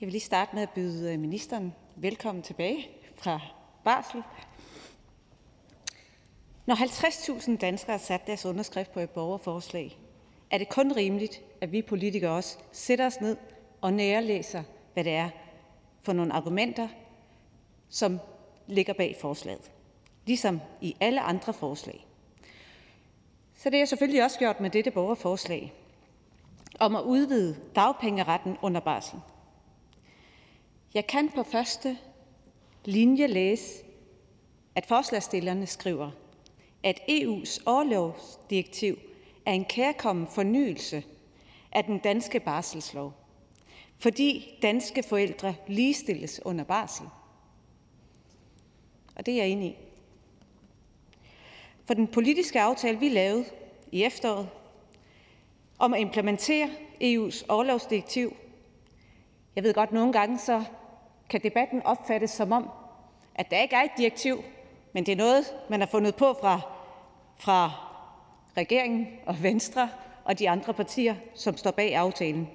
Jeg vil lige starte med at byde øh, ministeren velkommen tilbage fra barsel. Når 50.000 danskere har sat deres underskrift på et borgerforslag, er det kun rimeligt, at vi politikere også sætter os ned og nærlæser, hvad det er for nogle argumenter, som ligger bag forslaget, ligesom i alle andre forslag. Så det er jeg selvfølgelig også gjort med dette borgerforslag om at udvide dagpengeretten under barsel. Jeg kan på første linje læse, at forslagstillerne skriver, at EU's orlovsdirektiv er en kærkommen fornyelse af den danske barselslov, fordi danske forældre ligestilles under barsel. Og det er jeg enig i. For den politiske aftale, vi lavede i efteråret, om at implementere EU's overlovsdirektiv, jeg ved godt, nogle gange så kan debatten opfattes som om, at der ikke er et direktiv, men det er noget, man har fundet på fra, fra regeringen og Venstre og de andre partier, som står bag aftalen.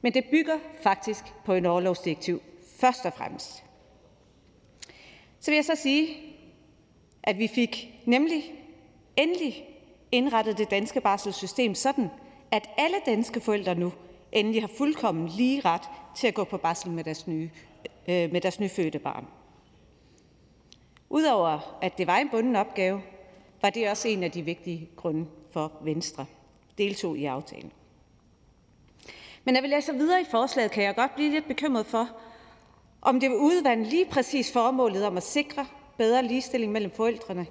Men det bygger faktisk på en overlovsdirektiv, først og fremmest. Så vil jeg så sige, at vi fik nemlig endelig indrettet det danske barselssystem sådan, at alle danske forældre nu endelig har fuldkommen lige ret til at gå på barsel med deres, nye, øh, med deres nyfødte barn. Udover at det var en bunden opgave, var det også en af de vigtige grunde for Venstre deltog i aftalen. Men når vi læser videre i forslaget, kan jeg godt blive lidt bekymret for, om det vil udvande lige præcis formålet om at sikre bedre ligestilling mellem forældrene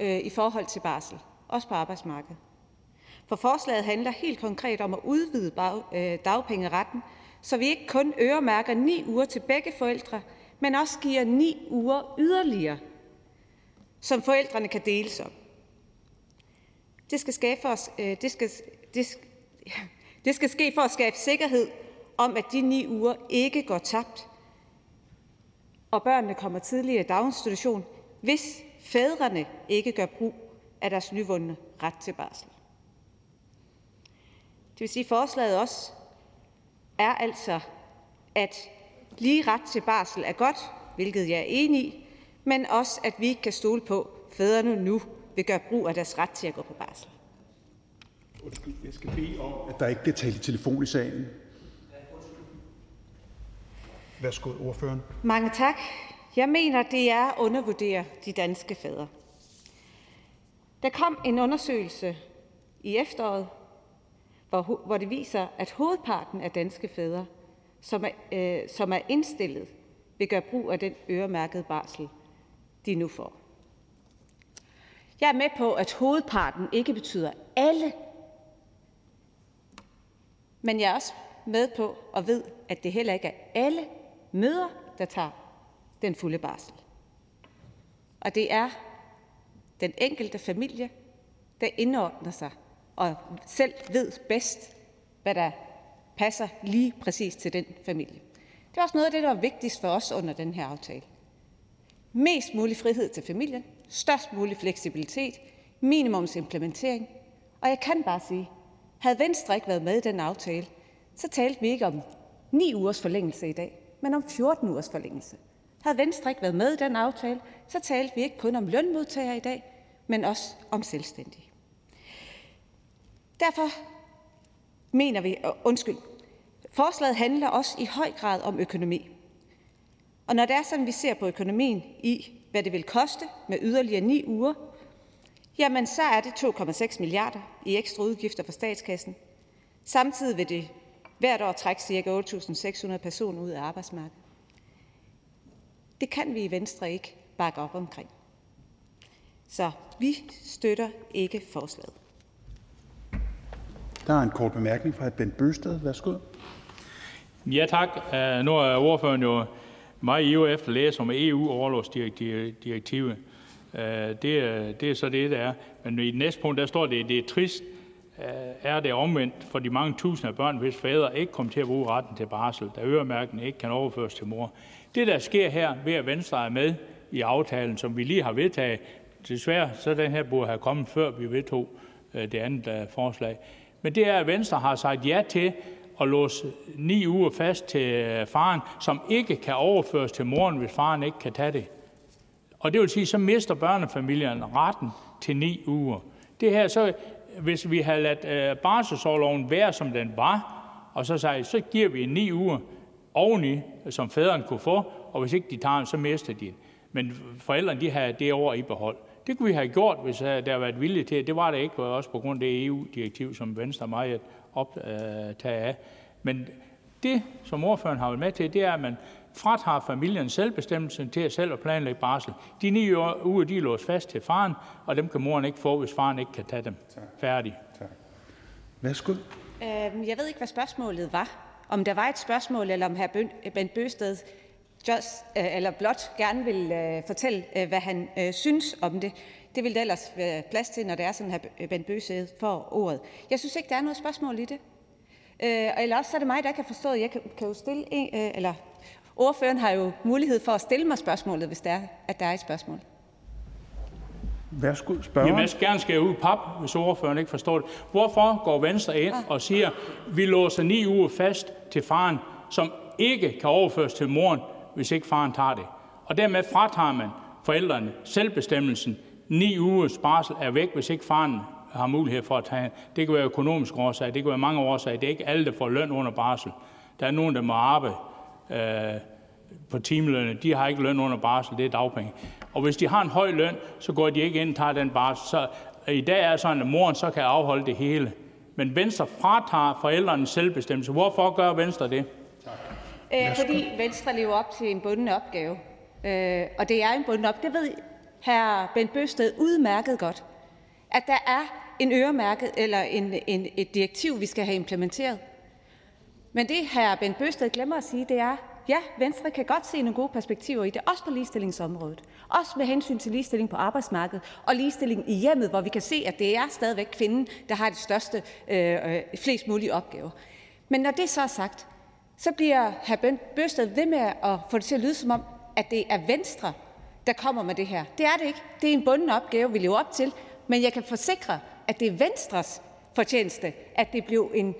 øh, i forhold til barsel, også på arbejdsmarkedet. For forslaget handler helt konkret om at udvide øh, dagpengeretten, så vi ikke kun øremærker ni uger til begge forældre, men også giver ni uger yderligere, som forældrene kan deles om. Det skal, skabe for os, øh, det, skal, det, [laughs] det skal ske for at skabe sikkerhed om, at de ni uger ikke går tabt, og børnene kommer tidligere i daginstitution, hvis fædrene ikke gør brug af deres nyvundne ret til barsel. Det vil sige, at forslaget også er altså, at lige ret til barsel er godt, hvilket jeg er enig i, men også, at vi ikke kan stole på, at fædrene nu vil gøre brug af deres ret til at gå på barsel. Jeg skal bede om, at der ikke bliver talt i telefon i salen. Værsgo, ordføreren. Mange tak. Jeg mener, det er at undervurdere de danske fædre. Der kom en undersøgelse i efteråret, hvor, hvor det viser, at hovedparten af danske fædre, som er, øh, som er indstillet, vil gøre brug af den øremærkede barsel, de nu får. Jeg er med på, at hovedparten ikke betyder alle, men jeg er også med på og ved, at det heller ikke er alle møder, der tager den fulde barsel. Og det er den enkelte familie, der indordner sig og selv ved bedst, hvad der passer lige præcis til den familie. Det er også noget af det, der var vigtigst for os under den her aftale. mest mulig frihed til familien, størst mulig fleksibilitet, minimumsimplementering. Og jeg kan bare sige, havde Venstre ikke været med i den aftale, så talte vi ikke om 9 ugers forlængelse i dag, men om 14 ugers forlængelse. Havde Venstre ikke været med i den aftale, så talte vi ikke kun om lønmodtagere i dag, men også om selvstændige. Derfor mener vi, undskyld, forslaget handler også i høj grad om økonomi. Og når det er sådan, vi ser på økonomien i, hvad det vil koste med yderligere 9 uger, jamen så er det 2,6 milliarder i ekstra udgifter for statskassen. Samtidig vil det hvert år trække ca. 8.600 personer ud af arbejdsmarkedet. Det kan vi i Venstre ikke bakke op omkring. Så vi støtter ikke forslaget. Der er en kort bemærkning fra Bent Bøsted. Værsgo. Ja, tak. Øh, nu er ordføreren jo meget ivrig efter at læse om EU-overlåsdirektivet. Uh, øh, det, det er så det, der er. Men i det næste punkt, der står det, at det er trist, øh, er det omvendt for de mange tusinder af børn, hvis fædre ikke kommer til at bruge retten til barsel, da øremærken ikke kan overføres til mor. Det, der sker her ved, at Venstre er med i aftalen, som vi lige har vedtaget, desværre så den her burde have kommet før vi vedtog det andet forslag, men det er, at Venstre har sagt ja til at låse ni uger fast til øh, faren, som ikke kan overføres til moren, hvis faren ikke kan tage det. Og det vil sige, så mister børnefamilierne retten til ni uger. Det her, så, hvis vi havde ladt øh, barselsårloven være, som den var, og så sagde, så giver vi ni uger oveni, som fædrene kunne få, og hvis ikke de tager så mister de Men forældrene, de har det år i behold. Det kunne vi have gjort, hvis øh, der havde været vilje til det. Det var det ikke, også på grund af det EU-direktiv, som Venstre er meget optaget af. Men det, som ordføreren har været med til, det er, at man fratager familien selvbestemmelsen til at selv at planlægge barsel. De ni uger, de er låst fast til faren, og dem kan moren ikke få, hvis faren ikke kan tage dem. Færdig. Tak. Værsgo. Øhm, jeg ved ikke, hvad spørgsmålet var. Om der var et spørgsmål, eller om hr. Bent Bøsted just, øh, eller blot gerne vil øh, fortælle, øh, hvad han synes om det. Det vil der ellers være plads til, når det er sådan, at Bent Bøsted får ordet. Jeg synes ikke, der er noget spørgsmål i det. Eller også så er det mig, der kan forstå, at jeg kan, kan jo stille en, eller ordføreren har jo mulighed for at stille mig spørgsmålet, hvis der er, at der er et spørgsmål. Værsgo, spørger. Jamen, jeg skal gerne skære ud pap, hvis ordføreren ikke forstår det. Hvorfor går Venstre ind og siger, at vi låser ni uger fast til faren, som ikke kan overføres til moren, hvis ikke faren tager det. Og dermed fratager man forældrene selvbestemmelsen. Ni ugers barsel er væk, hvis ikke faren har mulighed for at tage Det kan være økonomiske årsager, det kan være mange årsager. Det er ikke alle, der får løn under barsel. Der er nogen, der må arbejde øh, på timelønne. De har ikke løn under barsel, det er dagpenge. Og hvis de har en høj løn, så går de ikke ind og tager den barsel. Så i dag er det sådan, at moren så kan afholde det hele. Men Venstre fratager forældrenes selvbestemmelse. Hvorfor gør Venstre det? Øh, fordi Venstre lever op til en bunden opgave. Øh, og det er en bunden opgave. Det ved herr Bent Bøsted udmærket godt. At der er en øremærket eller en, en, et direktiv, vi skal have implementeret. Men det hr. Bent Bøsted glemmer at sige, det er, ja, Venstre kan godt se nogle gode perspektiver i det, også på ligestillingsområdet. Også med hensyn til ligestilling på arbejdsmarkedet og ligestilling i hjemmet, hvor vi kan se, at det er stadigvæk kvinden, der har de største, øh, øh flest mulige opgaver. Men når det så er sagt, så bliver hr. Bent Bøsted ved med at få det til at lyde som om, at det er Venstre, der kommer med det her. Det er det ikke. Det er en bunden opgave, vi lever op til. Men jeg kan forsikre, at det er Venstres fortjeneste, at det blev en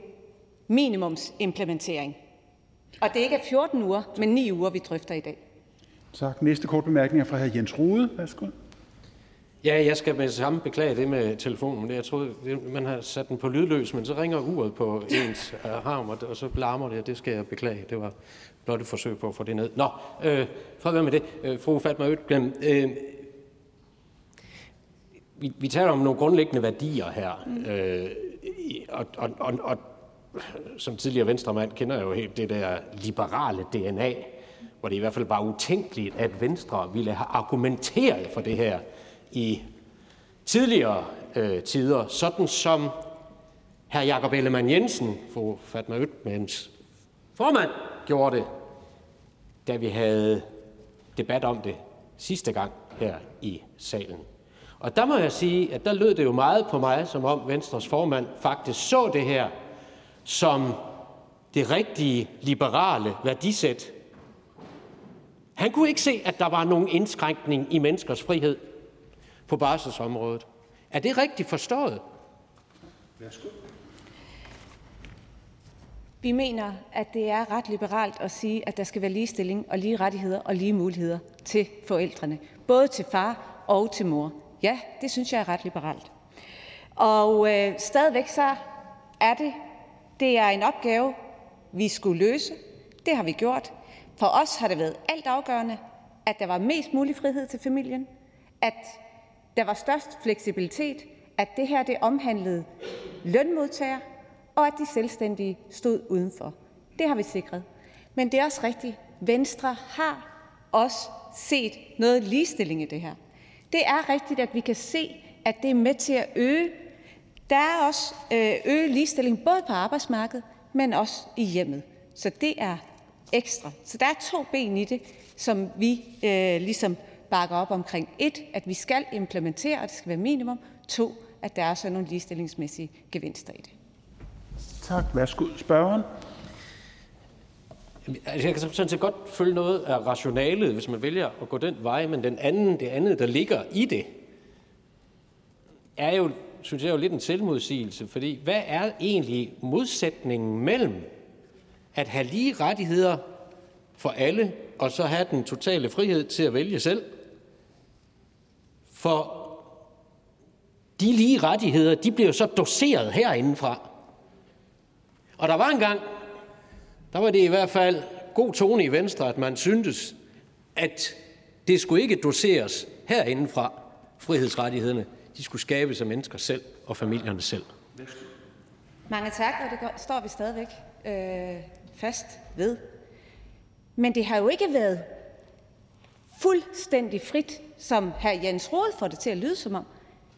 minimumsimplementering. Og det ikke er 14 uger, men 9 uger, vi drøfter i dag. Tak. Næste kort bemærkning er fra hr. Jens Rode. Værsgo. Ja, jeg skal med samme beklage det med telefonen. Jeg troede, man har sat den på lydløs, men så ringer uret på ens arm, og så larmer det, og det skal jeg beklage. Det var blot et forsøg på at få det ned. Nå, øh, for hvad med det? Øh, fru Fatma Øtglen, øh, vi, vi taler om nogle grundlæggende værdier her, mm. øh, og, og, og, og som tidligere venstremand kender jeg jo helt det der liberale DNA, hvor det i hvert fald var utænkeligt, at Venstre ville have argumenteret for det her i tidligere øh, tider, sådan som hr. Jakob Ellemann Jensen, fru Fatma Øtmans formand, gjorde det, da vi havde debat om det sidste gang her i salen. Og der må jeg sige, at der lød det jo meget på mig, som om Venstres formand faktisk så det her som det rigtige liberale værdisæt. Han kunne ikke se, at der var nogen indskrænkning i menneskers frihed på barselsområdet. Er det rigtigt forstået? Værsgo. Vi mener, at det er ret liberalt at sige, at der skal være ligestilling og lige rettigheder og lige muligheder til forældrene, både til far og til mor. Ja, det synes jeg er ret liberalt. Og øh, stadigvæk så er det, det er en opgave, vi skulle løse. Det har vi gjort. For os har det været alt afgørende, at der var mest mulig frihed til familien, at der var størst fleksibilitet, at det her det omhandlede lønmodtagere, og at de selvstændige stod udenfor. Det har vi sikret. Men det er også rigtigt. Venstre har også set noget ligestilling i det her. Det er rigtigt, at vi kan se, at det er med til at øge. Der er også øh, øge ligestilling både på arbejdsmarkedet, men også i hjemmet. Så det er ekstra. Så der er to ben i det, som vi øh, ligesom bakker op omkring. Et, at vi skal implementere, og det skal være minimum. To, at der er så nogle ligestillingsmæssige gevinster i det. Tak. Værsgo, spørgeren. Altså, jeg kan sådan set godt følge noget af rationalet, hvis man vælger at gå den vej, men den anden, det andet, der ligger i det, er jo, synes jeg, jo lidt en selvmodsigelse, fordi hvad er egentlig modsætningen mellem at have lige rettigheder for alle, og så have den totale frihed til at vælge selv? For de lige rettigheder, de bliver så doseret herindefra. Og der var en gang, der var det i hvert fald god tone i Venstre, at man syntes, at det skulle ikke doseres herindefra, frihedsrettighederne. De skulle skabes af mennesker selv og familierne selv. Mange tak, og det står vi stadigvæk øh, fast ved. Men det har jo ikke været fuldstændig frit, som hr. Jens Rode får det til at lyde som om.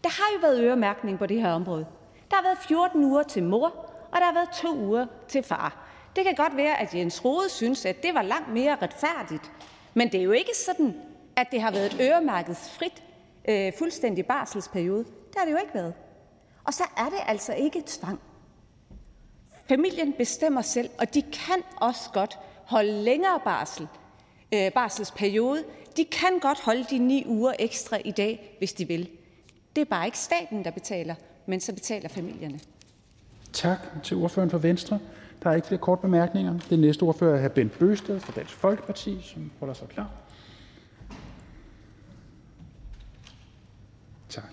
Der har jo været øremærkning på det her område. Der har været 14 uger til mor, og der har været to uger til far. Det kan godt være, at Jens Rode synes, at det var langt mere retfærdigt. Men det er jo ikke sådan, at det har været et øremærket øh, fuldstændig barselsperiode. Det har det jo ikke været. Og så er det altså ikke tvang. Familien bestemmer selv, og de kan også godt holde længere barsel, øh, barselsperiode. De kan godt holde de ni uger ekstra i dag, hvis de vil. Det er bare ikke staten, der betaler, men så betaler familierne. Tak til ordføreren for Venstre. Der er ikke flere kort bemærkninger. Den næste ordfører er hr. Bent Bøsted fra Dansk Folkeparti, som holder sig klar. Tak.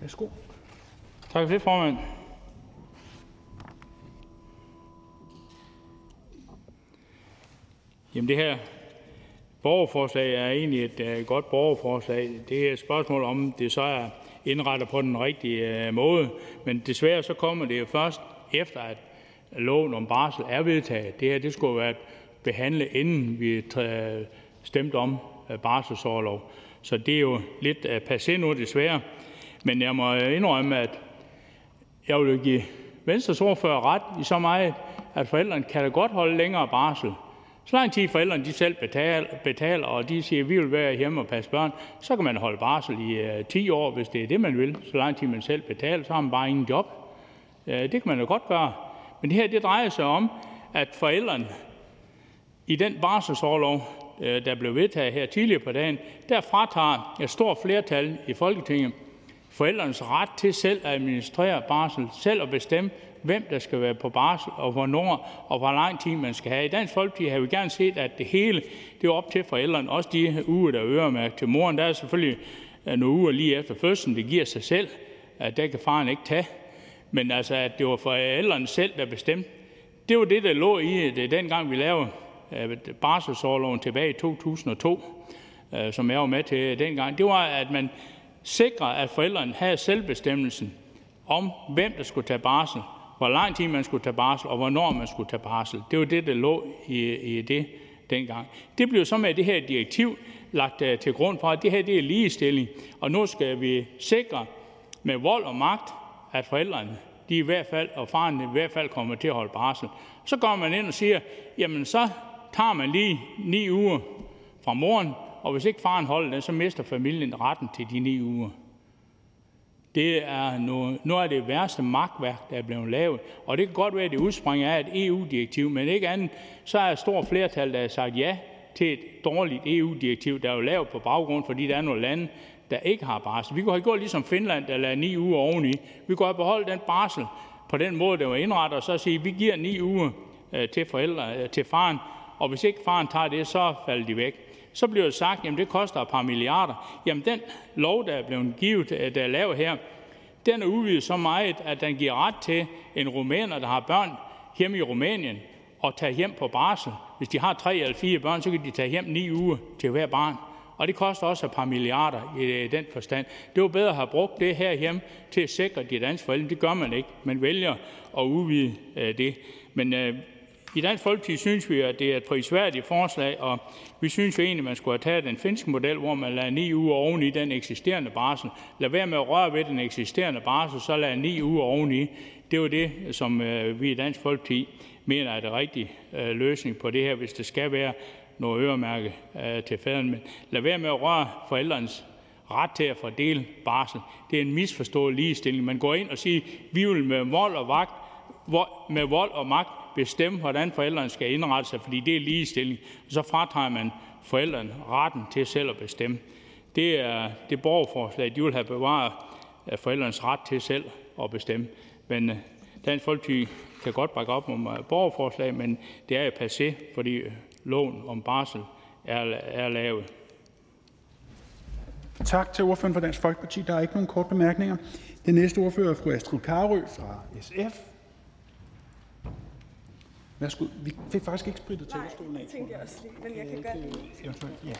Værsgo. Tak for det, formand. Det her borgerforslag er egentlig et uh, godt borgerforslag. Det er et spørgsmål om, det så er indrettet på den rigtige uh, måde. Men desværre så kommer det jo først efter, at loven om barsel er vedtaget. Det her det skulle være behandlet, inden vi stemte om øh, uh, barselsårlov. Så det er jo lidt uh, passé nu, desværre. Men jeg må indrømme, at jeg vil give Venstres ordfører ret i så meget, at forældrene kan da godt holde længere barsel. Så lang tid forældrene de selv betaler, betaler, og de siger, at vi vil være hjemme og passe børn, så kan man holde barsel i øh, uh, 10 år, hvis det er det, man vil. Så lang tid man selv betaler, så har man bare ingen job. Uh, det kan man jo godt gøre. Men det her det drejer sig om, at forældrene i den barselsårlov, uh, øh, der blev vedtaget her tidligere på dagen, der fratager et stort flertal i Folketinget forældrenes ret til selv at administrere barsel, selv at bestemme, hvem der skal være på barsel, og hvornår og hvor lang tid man skal have. I Dansk Folkeparti har vi gerne set, at det hele det er op til forældrene. Også de uger, der er øremærket til moren. Der er selvfølgelig øh, nogle uger lige efter fødslen, det giver sig selv, at der kan faren ikke tage. Men altså, at det var forældrene selv, der bestemte. Det var det, der lå i det, dengang vi lavede øh, barselsårloven tilbage i 2002, øh, som jeg var med til dengang. Det var, at man sikrer, at forældrene havde selvbestemmelsen om, hvem der skulle tage barsel, hvor lang tid man skulle tage barsel, og hvornår man skulle tage barsel. Det var det, der lå i, i det dengang. Det blev så med det her direktiv lagt uh, til grund for, at det her det er ligestilling, og nu skal vi sikre med vold og magt, at forældrene de i hvert fald, og faren i hvert fald kommer til at holde barsel. Så går man ind og siger, jamen så tager man lige ni uger fra moren, og hvis ikke faren holder den, så mister familien retten til de ni uger. Det er noget, noget af det værste magtværk, der er blevet lavet. Og det kan godt være, at det udspringer af et EU-direktiv, men ikke andet, så er et stort flertal, der har sagt ja til et dårligt EU-direktiv, der er jo lavet på baggrund, fordi der er nogle lande, der ikke har barsel. Vi kunne have gjort ligesom Finland, der lader ni uger oveni. Vi kunne have beholdt den barsel på den måde, der var indrettet, og så sige, at vi giver ni uger øh, til, forældre, øh, til faren, og hvis ikke faren tager det, så falder de væk. Så bliver det sagt, at det koster et par milliarder. Jamen den lov, der er blevet givet, øh, der er lavet her, den er udvidet så meget, at den giver ret til en rumæner, der har børn hjemme i Rumænien, at tage hjem på barsel. Hvis de har tre eller fire børn, så kan de tage hjem ni uger til hver barn. Og det koster også et par milliarder i øh, den forstand. Det var bedre at have brugt det her hjem til at sikre de danske forældre. Det gør man ikke. Man vælger at udvide øh, det. Men i Dansk Folkeparti synes vi, at det er et prisværdigt forslag, og vi synes jo egentlig, at man skulle have taget den finske model, hvor man lader 9 uger oven i den eksisterende barsel. Lad være med at røre ved den eksisterende barsel, så lad ni uger oveni. Det var det, som øh, vi i Dansk Folkeparti mener er det rigtige øh, løsning på det her, hvis det skal være noget øremærke øh, til fædrene. Men lad være med at røre forældrenes ret til at fordele barsel. Det er en misforstået ligestilling. Man går ind og siger, vi vil med vold og vagt, med vold og magt bestemme, hvordan forældrene skal indrette sig, fordi det er ligestilling. Og så fratager man forældrene retten til selv at bestemme. Det er det borgerforslag, de vil have bevaret forældrenes ret til selv at bestemme. Men øh, Dansk Folkeparti kan godt bakke op om øh, borgerforslag, men det er jo passé, fordi øh, loven om barsel er, er lavet. Tak til ordføreren for Dansk Folkeparti. Der er ikke nogen kort bemærkninger. Den næste ordfører er fru Astrid Karø fra SF. Værsgo. Vi fik faktisk ikke spritet talerstolen af. Nej, det tænkte jeg også lige, men jeg kan godt lide. Ja,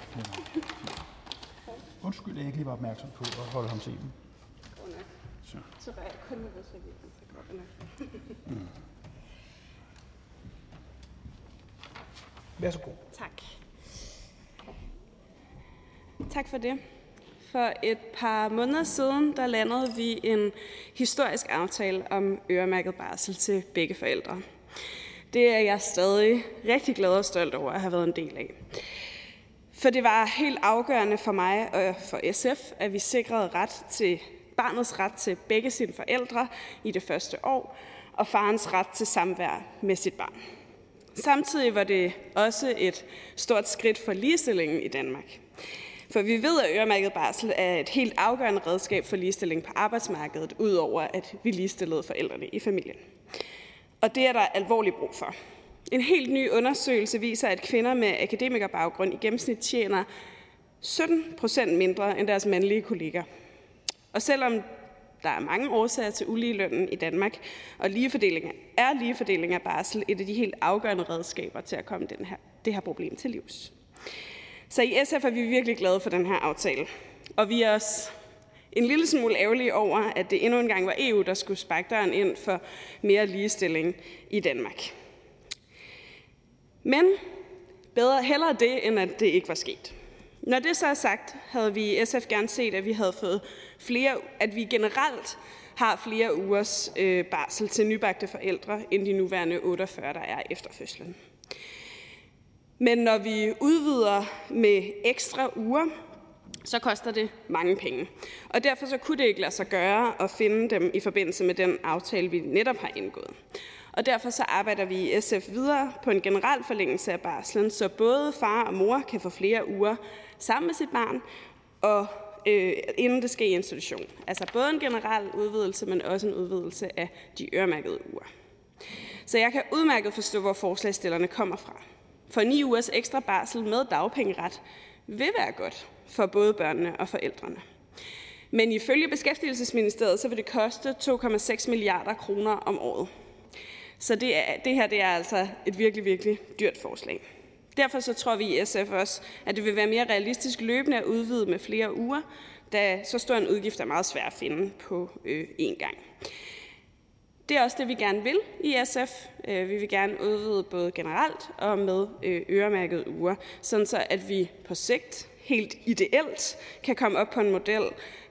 Undskyld, at jeg ikke lige var opmærksom på at holde ham scenen. Så. Så var jeg kun nervøs for det. Mm. Værsgo. Tak. Tak for det. For et par måneder siden, der landede vi en historisk aftale om øremærket barsel til begge forældre. Det er jeg stadig rigtig glad og stolt over at have været en del af. For det var helt afgørende for mig og for SF, at vi sikrede ret til barnets ret til begge sine forældre i det første år, og farens ret til samvær med sit barn. Samtidig var det også et stort skridt for ligestillingen i Danmark. For vi ved, at øremærket barsel er et helt afgørende redskab for ligestilling på arbejdsmarkedet, udover at vi ligestillede forældrene i familien. Og det er der alvorlig brug for. En helt ny undersøgelse viser, at kvinder med akademikerbaggrund i gennemsnit tjener 17 procent mindre end deres mandlige kolleger. Og selvom der er mange årsager til uligelønnen i Danmark, og ligefordeling er ligefordeling af barsel et af de helt afgørende redskaber til at komme den her, det her problem til livs. Så i SF er vi virkelig glade for den her aftale. Og vi er også en lille smule ærgerlige over, at det endnu engang var EU, der skulle sparke døren ind for mere ligestilling i Danmark. Men bedre hellere det, end at det ikke var sket. Når det så er sagt, havde vi i SF gerne set, at vi havde fået flere, at vi generelt har flere ugers øh, barsel til nybagte forældre, end de nuværende 48, der er efter fødslen. Men når vi udvider med ekstra uger, så koster det mange penge. Og derfor så kunne det ikke lade sig gøre at finde dem i forbindelse med den aftale, vi netop har indgået. Og derfor så arbejder vi i SF videre på en generel forlængelse af barslen, så både far og mor kan få flere uger sammen med sit barn, og øh, inden det sker i institution. Altså både en generel udvidelse, men også en udvidelse af de øremærkede uger. Så jeg kan udmærket forstå, hvor forslagstillerne kommer fra. For ni ugers ekstra barsel med dagpengeret vil være godt for både børnene og forældrene. Men ifølge Beskæftigelsesministeriet så vil det koste 2,6 milliarder kroner om året. Så det, er, det her det er altså et virkelig, virkelig dyrt forslag. Derfor så tror vi i SF også, at det vil være mere realistisk løbende at udvide med flere uger, da så stor en udgift er meget svær at finde på øh, én gang. Det er også det, vi gerne vil i SF. Øh, vi vil gerne udvide både generelt og med øh, øremærkede uger, sådan så at vi på sigt helt ideelt kan komme op på en model,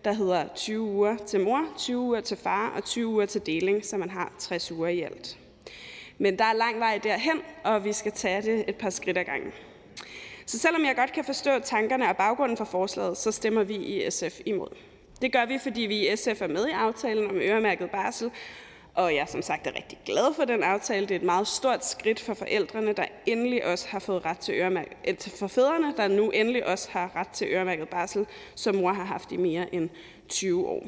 der hedder 20 uger til mor, 20 uger til far og 20 uger til deling, så man har 60 uger i alt. Men der er lang vej derhen, og vi skal tage det et par skridt ad gangen. Så selvom jeg godt kan forstå tankerne og baggrunden for forslaget, så stemmer vi i SF imod. Det gør vi, fordi vi i SF er med i aftalen om øremærket barsel, og jeg er som sagt er rigtig glad for den aftale. Det er et meget stort skridt for forældrene, der endelig også har fået ret til øremærket, øh, for fædrene, der nu endelig også har ret til øremærket barsel, som mor har haft i mere end 20 år.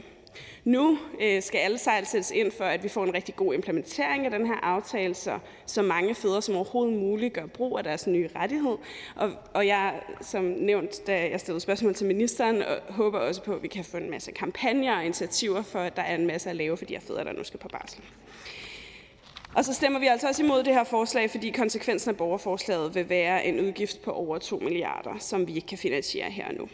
Nu øh, skal alle sejl sættes ind for, at vi får en rigtig god implementering af den her aftale, så, så mange fædre som overhovedet muligt gør brug af deres nye rettighed. Og, og jeg, som nævnt, da jeg stillede spørgsmål til ministeren, og håber også på, at vi kan få en masse kampagner og initiativer for, at der er en masse at lave for de her fædre, der nu skal på barsel. Og så stemmer vi altså også imod det her forslag, fordi konsekvensen af borgerforslaget vil være en udgift på over 2 milliarder, som vi ikke kan finansiere her nu.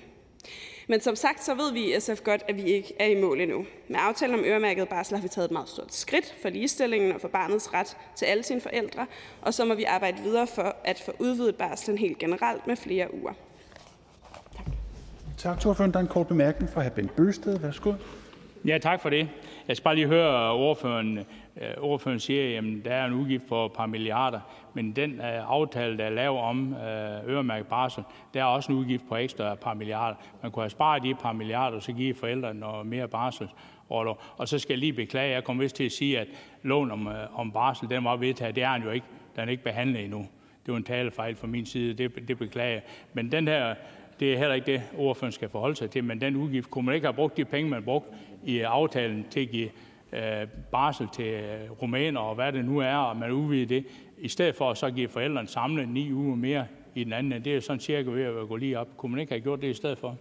Men som sagt så ved vi i SF godt, at vi ikke er i mål endnu. Med aftalen om øremærket barsel har vi taget et meget stort skridt for ligestillingen og for barnets ret til alle sine forældre, og så må vi arbejde videre for at få udvidet barslen helt generelt med flere uger. Tak til ordføreren. Der er en kort bemærkning fra hr. Bent Bøgsted. Værsgo. Ja, tak for det. Jeg skal bare lige høre ordføreren. Øh, ordføreren siger, at der er en udgift på et par milliarder, men den øh, aftale, der er lavet om øh, øremærket barsel, der er også en udgift på ekstra et par milliarder. Man kunne have sparet de par milliarder, og så give forældrene noget mere barsel. Og så skal jeg lige beklage, jeg kom vist til at sige, at loven om, øh, om barsel, den var vedtaget. Det er den jo ikke. Den er ikke behandlet endnu. Det var en talefejl fra min side, det, det beklager jeg. Men den her, det er heller ikke det, ordføreren skal forholde sig til, men den udgift, kunne man ikke have brugt de penge, man brugte i aftalen til at give barsel til øh, rumæner og hvad det nu er, og man udvider det, i stedet for at så give forældrene samlet ni uger mere i den anden. Det er sådan cirka ved at gå lige op. Kunne man ikke have gjort det i stedet for?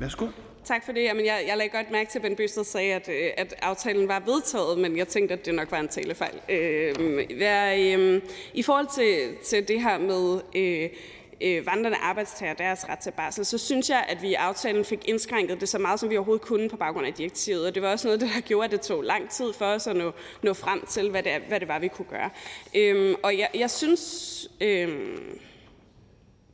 Værsgo. Tak for det. Jamen, jeg, jeg lagde godt mærke til, at Ben Bøsted sagde, at, øh, at aftalen var vedtaget, men jeg tænkte, at det nok var en talefejl. Øh, øh, I forhold til, til det her med øh, øh, vandrende arbejdstager deres ret til barsel, så synes jeg, at vi i aftalen fik indskrænket det så meget, som vi overhovedet kunne på baggrund af direktivet. Og det var også noget, [laughs] der gjorde, at det tog lang tid for os at nå, nå frem til, hvad det, hvad det var, vi kunne gøre. Øhm, og jeg, jeg synes... Øhm,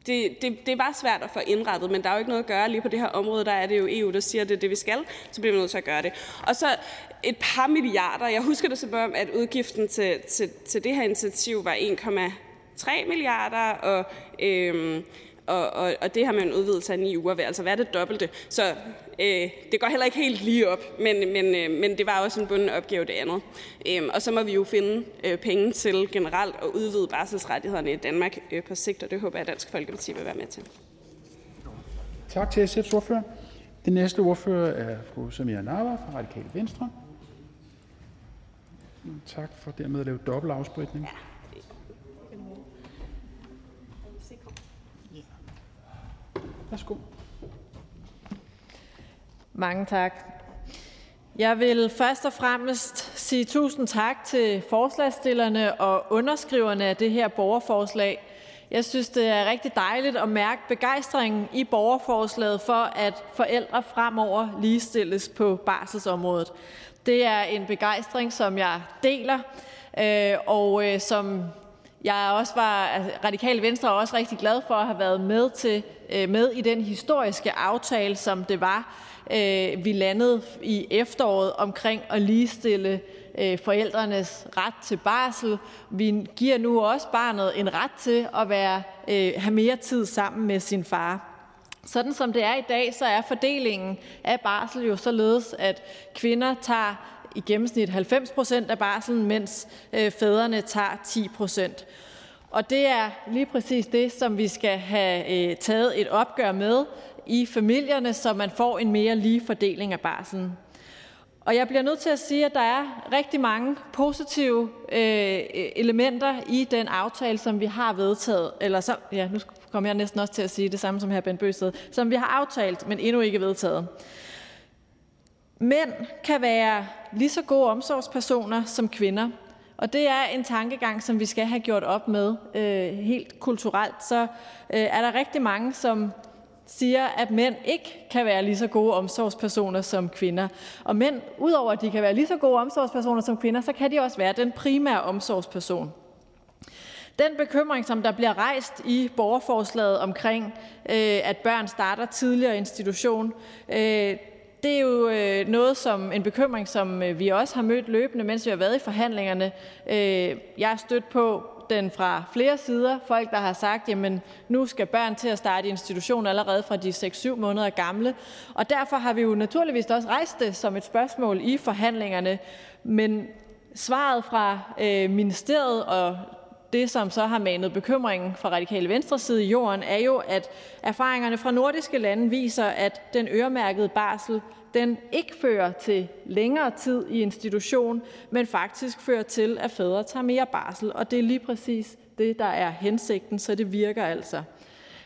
det, det, det var svært at få indrettet, men der er jo ikke noget at gøre lige på det her område. Der er det jo EU, der siger, at det er det, vi skal. Så bliver vi nødt til at gøre det. Og så et par milliarder. Jeg husker det som om, at udgiften til, til, til det her initiativ var 1, 1,3 milliarder, og, øhm, og, og, og det her med en udvidelse af ni uger vil altså være det dobbelte. Så øh, det går heller ikke helt lige op, men, men, øh, men det var også en bunden opgave det andet. Øhm, og så må vi jo finde øh, penge til generelt at udvide barselsrettighederne i Danmark øh, på sigt, og det håber jeg, at Dansk Folkeparti vil være med til. Tak til SF's ordfører. Den næste ordfører er fru Samira Nawa fra Radikale Venstre. Tak for dermed at lave dobbelt afspritning. Ja. Værsgo. Mange tak. Jeg vil først og fremmest sige tusind tak til forslagstillerne og underskriverne af det her borgerforslag. Jeg synes, det er rigtig dejligt at mærke begejstringen i borgerforslaget for, at forældre fremover ligestilles på barselsområdet. Det er en begejstring, som jeg deler, øh, og øh, som jeg også var, altså, Radikale Venstre er også rigtig glad for at have været med, til, øh, med i den historiske aftale, som det var, øh, vi landede i efteråret omkring at ligestille øh, forældrenes ret til barsel. Vi giver nu også barnet en ret til at være, have mere tid sammen med sin far. Sådan som det er i dag, så er fordelingen af barsel jo således, at kvinder tager i gennemsnit 90 procent af barselen, mens øh, fædrene tager 10 procent. Og det er lige præcis det, som vi skal have øh, taget et opgør med i familierne, så man får en mere lige fordeling af barselen. Og jeg bliver nødt til at sige, at der er rigtig mange positive øh, e-, elementer i den aftale, som vi har vedtaget. Eller så, ja, nu kommer jeg næsten også til at sige det samme som her Ben Bøsted, som vi har aftalt, men endnu ikke vedtaget. Mænd kan være lige så gode omsorgspersoner som kvinder. Og det er en tankegang, som vi skal have gjort op med øh, helt kulturelt. Så øh, er der rigtig mange, som siger, at mænd ikke kan være lige så gode omsorgspersoner som kvinder. Og mænd, udover at de kan være lige så gode omsorgspersoner som kvinder, så kan de også være den primære omsorgsperson. Den bekymring, som der bliver rejst i borgerforslaget omkring, øh, at børn starter tidligere i institution, øh, det er jo øh, noget som en bekymring, som øh, vi også har mødt løbende, mens vi har været i forhandlingerne. Øh, jeg er stødt på den fra flere sider. Folk, der har sagt, jamen nu skal børn til at starte i institution allerede fra de 6-7 måneder gamle. Og derfor har vi jo naturligvis også rejst det som et spørgsmål i forhandlingerne. Men svaret fra øh, ministeriet og det, som så har manet bekymringen fra radikale venstre side i jorden, er jo, at erfaringerne fra nordiske lande viser, at den øremærkede barsel den ikke fører til længere tid i institution, men faktisk fører til, at fædre tager mere barsel. Og det er lige præcis det, der er hensigten, så det virker altså.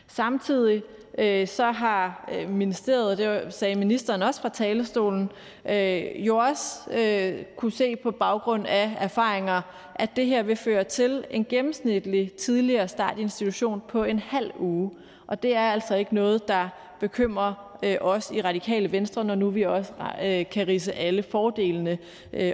Samtidig øh, så har øh, ministeriet, det sagde ministeren også fra talerstolen, øh, jo også øh, kunne se på baggrund af erfaringer, at det her vil føre til en gennemsnitlig tidligere start i institution på en halv uge. Og det er altså ikke noget, der bekymrer øh, os i Radikale Venstre, når nu vi også kan rise alle fordelene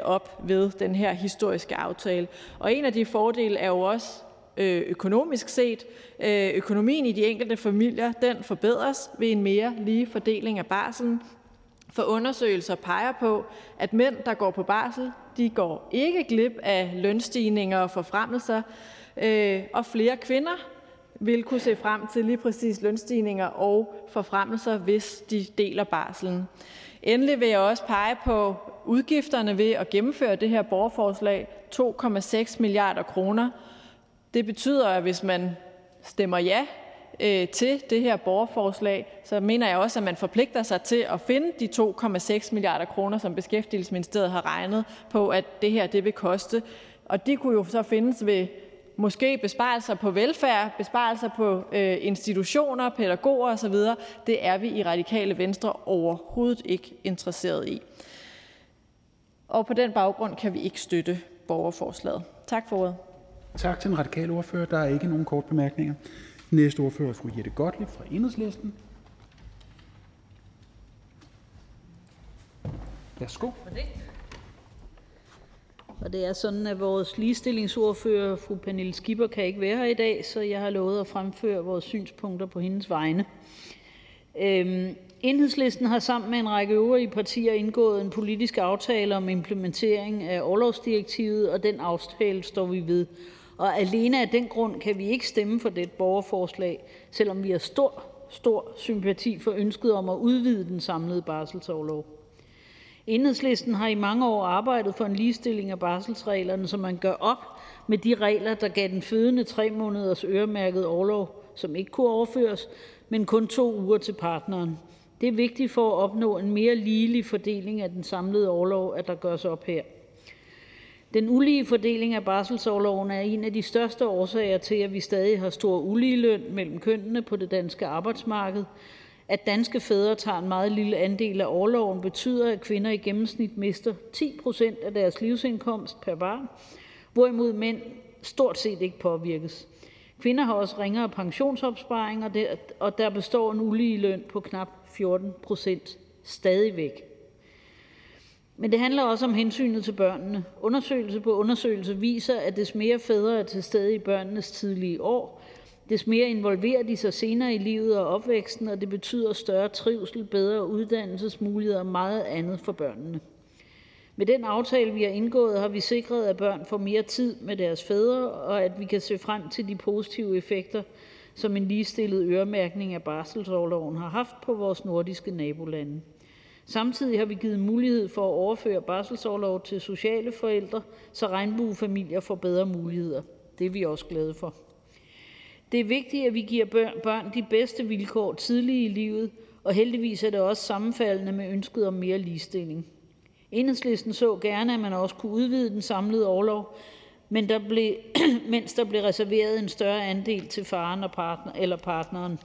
op ved den her historiske aftale. Og en af de fordele er jo også Øh, økonomisk set. Øh, økonomien i de enkelte familier den forbedres ved en mere lige fordeling af barselen. For undersøgelser peger på, at mænd, der går på barsel, de går ikke glip af lønstigninger og forfremmelser, øh, og flere kvinder vil kunne se frem til lige præcis lønstigninger og forfremmelser, hvis de deler barselen. Endelig vil jeg også pege på udgifterne ved at gennemføre det her borgerforslag, 2,6 milliarder kroner, det betyder, at hvis man stemmer ja øh, til det her borgerforslag, så mener jeg også, at man forpligter sig til at finde de 2,6 milliarder kroner, som Beskæftigelsesministeriet har regnet på, at det her det vil koste. Og de kunne jo så findes ved måske besparelser på velfærd, besparelser på øh, institutioner, pædagoger osv. Det er vi i Radikale Venstre overhovedet ikke interesseret i. Og på den baggrund kan vi ikke støtte borgerforslaget. Tak for ordet. Tak til den radikale ordfører. Der er ikke nogen kort bemærkninger. Næste ordfører er fru Jette Gottlieb fra Enhedslisten. Værsgo. For det. Og det er sådan, at vores ligestillingsordfører, fru Pernille Skipper, kan ikke være her i dag, så jeg har lovet at fremføre vores synspunkter på hendes vegne. Øhm, Enhedslisten har sammen med en række øvrige partier indgået en politisk aftale om implementering af overlovsdirektivet, og den aftale står vi ved. Og alene af den grund kan vi ikke stemme for det borgerforslag, selvom vi har stor, stor sympati for ønsket om at udvide den samlede barselsoverlov. Enhedslisten har i mange år arbejdet for en ligestilling af barselsreglerne, så man gør op med de regler, der gav den fødende tre måneders øremærket overlov, som ikke kunne overføres, men kun to uger til partneren. Det er vigtigt for at opnå en mere ligelig fordeling af den samlede overlov, at der gøres op her. Den ulige fordeling af barselsorloven er en af de største årsager til, at vi stadig har stor uligeløn mellem kønnene på det danske arbejdsmarked. At danske fædre tager en meget lille andel af orloven, betyder, at kvinder i gennemsnit mister 10 procent af deres livsindkomst per barn, hvorimod mænd stort set ikke påvirkes. Kvinder har også ringere pensionsopsparing, og der består en ulige løn på knap 14 procent stadigvæk. Men det handler også om hensynet til børnene. Undersøgelse på undersøgelse viser, at des mere fædre er til stede i børnenes tidlige år, des mere involverer de sig senere i livet og opvæksten, og det betyder større trivsel, bedre uddannelsesmuligheder og meget andet for børnene. Med den aftale, vi har indgået, har vi sikret, at børn får mere tid med deres fædre, og at vi kan se frem til de positive effekter, som en ligestillet øremærkning af barselsårloven har haft på vores nordiske nabolande. Samtidig har vi givet mulighed for at overføre barselsorlov til sociale forældre, så regnbuefamilier får bedre muligheder. Det er vi også glade for. Det er vigtigt, at vi giver børn de bedste vilkår tidligt i livet, og heldigvis er det også sammenfaldende med ønsket om mere ligestilling. Enhedslisten så gerne, at man også kunne udvide den samlede overlov, men der blev, [clears throat] mens der blev reserveret en større andel til faren og partner, eller partneren.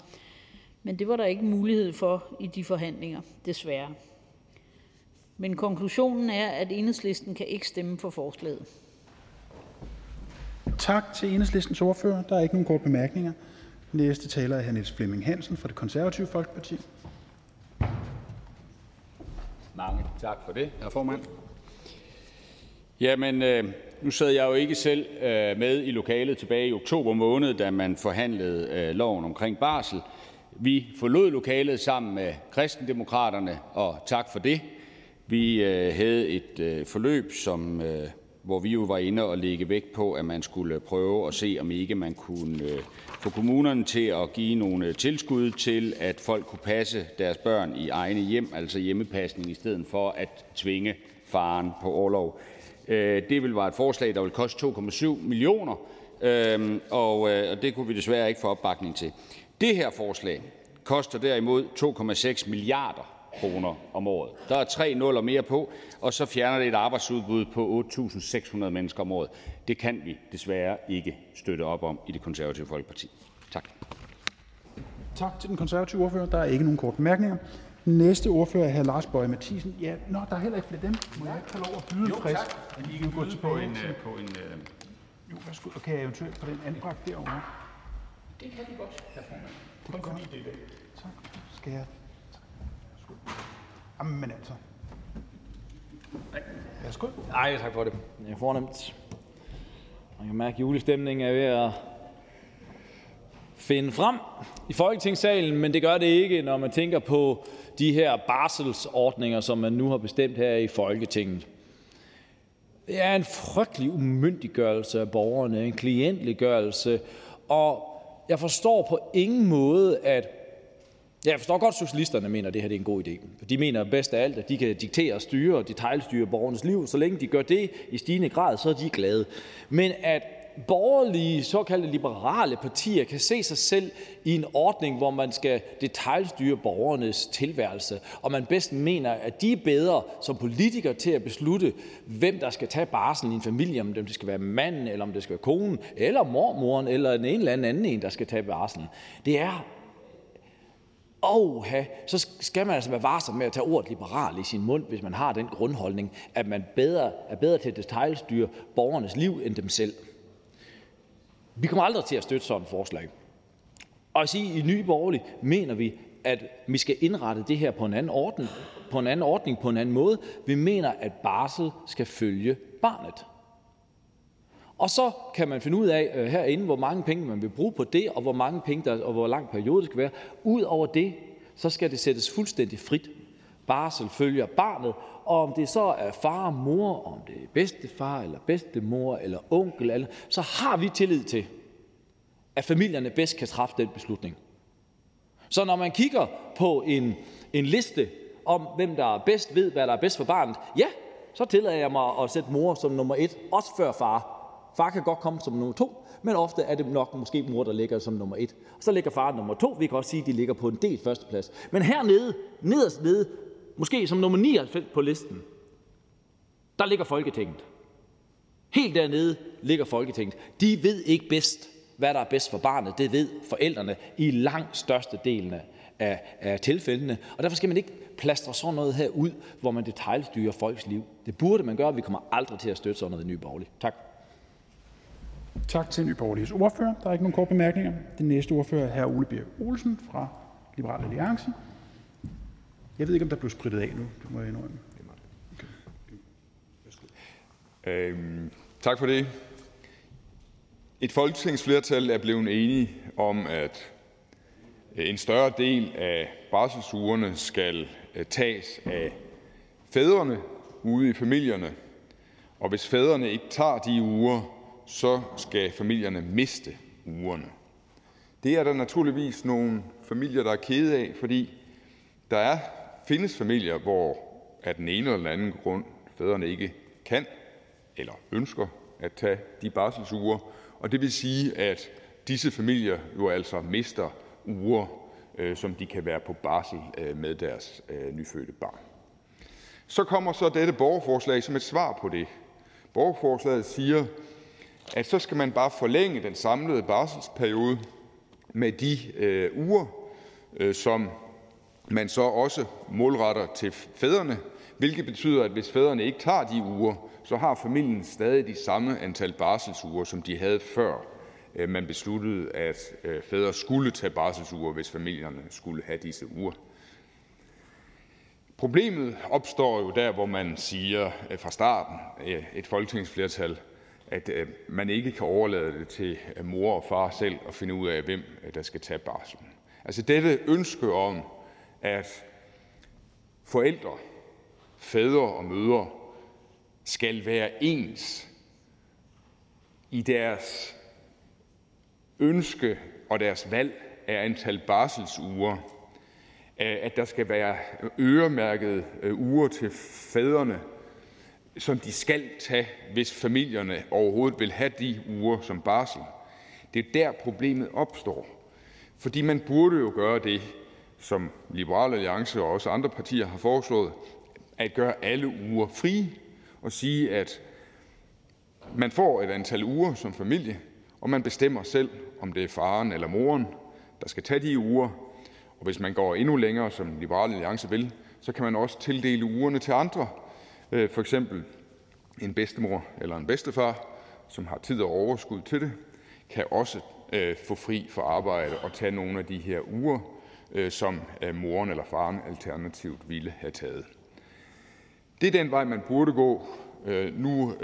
Men det var der ikke mulighed for i de forhandlinger, desværre. Men konklusionen er, at Enhedslisten kan ikke stemme for forslaget. Tak til Enhedslistens ordfører. Der er ikke nogen kort bemærkninger. Næste taler er hr. Niels Flemming Hansen fra det konservative Folkeparti. Mange tak for det, hr. formand. Jamen, øh, nu sad jeg jo ikke selv øh, med i lokalet tilbage i oktober måned, da man forhandlede øh, loven omkring barsel. Vi forlod lokalet sammen med kristendemokraterne, og tak for det. Vi øh, havde et øh, forløb, som øh, hvor vi jo var inde og lægge vægt på, at man skulle prøve at se, om ikke man kunne øh, få kommunerne til at give nogle øh, tilskud til, at folk kunne passe deres børn i egne hjem, altså hjemmepasning, i stedet for at tvinge faren på overlov. Øh, det vil være et forslag, der vil koste 2,7 millioner, øhm, øh, og det kunne vi desværre ikke få opbakning til. Det her forslag koster derimod 2,6 milliarder kroner om året. Der er tre nuller mere på, og så fjerner det et arbejdsudbud på 8.600 mennesker om året. Det kan vi desværre ikke støtte op om i det konservative Folkeparti. Tak. Tak til den konservative ordfører. Der er ikke nogen korte bemærkninger. Næste ordfører er hr. Lars Bøje Mathisen. Ja, nå, der er heller ikke flere dem. Må jeg ikke have lov at byde jo, frisk? Tak. Men I kan gå på en, uh, på en uh... Jo, værsgo. Og kan jeg eventuelt på den anbragt derovre? Det kan de godt, herr formand. Det kan fordi det er Tak. Skal jeg Jamen altså. Værsgo. Nej, tak for det. Det er fornemt. Man kan mærke, at julestemningen er ved at finde frem i Folketingssalen, men det gør det ikke, når man tænker på de her barselsordninger, som man nu har bestemt her i Folketinget. Det er en frygtelig umyndiggørelse af borgerne, en klientliggørelse, og jeg forstår på ingen måde, at jeg forstår godt, at socialisterne mener, at det her er en god idé. For de mener bedst af alt, at de kan diktere, styre og detaljstyre borgernes liv. Så længe de gør det i stigende grad, så er de glade. Men at borgerlige, såkaldte liberale partier kan se sig selv i en ordning, hvor man skal detaljstyre borgernes tilværelse, og man bedst mener, at de er bedre som politikere til at beslutte, hvem der skal tage barsel i en familie, om det skal være manden, eller om det skal være konen, eller mormoren, eller en eller anden en, der skal tage barselen. Det er Oha, så skal man altså være varsom med at tage ordet liberal i sin mund, hvis man har den grundholdning, at man bedre, er bedre til at detaljstyre borgernes liv end dem selv. Vi kommer aldrig til at støtte sådan et forslag. Og at sige, i Nye Borgerlige mener vi, at vi skal indrette det her på en anden ordning, på en anden ordning, på en anden måde. Vi mener, at barsel skal følge barnet. Og så kan man finde ud af øh, herinde, hvor mange penge man vil bruge på det, og hvor mange penge der, og hvor lang periode det skal være. Udover det, så skal det sættes fuldstændig frit. Barsel følger barnet, og om det så er far og mor, om det er bedstefar eller bedstemor eller onkel, eller, så har vi tillid til, at familierne bedst kan træffe den beslutning. Så når man kigger på en, en liste om, hvem der bedst ved, hvad der er bedst for barnet, ja, så tillader jeg mig at sætte mor som nummer et, også før far. Far kan godt komme som nummer to, men ofte er det nok måske mor, der ligger som nummer et. Så ligger far nummer to. Vi kan også sige, at de ligger på en del førsteplads. Men hernede, nederst nede, måske som nummer 99 på listen, der ligger Folketinget. Helt dernede ligger Folketinget. De ved ikke bedst, hvad der er bedst for barnet. Det ved forældrene i langt største delen af, af tilfældene. Og derfor skal man ikke plastre sådan noget her ud, hvor man detaljstyrer folks liv. Det burde man gøre, vi kommer aldrig til at støtte sådan noget i Nye Borgerlige. Tak. Tak til Nye Borgerliges ordfører. Der er ikke nogen korte bemærkninger. Den næste ordfører er hr. Ole Birk Olsen fra Liberal Alliance. Jeg ved ikke, om der blev spritet af nu. Det må jeg indrømme. Øhm, tak for det. Et folketingsflertal er blevet enige om, at en større del af barselsugerne skal øh, tages af fædrene ude i familierne. Og hvis fædrene ikke tager de uger, så skal familierne miste ugerne. Det er der naturligvis nogle familier, der er kede af, fordi der er, findes familier, hvor af den ene eller den anden grund fædrene ikke kan eller ønsker at tage de barselsuger, og det vil sige, at disse familier jo altså mister uger, øh, som de kan være på barsel øh, med deres øh, nyfødte barn. Så kommer så dette borgerforslag som et svar på det. Borgerforslaget siger, at så skal man bare forlænge den samlede barselsperiode med de øh, uger, øh, som man så også målretter til fædrene, hvilket betyder, at hvis fædrene ikke tager de uger, så har familien stadig de samme antal barselsuger, som de havde før øh, man besluttede, at øh, fædre skulle tage barselsuger, hvis familierne skulle have disse uger. Problemet opstår jo der, hvor man siger øh, fra starten, øh, et folketingsflertal at øh, man ikke kan overlade det til øh, mor og far selv at finde ud af, hvem øh, der skal tage barslen. Altså dette ønske om, at forældre, fædre og mødre skal være ens i deres ønske og deres valg af antal barselsuger, at der skal være øremærkede uger til fædrene, som de skal tage, hvis familierne overhovedet vil have de uger som barsel. Det er der, problemet opstår. Fordi man burde jo gøre det, som Liberal Alliance og også andre partier har foreslået, at gøre alle uger frie og sige, at man får et antal uger som familie, og man bestemmer selv, om det er faren eller moren, der skal tage de uger. Og hvis man går endnu længere, som Liberal Alliance vil, så kan man også tildele ugerne til andre. Øh, for eksempel en bedstemor eller en bedstefar, som har tid og overskud til det, kan også øh, få fri fra arbejde og tage nogle af de her uger, øh, som øh, moren eller faren alternativt ville have taget. Det er den vej, man burde gå. Nu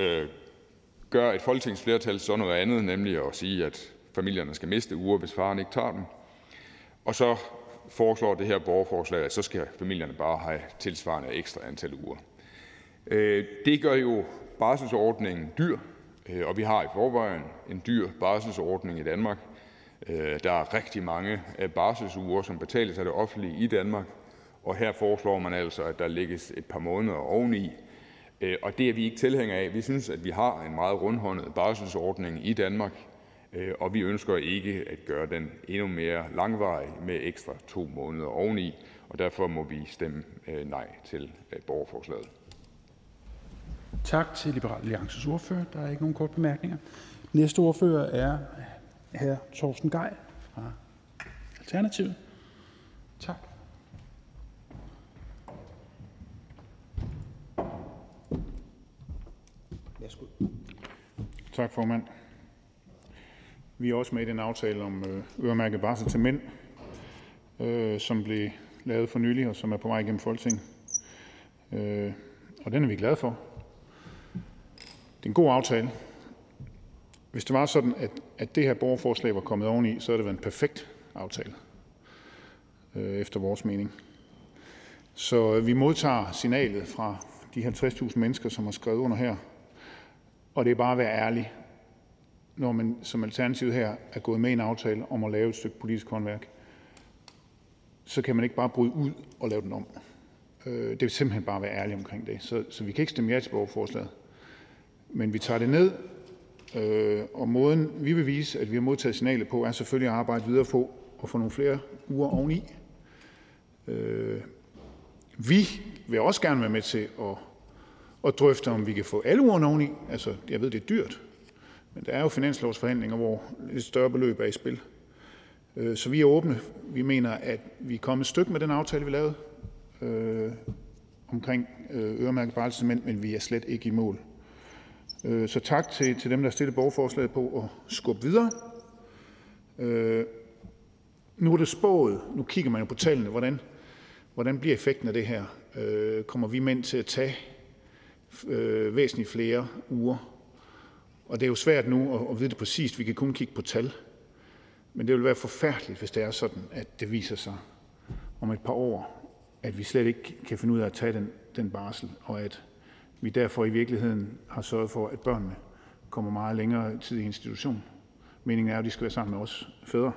gør et folketingsflertal så noget andet, nemlig at sige, at familierne skal miste uger, hvis faren ikke tager dem. Og så foreslår det her borgerforslag, at så skal familierne bare have tilsvarende ekstra antal uger. Øh, det gør jo barselsordningen dyr, øh, og vi har i forvejen en dyr barselsordning i Danmark. Øh, der er rigtig mange barselsuger, som betales af det offentlige i Danmark, og her foreslår man altså, at der lægges et par måneder oveni, og det er vi ikke tilhængere af. Vi synes, at vi har en meget rundhåndet barselsordning i Danmark, og vi ønsker ikke at gøre den endnu mere langvarig med ekstra to måneder oveni, og derfor må vi stemme nej til borgerforslaget. Tak til Liberal Alliances ordfører. Der er ikke nogen korte bemærkninger. Næste ordfører er hr. Torsten Gej fra Alternativet. Tak. Værsgo. Tak, formand. Vi er også med i den aftale om øh, øremærket barsel til mænd, øh, som blev lavet for nylig, og som er på vej igennem Folketinget. Øh, og den er vi glade for. Det er en god aftale. Hvis det var sådan, at, at det her borgerforslag var kommet oveni, så havde det været en perfekt aftale, øh, efter vores mening. Så øh, vi modtager signalet fra de 50.000 mennesker, som har skrevet under her, og det er bare at være ærlig, når man som alternativ her er gået med i en aftale om at lave et stykke politisk håndværk, så kan man ikke bare bryde ud og lave den om. Øh, det vil simpelthen bare være ærlig omkring det. Så, så vi kan ikke stemme ja til borgerforslaget. Men vi tager det ned, øh, og måden, vi vil vise, at vi har modtaget signalet på, er selvfølgelig at arbejde videre på at få nogle flere uger oveni. Øh, vi vil også gerne være med til at, at drøfte, om vi kan få alle ugerne oveni. Altså, jeg ved, det er dyrt, men der er jo finanslovsforhandlinger, hvor et større beløb er i spil. Øh, så vi er åbne. Vi mener, at vi er kommet et stykke med den aftale, vi lavede øh, omkring øh, øremærket barsel, men vi er slet ikke i mål. Øh, så tak til til dem, der har stillet borgerforslaget på at skubbe videre. Øh, nu er det spået, nu kigger man jo på tallene, hvordan hvordan bliver effekten af det her? Øh, kommer vi mænd til at tage øh, væsentligt flere uger? Og det er jo svært nu at vide det præcist. Vi kan kun kigge på tal. Men det vil være forfærdeligt, hvis det er sådan, at det viser sig om et par år, at vi slet ikke kan finde ud af at tage den, den barsel, og at vi derfor i virkeligheden har sørget for, at børnene kommer meget længere tid i institution. Meningen er, at de skal være sammen med os fædre.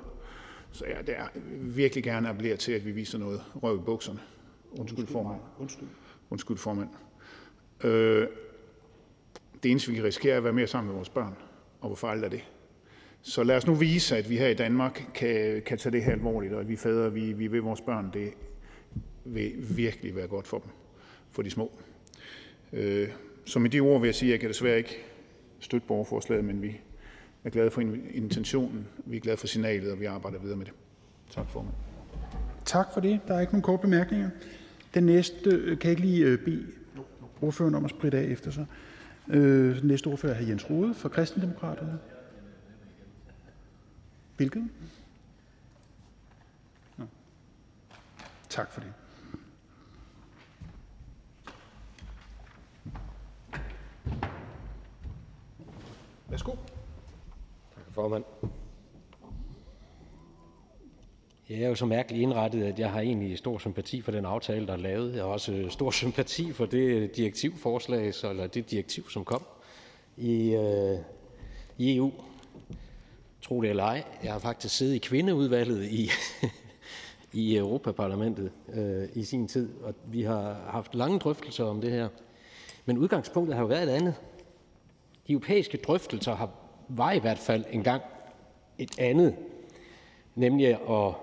Så ja, det er virkelig gerne appellere til, at vi viser noget røv i bukserne. Undskyld, formand. Undskyld. Undskyld, formand. Øh, det eneste, vi kan risikere, er at være mere sammen med vores børn. Og hvor farligt er det? Så lad os nu vise, at vi her i Danmark kan, kan tage det her alvorligt, og at vi fædre, vi, vi ved vores børn, det vil virkelig være godt for dem, for de små. Øh, så med de ord vil jeg sige, at jeg kan desværre ikke støtte borgerforslaget, men vi er glade for intentionen, vi er glade for signalet, og vi arbejder videre med det. Tak, formand. Tak for det. Der er ikke nogen korte bemærkninger. Den næste øh, kan jeg ikke lige øh, bede ordføreren om at spritte af efter sig. Øh, den næste ordfører er Jens Rode fra Kristendemokraterne. Hvilket? Tak for det. Værsgo. Tak, formand. Jeg er jo så mærkeligt indrettet, at jeg har egentlig stor sympati for den aftale, der er lavet. Jeg har også øh, stor [laughs] sympati for det direktivforslag, eller det direktiv, som kom i, øh, i EU. Tro det eller ej, jeg har faktisk siddet i kvindeudvalget i, [laughs] i Europaparlamentet øh, i sin tid, og vi har haft lange drøftelser om det her. Men udgangspunktet har jo været et andet. De europæiske drøftelser har, var i hvert fald engang et andet, nemlig at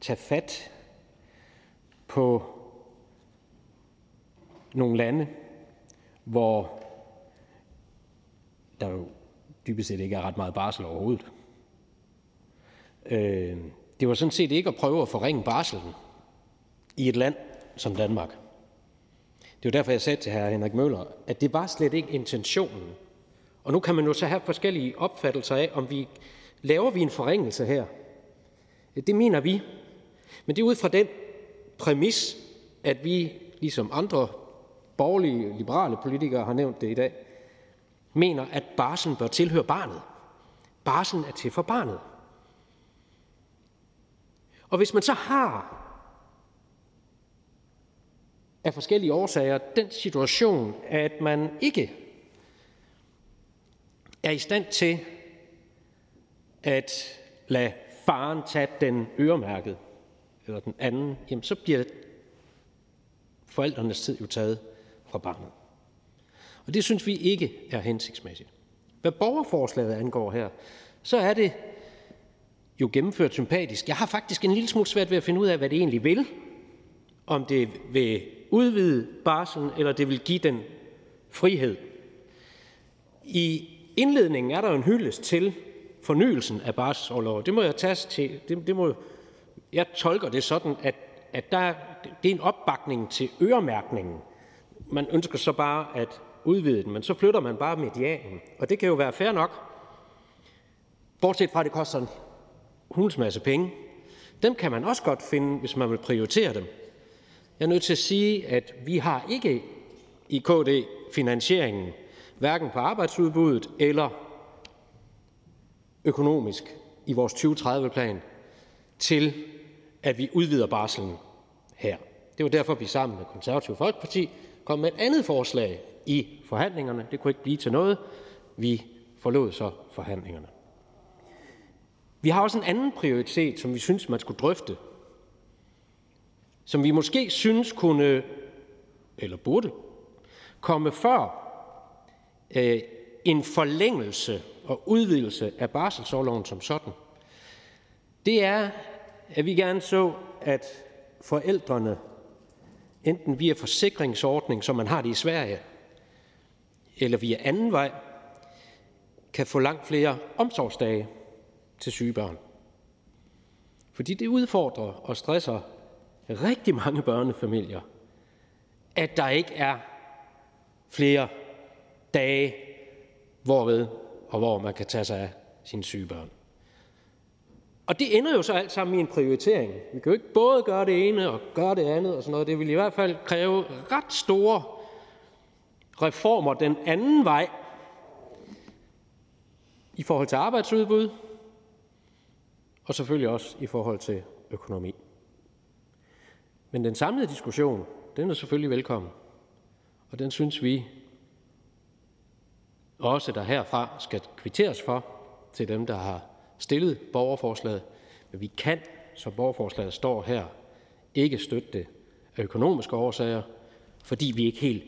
tage fat på nogle lande, hvor der jo dybest set ikke er ret meget barsel overhovedet. Øh, det var sådan set ikke at prøve at forringe barselen i et land som Danmark. Det var derfor, jeg sagde til hr. Henrik Møller, at det var slet ikke intentionen. Og nu kan man jo så have forskellige opfattelser af, om vi laver vi en forringelse her. Det mener vi. Men det er ud fra den præmis, at vi, ligesom andre borgerlige, liberale politikere har nævnt det i dag, mener, at barsen bør tilhøre barnet. Barsen er til for barnet. Og hvis man så har af forskellige årsager den situation, at man ikke er i stand til at lade faren tage den øremærket, eller den anden, jamen så bliver forældrenes tid jo taget fra barnet. Og det synes vi ikke er hensigtsmæssigt. Hvad borgerforslaget angår her, så er det jo gennemført sympatisk. Jeg har faktisk en lille smule svært ved at finde ud af, hvad det egentlig vil. Om det vil udvide barslen, eller det vil give den frihed. I indledningen er der jo en hyldest til fornyelsen af barselsårlov. Det må jeg tage til. Det, det må, jeg tolker det sådan, at, at der, det er en opbakning til øremærkningen. Man ønsker så bare at udvide den, men så flytter man bare medianen. Og det kan jo være fair nok. Bortset fra, at det koster en hulens masse penge. Dem kan man også godt finde, hvis man vil prioritere dem. Jeg er nødt til at sige, at vi har ikke i KD finansieringen, hverken på arbejdsudbuddet eller økonomisk i vores 2030-plan, til at vi udvider barslen her. Det var derfor, vi sammen med Konservative Folkeparti kom med et andet forslag i forhandlingerne. Det kunne ikke blive til noget. Vi forlod så forhandlingerne. Vi har også en anden prioritet, som vi synes, man skulle drøfte, som vi måske synes kunne, eller burde, komme før øh, en forlængelse og udvidelse af barselsårloven som sådan. Det er, at vi gerne så, at forældrene, enten via forsikringsordning, som man har det i Sverige, eller via anden vej, kan få langt flere omsorgsdage til syge børn. Fordi det udfordrer og stresser rigtig mange børnefamilier, at der ikke er flere dage, hvorved og hvor man kan tage sig af sine syge børn. Og det ender jo så alt sammen i en prioritering. Vi kan jo ikke både gøre det ene og gøre det andet og sådan noget. Det vil i hvert fald kræve ret store reformer den anden vej i forhold til arbejdsudbud og selvfølgelig også i forhold til økonomi. Men den samlede diskussion, den er selvfølgelig velkommen. Og den synes vi også, der herfra skal kvitteres for til dem, der har stillet borgerforslaget. Men vi kan, som borgerforslaget står her, ikke støtte det af økonomiske årsager, fordi vi ikke helt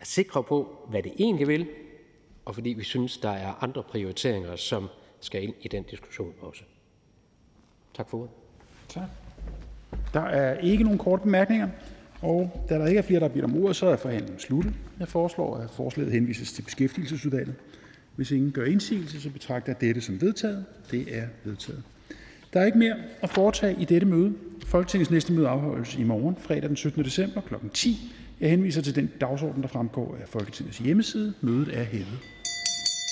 er sikre på, hvad det egentlig vil, og fordi vi synes, der er andre prioriteringer, som skal ind i den diskussion også. Tak for ordet. Tak. Der er ikke nogen korte bemærkninger, og da der ikke er flere, der har bedt om ordet, så er forhandlingen sluttet. Jeg foreslår, at forslaget henvises til beskæftigelsesudvalget. Hvis ingen gør indsigelse, så betragter jeg dette som vedtaget. Det er vedtaget. Der er ikke mere at foretage i dette møde. Folketingets næste møde afholdes i morgen, fredag den 17. december kl. 10. Jeg henviser til den dagsorden, der fremgår af Folketingets hjemmeside. Mødet er hævet.